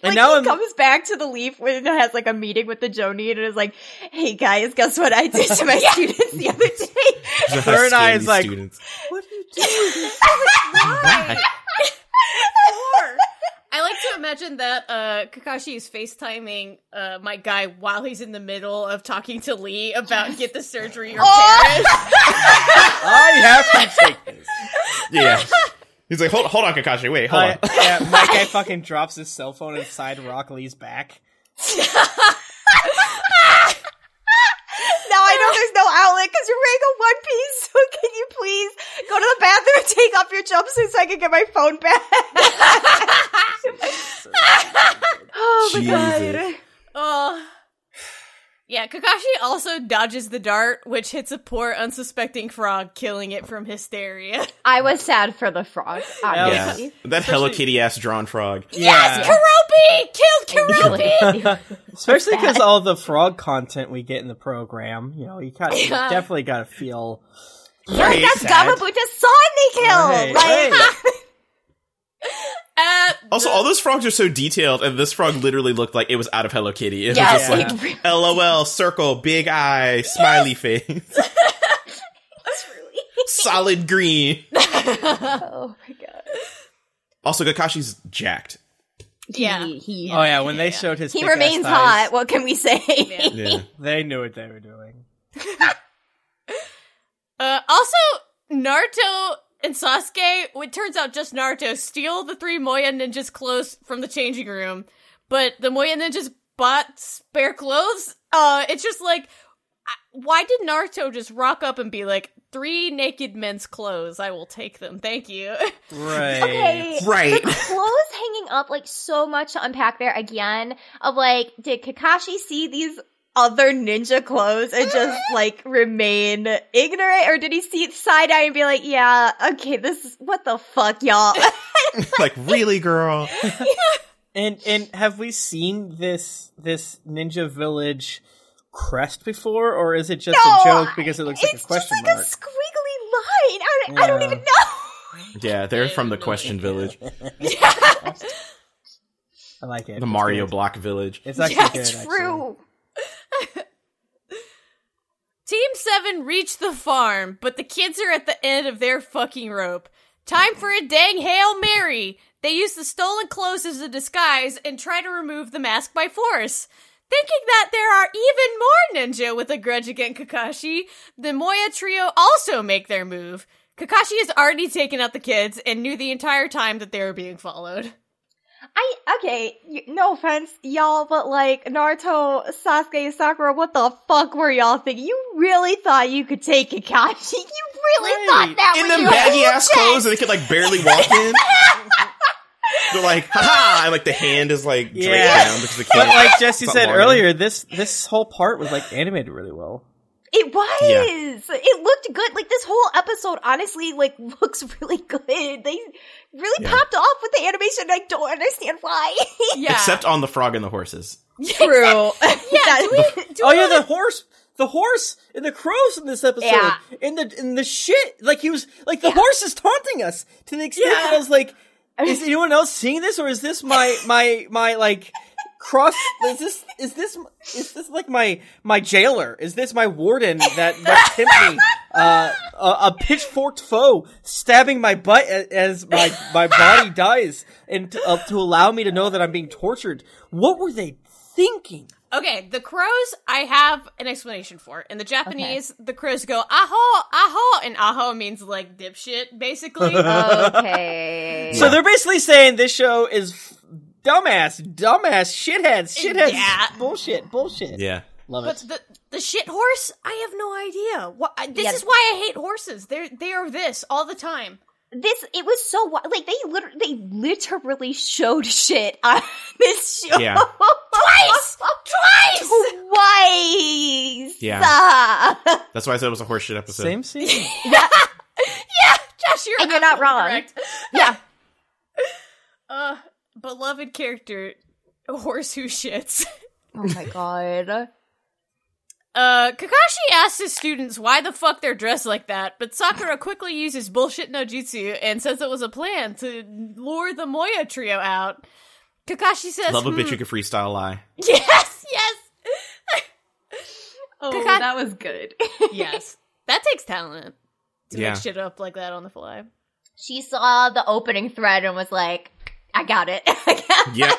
And like now he I'm- comes back to the leaf when it has like a meeting with the Jonin and is like, "Hey guys, guess what I did to my students the other day?" Her and I is like- students. what are you doing? Why? I like to imagine that uh, Kakashi is FaceTiming uh, Might Guy while he's in the middle of talking to Lee about get the surgery or Oh! perish. I have to take this. Yeah. He's like, hold, hold on, Kakashi. Wait, hold Uh, on. yeah, Might Guy fucking drops his cell phone inside Rock Lee's back. Now I know there's no outlet because you're wearing a one piece. So can you please go to the bathroom and take off your jumpsuit so I can get my phone back? oh my Jesus. god. Oh. Yeah, Kakashi also dodges the dart, which hits a poor unsuspecting frog, killing it from hysteria. I was sad for the frog, Yeah. obviously. That Hello Kitty ass drawn frog. Yeah. Keroppi! Killed Keroppi! Especially because all the frog content we get in the program, you know, you, got, you Yeah. definitely got to feel. Look, that's sad. Gamabunta's son they killed! Right, like, right. Uh, Also, all those frogs are so detailed, and this frog literally looked like it was out of Hello Kitty. It Yes, was just like, LOL, circle, big eye, smiley face, solid green. oh my god. Also, Kakashi's jacked. yeah. He, he, Oh yeah, when they showed his, he remains thighs, hot. What can we say? Yeah. They knew what they were doing. Uh, also, Naruto and Sasuke, it turns out just Naruto, steal the three Moya ninjas' clothes from the changing room, but the Moya ninjas bought spare clothes. Uh, it's just like, why did Naruto just rock up and be like, three naked men's clothes, I will take them, thank you. Right. Okay. Right. The clothes hanging up, like, so much to unpack there again. Of like, did Kakashi see these other ninja clothes and just like remain ignorant, or did he see it side eye and be like, "Yeah, okay, this is what the fuck, y'all." like, really, girl? And and have we seen this this ninja village crest before, or is it just No, a joke because it looks like a it's question just like mark? a squiggly line. I don't, I don't even know. Yeah, they're from the Question Village, I like it. the It's Mario good. Block Village. It's actually Yeah, good. it's actually. Team 7 reached the farm, but the kids are at the end of their fucking rope. Time for a dang Hail Mary! They use the stolen clothes as a disguise and try to remove the mask by force. Thinking that there are even more ninja with a grudge against Kakashi, the Moya trio also make their move. Kakashi has already taken out the kids and knew the entire time that they were being followed. I okay, no offense, y'all, but like Naruto, Sasuke, Sakura, what the fuck were y'all thinking? You really thought you could take Kakashi? You really Right. thought that In them baggy ass check? clothes, and they could like barely walk in. They're like, haha! And like the hand is like draped Yeah. down because the But can't. like Jessy said earlier, this this whole part was like animated really well. It was. It looked good. Like this whole episode, honestly, like looks really good. They really Yeah. popped off with the animation. I don't understand why. Yeah. Except on the frog and the horses. True. yeah. do we, do Oh we yeah, wanna- the horse, the horse and the crows in this episode, Yeah. in the in the shit, like he was like the horse is taunting us to the extent that I was like, is anyone else seeing this, or is this my my my like cross? Is this is this is this like my my jailer? Is this my warden that that kept me uh, a, a pitchforked foe stabbing my butt as my my body dies, and to, uh, to allow me to know that I'm being tortured? What were they thinking? Okay, the crows I have an explanation for. In the Japanese, the crows go aho, aho, and aho means like dipshit, basically. Okay. So they're basically saying this show is f- dumbass, dumbass, shitheads, shitheads, Yeah. bullshit, bullshit. Yeah. Love but it. the the shit horse, I have no idea. What I- this Yeah. is why I hate horses. They're they are this all the time. this it was so like they literally they literally showed shit on this show Yeah. Twice, twice. twice Yeah. That's why I said it was a horseshit episode. Same scene. yeah, Josh, you're And you're not wrong. correct. yeah Uh, beloved character, horse who shits. oh my god Uh, Kakashi asks his students why the fuck they're dressed like that, but Sakura quickly uses bullshit no jutsu and says it was a plan to lure the Moya trio out. Kakashi says, Love a "Hmm, bitch who can freestyle lie. Yes, yes, oh Kaka- that was good yes. That takes talent to Yeah. make shit up like that on the fly. she saw the opening thread and was like i got it Yeah.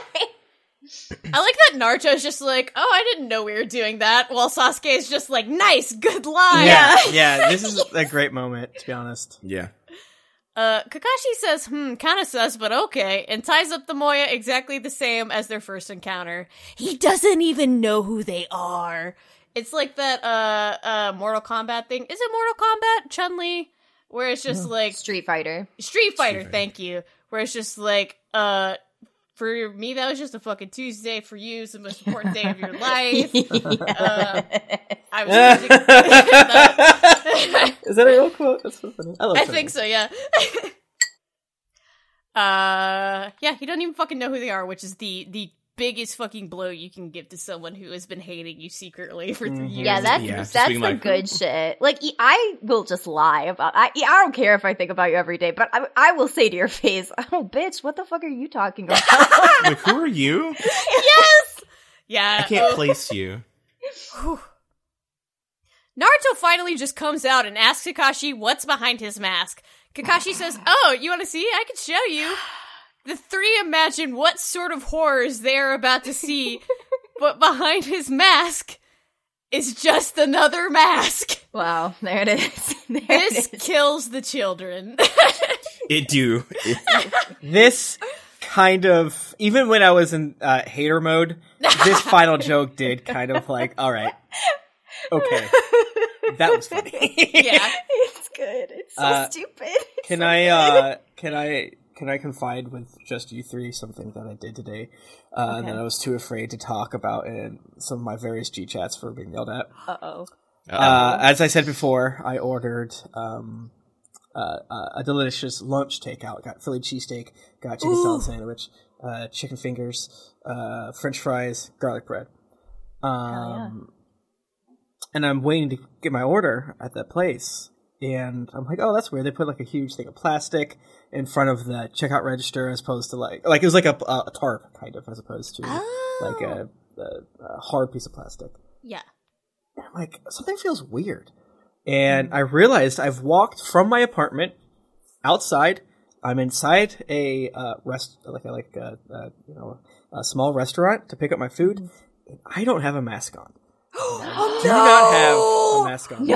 I like that Naruto's just like, oh, I didn't know we were doing that, while Sasuke's just like, nice, good line. yeah, yeah. This is a great moment, to be honest. Yeah. Uh, Kakashi says, hmm, kinda sus, but okay, and ties up the Moya exactly the same as their first encounter. He doesn't even know who they are. It's like that, uh, uh, Mortal Kombat thing. Is it Mortal Kombat? Chun-Li? Where it's just like, street fighter Street Fighter, Fighter. thank you. Where it's just like, uh, for me, that was just a fucking Tuesday. For you, it's the most important day of your life. Uh, I was that. Is that a real quote? That's so funny. I, love I think so, yeah. uh, yeah, he don't even fucking know who they are, which is the the biggest fucking blow you can give to someone who has been hating you secretly for 3 Mhm. years. Yeah, that's Yeah, just that's being some like- good shit. Like I will just lie about. I I don't care if I think about you every day, but I I will say to your face, "Oh, bitch, what the fuck are you talking about?" Like, who are you? yes. Yeah. I can't oh, place you. Naruto finally just comes out and asks Kakashi what's behind his mask. Kakashi says, "Oh, you want to see? I can show you." The three imagine what sort of horrors they are about to see, but behind his mask is just another mask. wow, there it is. There This it is. kills the children. It do. This kind of, even when I was in uh, hater mode, this final joke did kind of like, all right, okay, that was funny. yeah. It's good. It's so Uh, stupid. Can I uh can I can I confide with just you three something that I did today uh, Okay. that I was too afraid to talk about in some of my various G chats for being yelled at? Uh oh. Uh, as I said before, I ordered um, uh, uh, a delicious lunch takeout. Got Philly cheesesteak, got chicken salad sandwich, uh, chicken fingers, uh, French fries, garlic bread. Um, and I'm waiting to get my order at that place, and I'm like, oh, that's weird. They put like a huge thing of plastic in front of the checkout register, as opposed to like like it was like a, a tarp kind of, as opposed to like a, a, a hard piece of plastic. Yeah. And I'm like, something feels weird. And I realized I've walked from my apartment outside. I'm inside a uh, rest, like a, like a, uh you know a small restaurant to pick up my food. And I don't have a mask on. Oh, Do not have a mask on. No.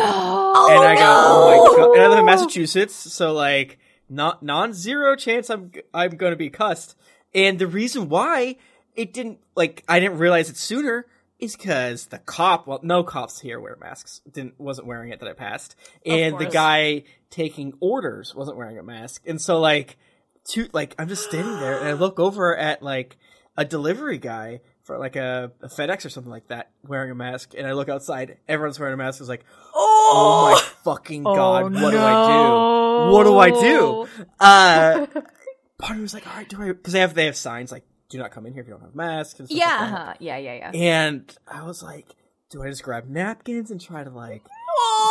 and I go, oh my god! And I live in Massachusetts, so like, not non-zero chance I'm I'm going to be cussed. And the reason why it didn't like I didn't realize it sooner is because the cop, well, no cops here wear masks, didn't wasn't wearing it that I passed, and the guy taking orders wasn't wearing a mask, and so like. two like I'm just standing there and I look over at like a delivery guy for like a, a FedEx or something like that wearing a mask and I look outside everyone's wearing a mask I was like oh, my fucking god what do I do what do I do uh part of me was like all right do I because they have they have signs like do not come in here if you don't have masks and stuff like Yeah. Uh-huh. Yeah, yeah, yeah. and I was like do I just grab napkins and try to like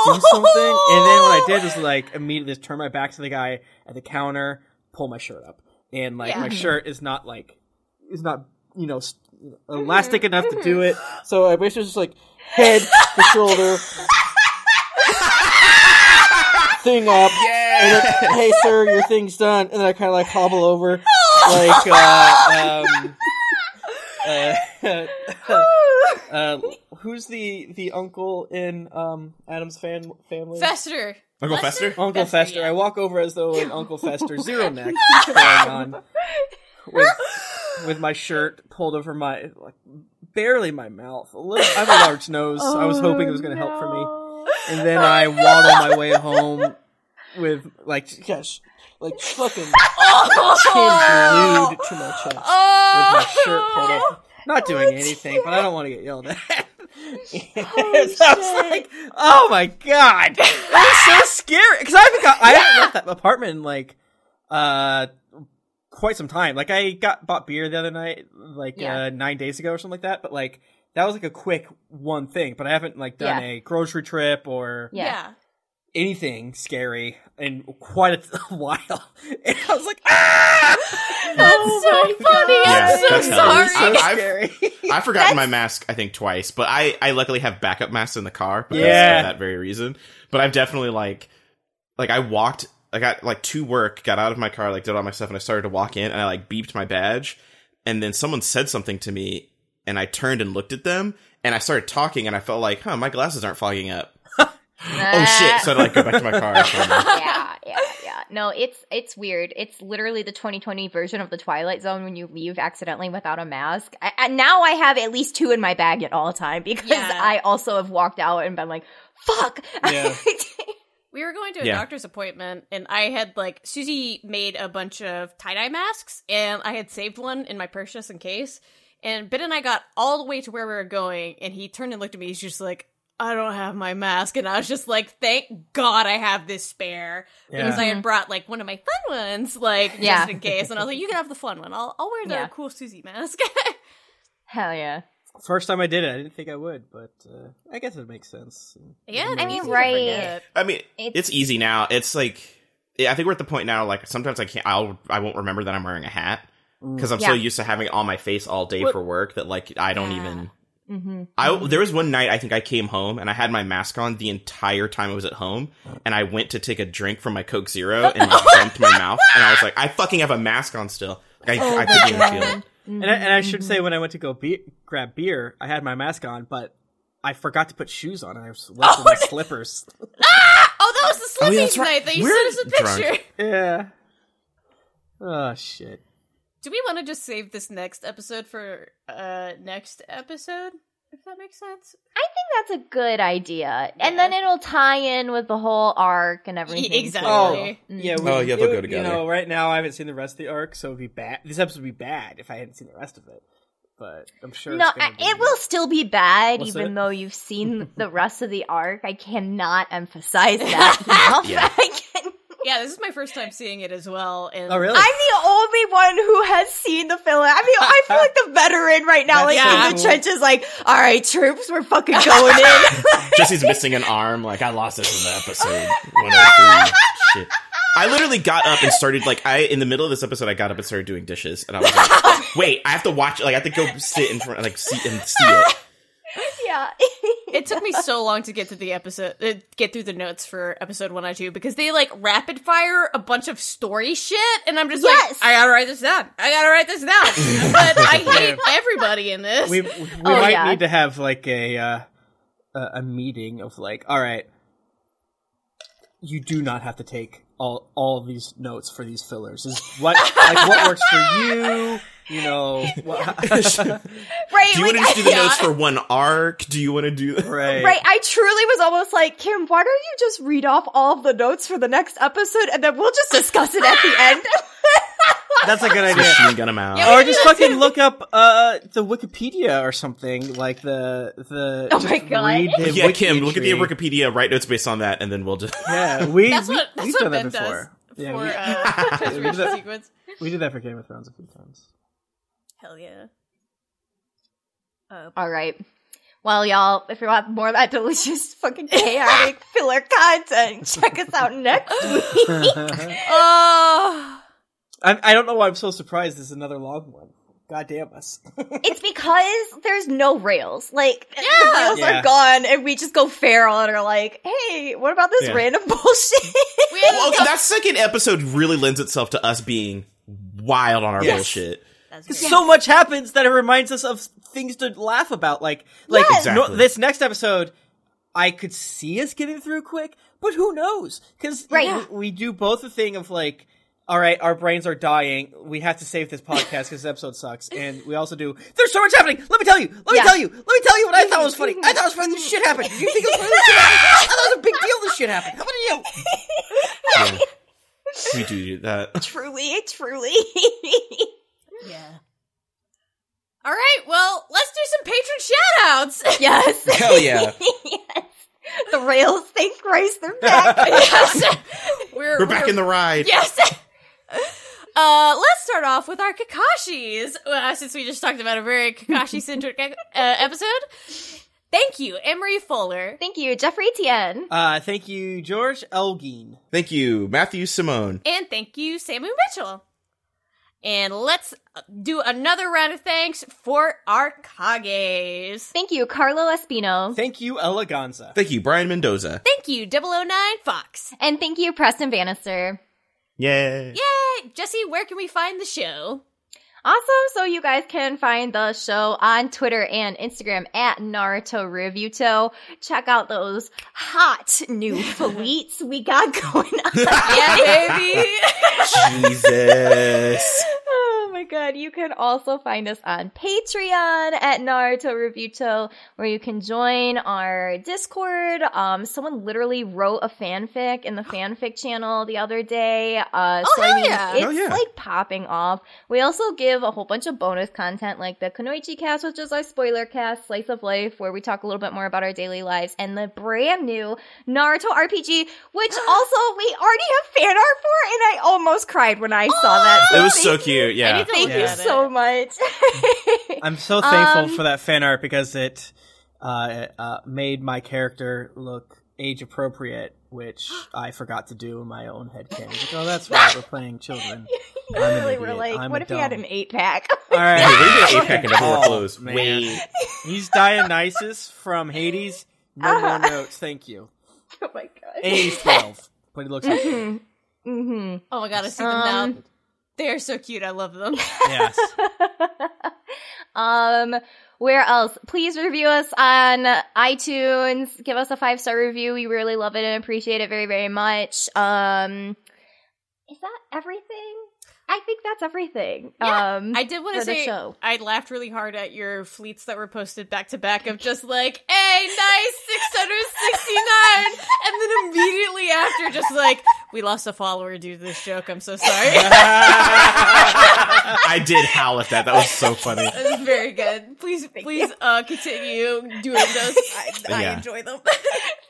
do something. And then what I did was like immediately turn my back to the guy at the counter, pull my shirt up, and like Yeah. my shirt is not like is not you know elastic enough to do it. So I basically just like head to shoulder. Thing up, and then, hey sir, your thing's done, and then I kind of like hobble over, like uh, um, uh, uh, who's the the uncle in um Addams fan family? Fester. Uncle Fester? Uncle Fester, Fester. yeah. I walk over as though an Uncle Fester zero neck going on with with my shirt pulled over my like barely my mouth. A little. I have a large nose. I was hoping it was going to help for me. And then I waddle my way home with like yes, like fucking chin glued to my chest with my shirt pulled up. Not doing anything, but I don't want to get yelled at. And so I was like, "Oh my god, that was so scary!" Because I haven't got, I haven't left that apartment in like, uh, quite some time. Like I got bought beer the other night, like Yeah. uh, nine days ago or something like that. But like that was like a quick one thing. But I haven't like done Yeah. a grocery trip or Yeah. Yeah. anything scary in quite a while. And I was like, ah! That's so funny. Yeah, I'm so that's sorry. hilarious. so I- I've- scary. I've forgotten my mask, I think, twice, but I, I luckily have backup masks in the car because Yeah. of that very reason. But I've definitely like, like I walked, I got like to work, got out of my car, like did all my stuff, and I started to walk in, and I like beeped my badge, and then someone said something to me, and I turned and looked at them, and I started talking, and I felt like, huh, my glasses aren't fogging up. Oh shit! So I had like go back to my car. yeah, yeah, yeah. No, it's it's weird. It's literally the 2020 version of the Twilight Zone when you leave accidentally without a mask. I, and now I have at least two in my bag at all time because Yeah. I also have walked out and been like, "Fuck." Yeah. We were going to a Yeah. doctor's appointment, and I had like Susie made a bunch of tie dye masks, and I had saved one in my purse just in case. And Ben and I got all the way to where we were going, and he turned and looked at me. He's just like, "I don't have my mask," and I was just like, "Thank God I have this spare," because Yeah. I had mm-hmm. brought like one of my fun ones, like Yeah. just in case. And I was like, "You can have the fun one. I'll I'll wear the Yeah. cool Susie mask." Hell yeah. First time I did it, I didn't think I would, but uh, I guess it makes sense. yeah, I mean, right. I mean, It's- it's, easy now. It's like yeah, I think we're at the point now. Like sometimes I can't. I'll. I won't remember that I'm wearing a hat because I'm so used to having it on my face all day What- for work that like I don't Yeah. even. Mm-hmm. I there was one night I think I came home and I had my mask on the entire time I was at home and I went to take a drink from my Coke Zero and like bumped my mouth and I was like I fucking have a mask on still. Like, I, I couldn't even feel it. And I, and I should say, when I went to go be- grab beer, I had my mask on, but I forgot to put shoes on, and I was left with my slippers. Oh, that was the Oh, yeah, that's right. night that you We're sent us a drunk. picture. yeah. Oh shit. Do we want to just save this next episode for uh next episode? If that makes sense. I think that's a good idea. And then it'll tie in with the whole arc and everything. too. exactly. Oh, Really? yeah. Oh, yeah, they'll it- go together. You know, right now I haven't seen the rest of the arc, so it'd be bad. This episode would be bad if I hadn't seen the rest of it. But I'm sure. No, it's I- be- it will still be bad, What's even it? though you've seen the rest of the arc. I cannot emphasize that enough. Yeah. I can- Yeah, this is my first time seeing it as well. And Oh really? I'm the only one who has seen the film. I mean, I feel like the veteran right now, That's like so in the trenches, like, all right, troops, we're fucking going in. Jessy's missing an arm. Like I lost this in the episode 103. Shit. I literally got up and started like I in the middle of this episode. I got up and started doing dishes, and I was like, "Wait, I have to watch. Like I have to go sit in front, like see and see it." Yeah. it took me so long to get to the episode, uh, get through the notes for episode one I two because they like rapid fire a bunch of story shit, and I'm just Yes. like, I gotta write this down. I gotta write this down. but I hate everybody in this. we we Oh, might yeah. need to have like a uh, a a meeting of like, all right, you do not have to take all all of these notes for these fillers. Is what like what works for you? You know, what, Right. Do you like, want to do the Yeah. notes for one arc? Do you want to do? right? Right, I truly was almost like, Kym, why don't you just read off all of the notes for the next episode and then we'll just discuss it at the end? That's a good idea. Machine gun him out. Yeah, Or just fucking look up uh the Wikipedia or something like the the. Oh my God. yeah, wiki Kym, look at the. Wikipedia, write notes based on that, and then we'll just. Yeah, we That's we, what that's we've what done Ben that before. does Yeah, for we, uh, we did that- sequence. we did that for Game of Thrones a few times. Hell yeah. Uh, All right. Well, y'all, if you want more of that delicious fucking chaotic filler content, check us out next week. Oh, I, I don't know why I'm so surprised. This is another long one. God damn us. It's because there's no rails. Like, yeah. the rails Yeah. are gone, and we just go feral and are like, hey, what about this Yeah. random bullshit? Well, okay, that second episode really lends itself to us being wild on our Yes. bullshit. That's Because great. so much happens that it reminds us of things to laugh about. Like, like Yes. no, this next episode, I could see us getting through quick, but who knows? Because Right. we, we do both the thing of like, all right, our brains are dying. We have to save this podcast because this episode sucks, and we also do. There's so much happening. Let me tell you. Let me Yeah. tell you. Let me tell you what I thought was funny. I thought it was funny. This shit happened. You think it was funny? This shit happened? I thought it was a big deal. This shit happened. How about you? Yeah. we do that. truly, truly. yeah. All right, well, let's do some patron shoutouts. yes. Hell yeah. yes. The rails, thank Christ, they're back. yes. We're, We're back in the ride. Yes. Uh, let's start off with our Kakashis, uh, since we just talked about a very Kakashi-centric uh, episode. Thank you, Emery Fuller. Thank you, Jeffrey Tien. Uh, thank you, George Elgin. Thank you, Matthew Simone. And thank you, Samu Mitchell. And let's do another round of thanks for our Kages. Thank you, Carlo Espino. Thank you, Eleganza. Thank you, Brian Mendoza. Thank you, 009 Fox. And thank you, Preston Bannister. Yay. Yay! Jessy, where can we find the show? Awesome. So you guys can find the show on Twitter and Instagram at Naruto Reviewto. Check out those hot new fleets we got going on. Yeah, baby! Jesus. Oh my god. You can also find us on Patreon at Naruto Reviewto, where you can join our Discord. Um, someone literally wrote a fanfic in the fanfic channel the other day. Uh, Oh, so hell I mean, yeah. it's Hell yeah. like popping off. We also give a whole bunch of bonus content like the Kunoichi cast, which is our spoiler cast, Slice of Life, where we talk a little bit more about our daily lives, and the brand new Naruto RPG, which also we already have fan art for, and I almost cried when I saw that. It was so cute. I Yeah. Thank look you so much. I'm so thankful Um, for that fan art because it uh, uh, made my character look age appropriate, which I forgot to do in my own head canon. Like, oh, that's right, we're playing children. You I'm an really were idiot. like, I'm what a if he had an eight pack? All right, Hey, we did an eight pack and never wore Oh, clothes. man. Wait. He's Dionysus from Hades. No more Uh-huh. notes, thank you. oh my god. And he's twelve, but he looks like Mm-hmm. Mm-hmm. Oh my god, I see them now. They are so cute. I love them. yes. um, where else? Please review us on iTunes. Give us a five star review. We really love it and appreciate it very, very much. Um, is that everything? I think that's everything. Yeah, um, I did want to say show. I laughed really hard at your fleets that were posted back to back of just like, hey, nice 669. And then immediately after, just like, we lost a follower due to this joke. I'm so sorry. I did howl at that. That was so funny. That was very good. Please, please uh, continue doing those. I, I Yeah. enjoy them.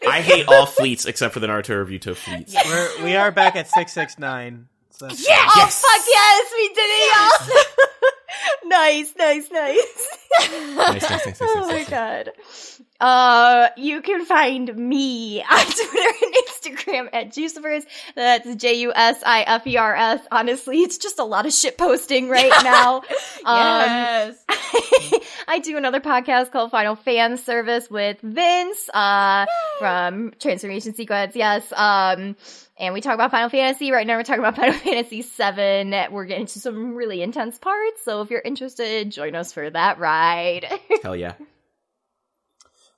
I hate all fleets except for the Naruto Reviewto fleets. We're, we are back at six six nine. So that's Yeah! fine. Oh, fuck yes! We did it, y'all! nice, nice, nice. Nice, nice, nice, nice, oh nice, my god. Uh, you can find me on Twitter and Instagram at Jusifers. That's J-U-S-I-F-E-R-S. Honestly, it's just a lot of shit posting right now. Um, yes. I do another podcast called Final Fan Service with Vince, uh, from Transformation Sequence. Yes. Um, and we talk about Final Fantasy. Right now we're talking about Final Fantasy VII. We're getting to some really intense parts. So if you're interested, join us for that ride. Hell yeah.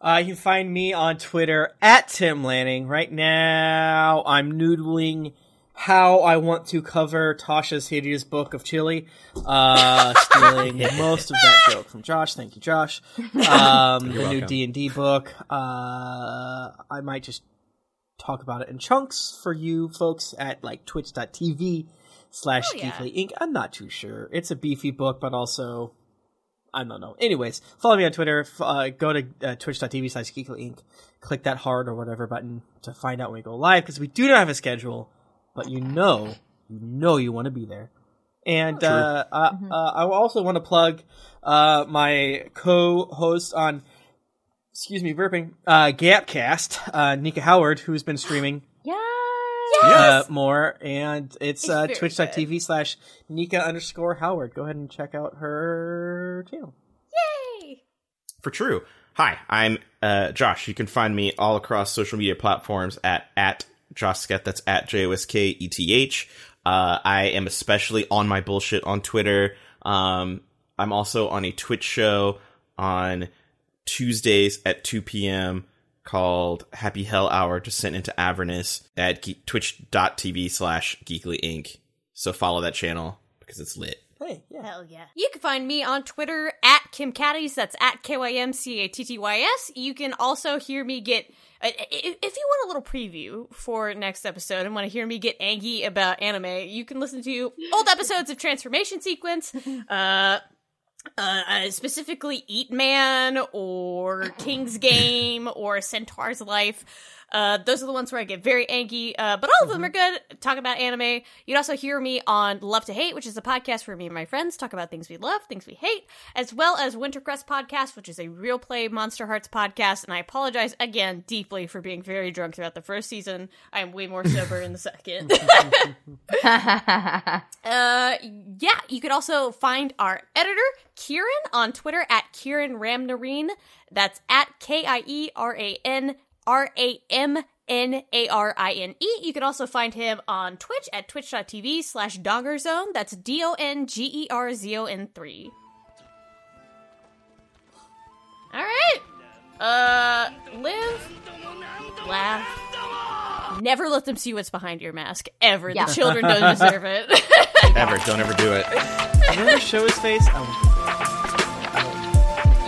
Uh, you can find me on Twitter at Tim Lanning. Right now, I'm noodling how I want to cover Tasha's hideous book of chili. Uh, stealing most of that joke from Josh. Thank you, Josh. Um, the new. D and D book. Uh, I might just talk about it in chunks for you folks at like Twitch.tv slash yeah. Geekly Inc. I'm not too sure. It's a beefy book, but also I don't know. Anyways, follow me on Twitter. Uh, go to uh, twitch.tv slash Geekly Inc. Click that hard or whatever button to find out when we go live because we do not have a schedule, but you know, you know you want to be there. And uh, uh, uh, I also want to plug uh, my co-host on, excuse me, burping, uh, Gapcast, uh, Nika Howard, who's been streaming Yeah. Uh, more, and it's uh, twitch.tv slash Nika underscore Howard. Go ahead and check out her channel. Yay! for true. Hi, I'm uh, Josh. You can find me all across social media platforms at at Josketh. That's at J O S K E T H. Uh, I am especially on my bullshit on Twitter. Um, I'm also on a Twitch show on Tuesdays at 2 p.m. called Happy Hell Hour Descent into Avernus at ge- twitch.tv slash geekly inc. So follow that channel because it's lit. Hey, yeah. Hell yeah. You can find me on Twitter at Kym Cattys. That's at K Y M C A T T Y S. You can also hear me get. uh, i- i- If you want a little preview for next episode and want to hear me get angry about anime, you can listen to old episodes of Transformation Sequence, uh, uh, uh, specifically Eat Man or King's Game or Centaur's Life. Uh, those are the ones where I get very angry, uh, but all of them are good. Talk about anime. You'd also hear me on Love to Hate, which is a podcast where me and my friends talk about things we love, things we hate, as well as Wintercrest Podcast, which is a real play Monster Hearts podcast. And I apologize again deeply for being very drunk throughout the first season. I am way more sober in the second. Uh, yeah, you could also find our editor, Kieran, on Twitter at Kieran Ramnarine. That's at K I E R A N R A M N A R I N E. You can also find him on Twitch at twitch.tv slash dongerzone. That's D O N G E R Z O N 3. Alright. Uh, live, laugh. Never let them see what's behind your mask. Ever. Yeah. The children don't deserve it. Ever. Don't ever do it. You ever show his face? Oh,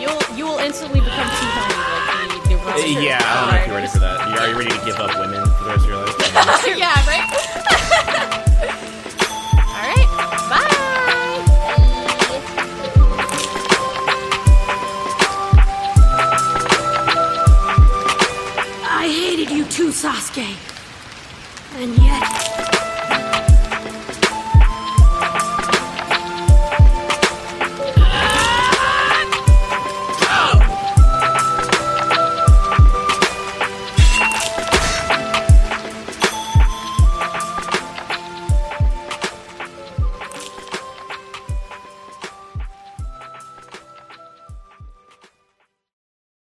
You'll you will instantly become too uh, yeah, I don't know if you're ready for that. Are you ready to give up women for the rest of your life? yeah, right? All right. Bye. I hated you too, Sasuke. And yet.